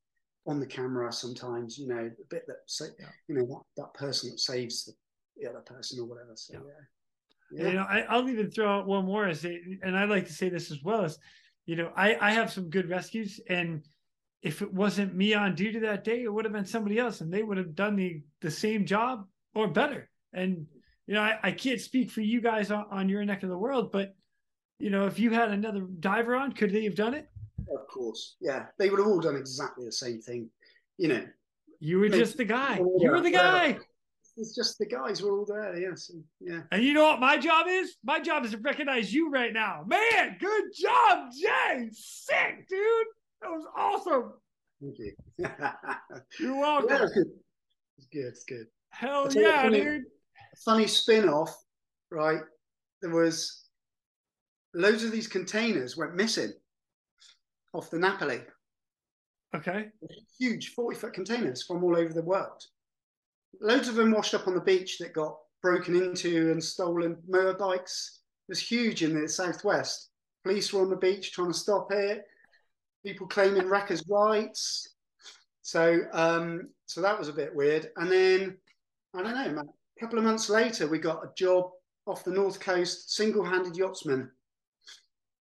on the camera sometimes, you know, the bit that, say, yeah. you know, that, that person that saves the, the other person or whatever. So, yeah.
yeah. You know, I, will even throw out one more, as and I like to say this as well as, you know, I, I have some good rescues, and if it wasn't me on duty that day, it would have been somebody else, and they would have done the the same job or better. And you know, I, I can't speak for you guys on, on your neck of the world, but you know, if you had another diver on, could they have done it?
Of course, yeah, they would have all done exactly the same thing. You know,
you were just the guy. You were the guy.
It's just the guys were all there. Yes, and, yeah.
And you know what my job is? My job is to recognize you right now, man. Good job, Jay. Sick, dude. That was awesome.
Thank you.
You're welcome. Yeah,
it's good. It's good. It's good.
Hell yeah, funny, dude.
Funny spin-off, right? There was loads of these containers went missing off the Napoli.
Okay.
Huge 40 foot containers from all over the world. Loads of them washed up on the beach that got broken into and stolen motorbikes. It was huge in the southwest. Police were on the beach trying to stop it. People claiming wreckers' rights. So, um, so that was a bit weird. And then, I don't know, a couple of months later, we got a job off the north coast, single-handed yachtsman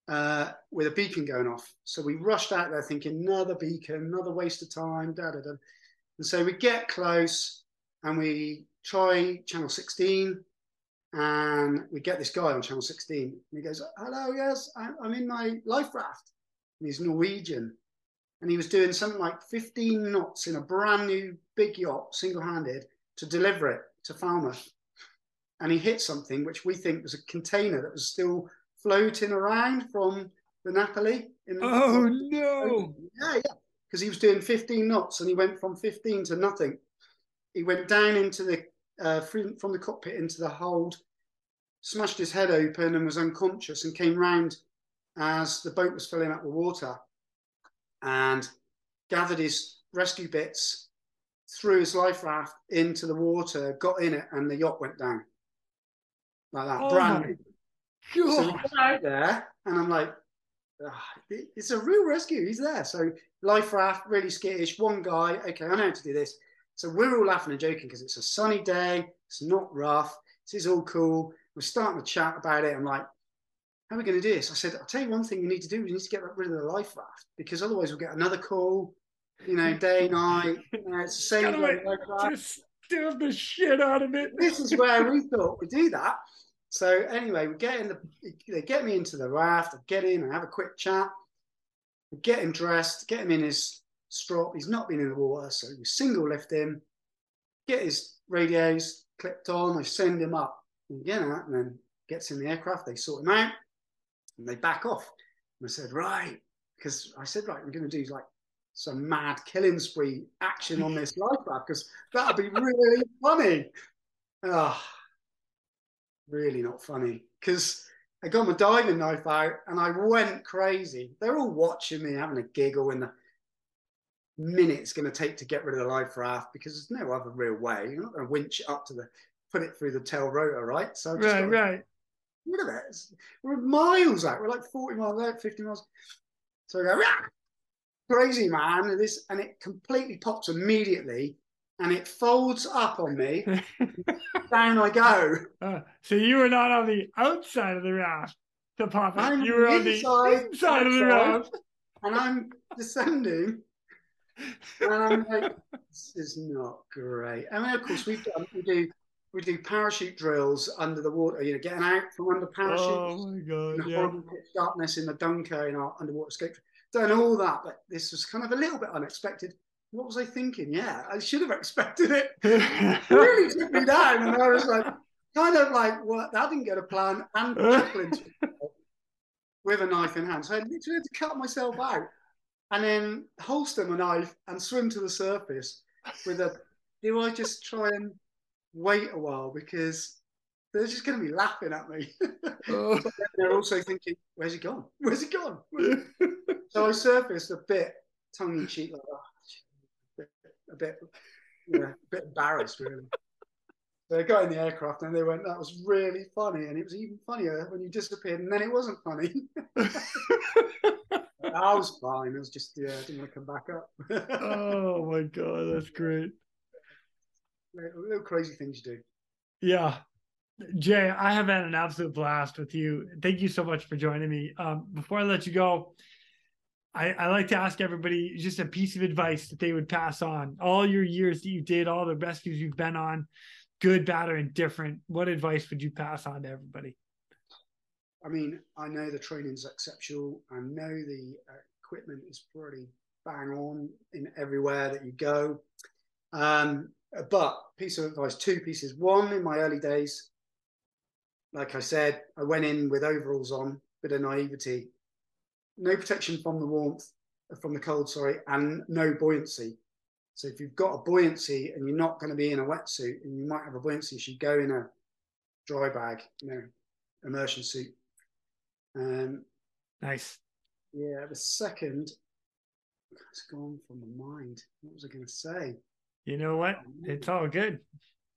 uh, with a beacon going off. So we rushed out there thinking, another beacon, another waste of time, da da da. And so we get close and we try channel 16 and we get this guy on channel 16 and he goes, hello, yes, I'm in my life raft. And he's Norwegian. And he was doing something like 15 knots in a brand new big yacht, single handed, to deliver it to Falmouth. And he hit something which we think was a container that was still floating around from the Napoli.
In the, oh no!
Yeah, yeah, because he was doing 15 knots and he went from 15 to nothing. He went down into the uh, from the cockpit into the hold, smashed his head open and was unconscious, and came round as the boat was filling up with water, and gathered his rescue bits, threw his life raft into the water, got in it, and the yacht went down like that. Oh brand God. So go out there, and I'm like, ah, oh, it's a real rescue. He's there. So life raft, really skittish. One guy. Okay, I know how to do this. So we're all laughing and joking because it's a sunny day. It's not rough. This is all cool. We're starting to chat about it. I'm like, how are we going to do this? I said, I'll tell you one thing you need to do. You need to get rid of the life raft because otherwise we'll get another call. You know, day, night. You know, it's the same. Like,
just steal the shit out of it.
This is where we thought we'd do that. So anyway, we get in the they get me into the raft, I get in, I have a quick chat, get him dressed, get him in his strop. He's not been in the water, so we single lift him, get his radios clipped on. I send him up and get again, and then gets in the aircraft. They sort him out, and they back off. And I said, right, because I said, right, we're going to do like some mad killing spree action on this life raft because that'd be really funny. Ah, oh, really not funny because I got my diving knife out and I went crazy. They're all watching me having a giggle in the minute it's going to take to get rid of the life raft because there's no other real way. You're not going to winch it up to the put it through the tail rotor, right?
So right, right.
Look at that. We're miles out. We're like 40 miles out, 50 miles. So I go, Rah! crazy man. And this and it completely pops immediately and it folds up on me. Down I go.
Uh, so you were not on the outside of the raft to pop
up.
You were on the inside, inside of the raft.
And I'm descending. And I'm like, this is not great. I mean, of course, we've done. we do we do parachute drills under the water, you know, getting out from under parachutes.
Oh my god!
Yeah. in the Dunker in our underwater escape. Done all that, but this was kind of a little bit unexpected. What was I thinking? Yeah, I should have expected it. it really took me down, and I was like, kind of like, what? That didn't get a plan, and with a knife in hand. So I literally had to cut myself out, and then holster my knife and swim to the surface with a. Do I just try and wait a while because they're just going to be laughing at me. Oh. they're also thinking, "Where's he gone? Where's he gone?" so I surfaced a bit tongue in cheek, like oh, a bit, yeah, a bit embarrassed, really. They got in the aircraft and they went, "That was really funny," and it was even funnier when you disappeared, and then it wasn't funny. I was fine. It was just yeah, I didn't want to come back up.
oh my god, that's great
little crazy things you do.
Yeah. Jay, I have had an absolute blast with you. Thank you so much for joining me. Um, before I let you go, I, I, like to ask everybody just a piece of advice that they would pass on. All your years that you did, all the rescues you've been on, good, bad, or indifferent. What advice would you pass on to everybody?
I mean, I know the training's exceptional. I know the equipment is pretty bang on in everywhere that you go. Um, but piece of advice, two pieces. One, in my early days, like I said, I went in with overalls on, bit of naivety, no protection from the warmth, from the cold, sorry, and no buoyancy. So if you've got a buoyancy and you're not going to be in a wetsuit, and you might have a buoyancy, you should go in a dry bag, you know, immersion suit. Um,
nice.
Yeah. The second, it's gone from my mind. What was I going to say?
You know what? It's all good.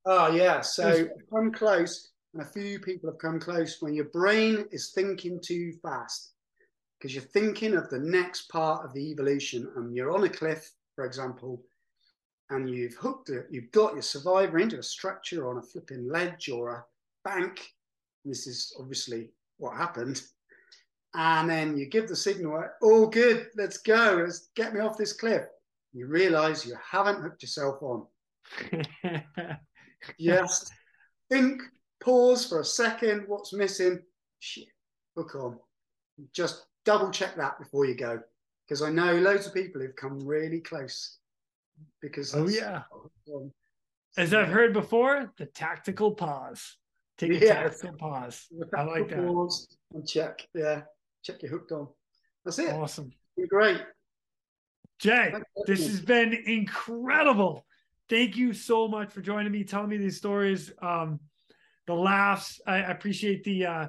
Oh yeah. So come close, and a few people have come close when your brain is thinking too fast because you're thinking of the next part of the evolution, and you're on a cliff, for example, and you've hooked it, you've got your survivor into a structure on a flipping ledge or a bank. This is obviously what happened. And then you give the signal, all good, let's go, let's get me off this cliff you realize you haven't hooked yourself on. Just think, pause for a second, what's missing? Shit, hook on. Just double check that before you go. Because I know loads of people who've come really close. Because
oh yeah. As I've heard before, the tactical pause. Take a yeah. tactical pause. I like that. Pause
and check. Yeah. Check you're hooked on. That's it.
Awesome.
You're great.
Jay, this has been incredible. Thank you so much for joining me, telling me these stories. Um, the laughs. I, appreciate the uh,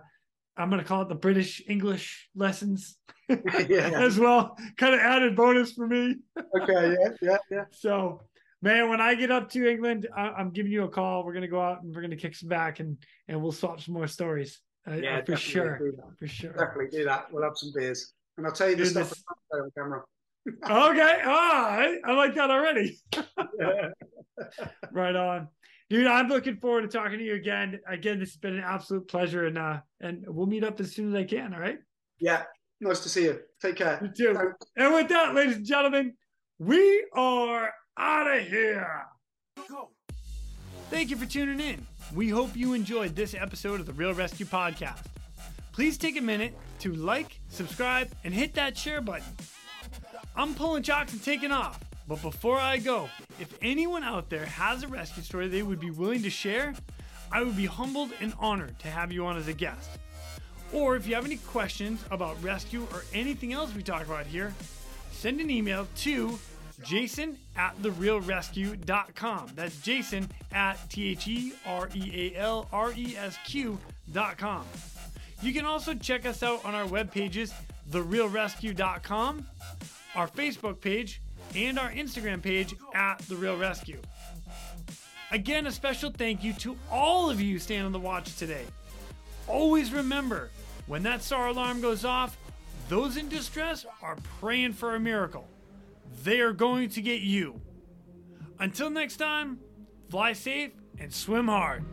I'm gonna call it the British English lessons yeah. as well. Kind of added bonus for me.
okay, yeah, yeah, yeah.
So man, when I get up to England, I, am giving you a call. We're gonna go out and we're gonna kick some back and and we'll swap some more stories. Uh, yeah, for sure, for sure.
Definitely do that. We'll have some beers, and I'll tell you the Dude, stuff this... on camera
okay. Ah, I, I like that already. right on. Dude, I'm looking forward to talking to you again. Again, this has been an absolute pleasure, and uh, and we'll meet up as soon as I can. All right.
Yeah. Nice to see you. Take care.
You too. Thanks. And with that, ladies and gentlemen, we are out of here. Go. Thank you for tuning in. We hope you enjoyed this episode of the Real ResQ Podcast. Please take a minute to like, subscribe, and hit that share button. I'm pulling chocks and taking off. But before I go, if anyone out there has a rescue story they would be willing to share, I would be humbled and honored to have you on as a guest. Or if you have any questions about rescue or anything else we talk about here, send an email to jason at therealresq.com. That's jason at T H E R E A L R E S Q.com. You can also check us out on our web pages, therealresq.com, our Facebook page, and our Instagram page at The Real ResQ. Again, a special thank you to all of you staying on the watch today. Always remember, when that SAR alarm goes off, those in distress are praying for a miracle. They are going to get you. Until next time, fly safe and swim hard.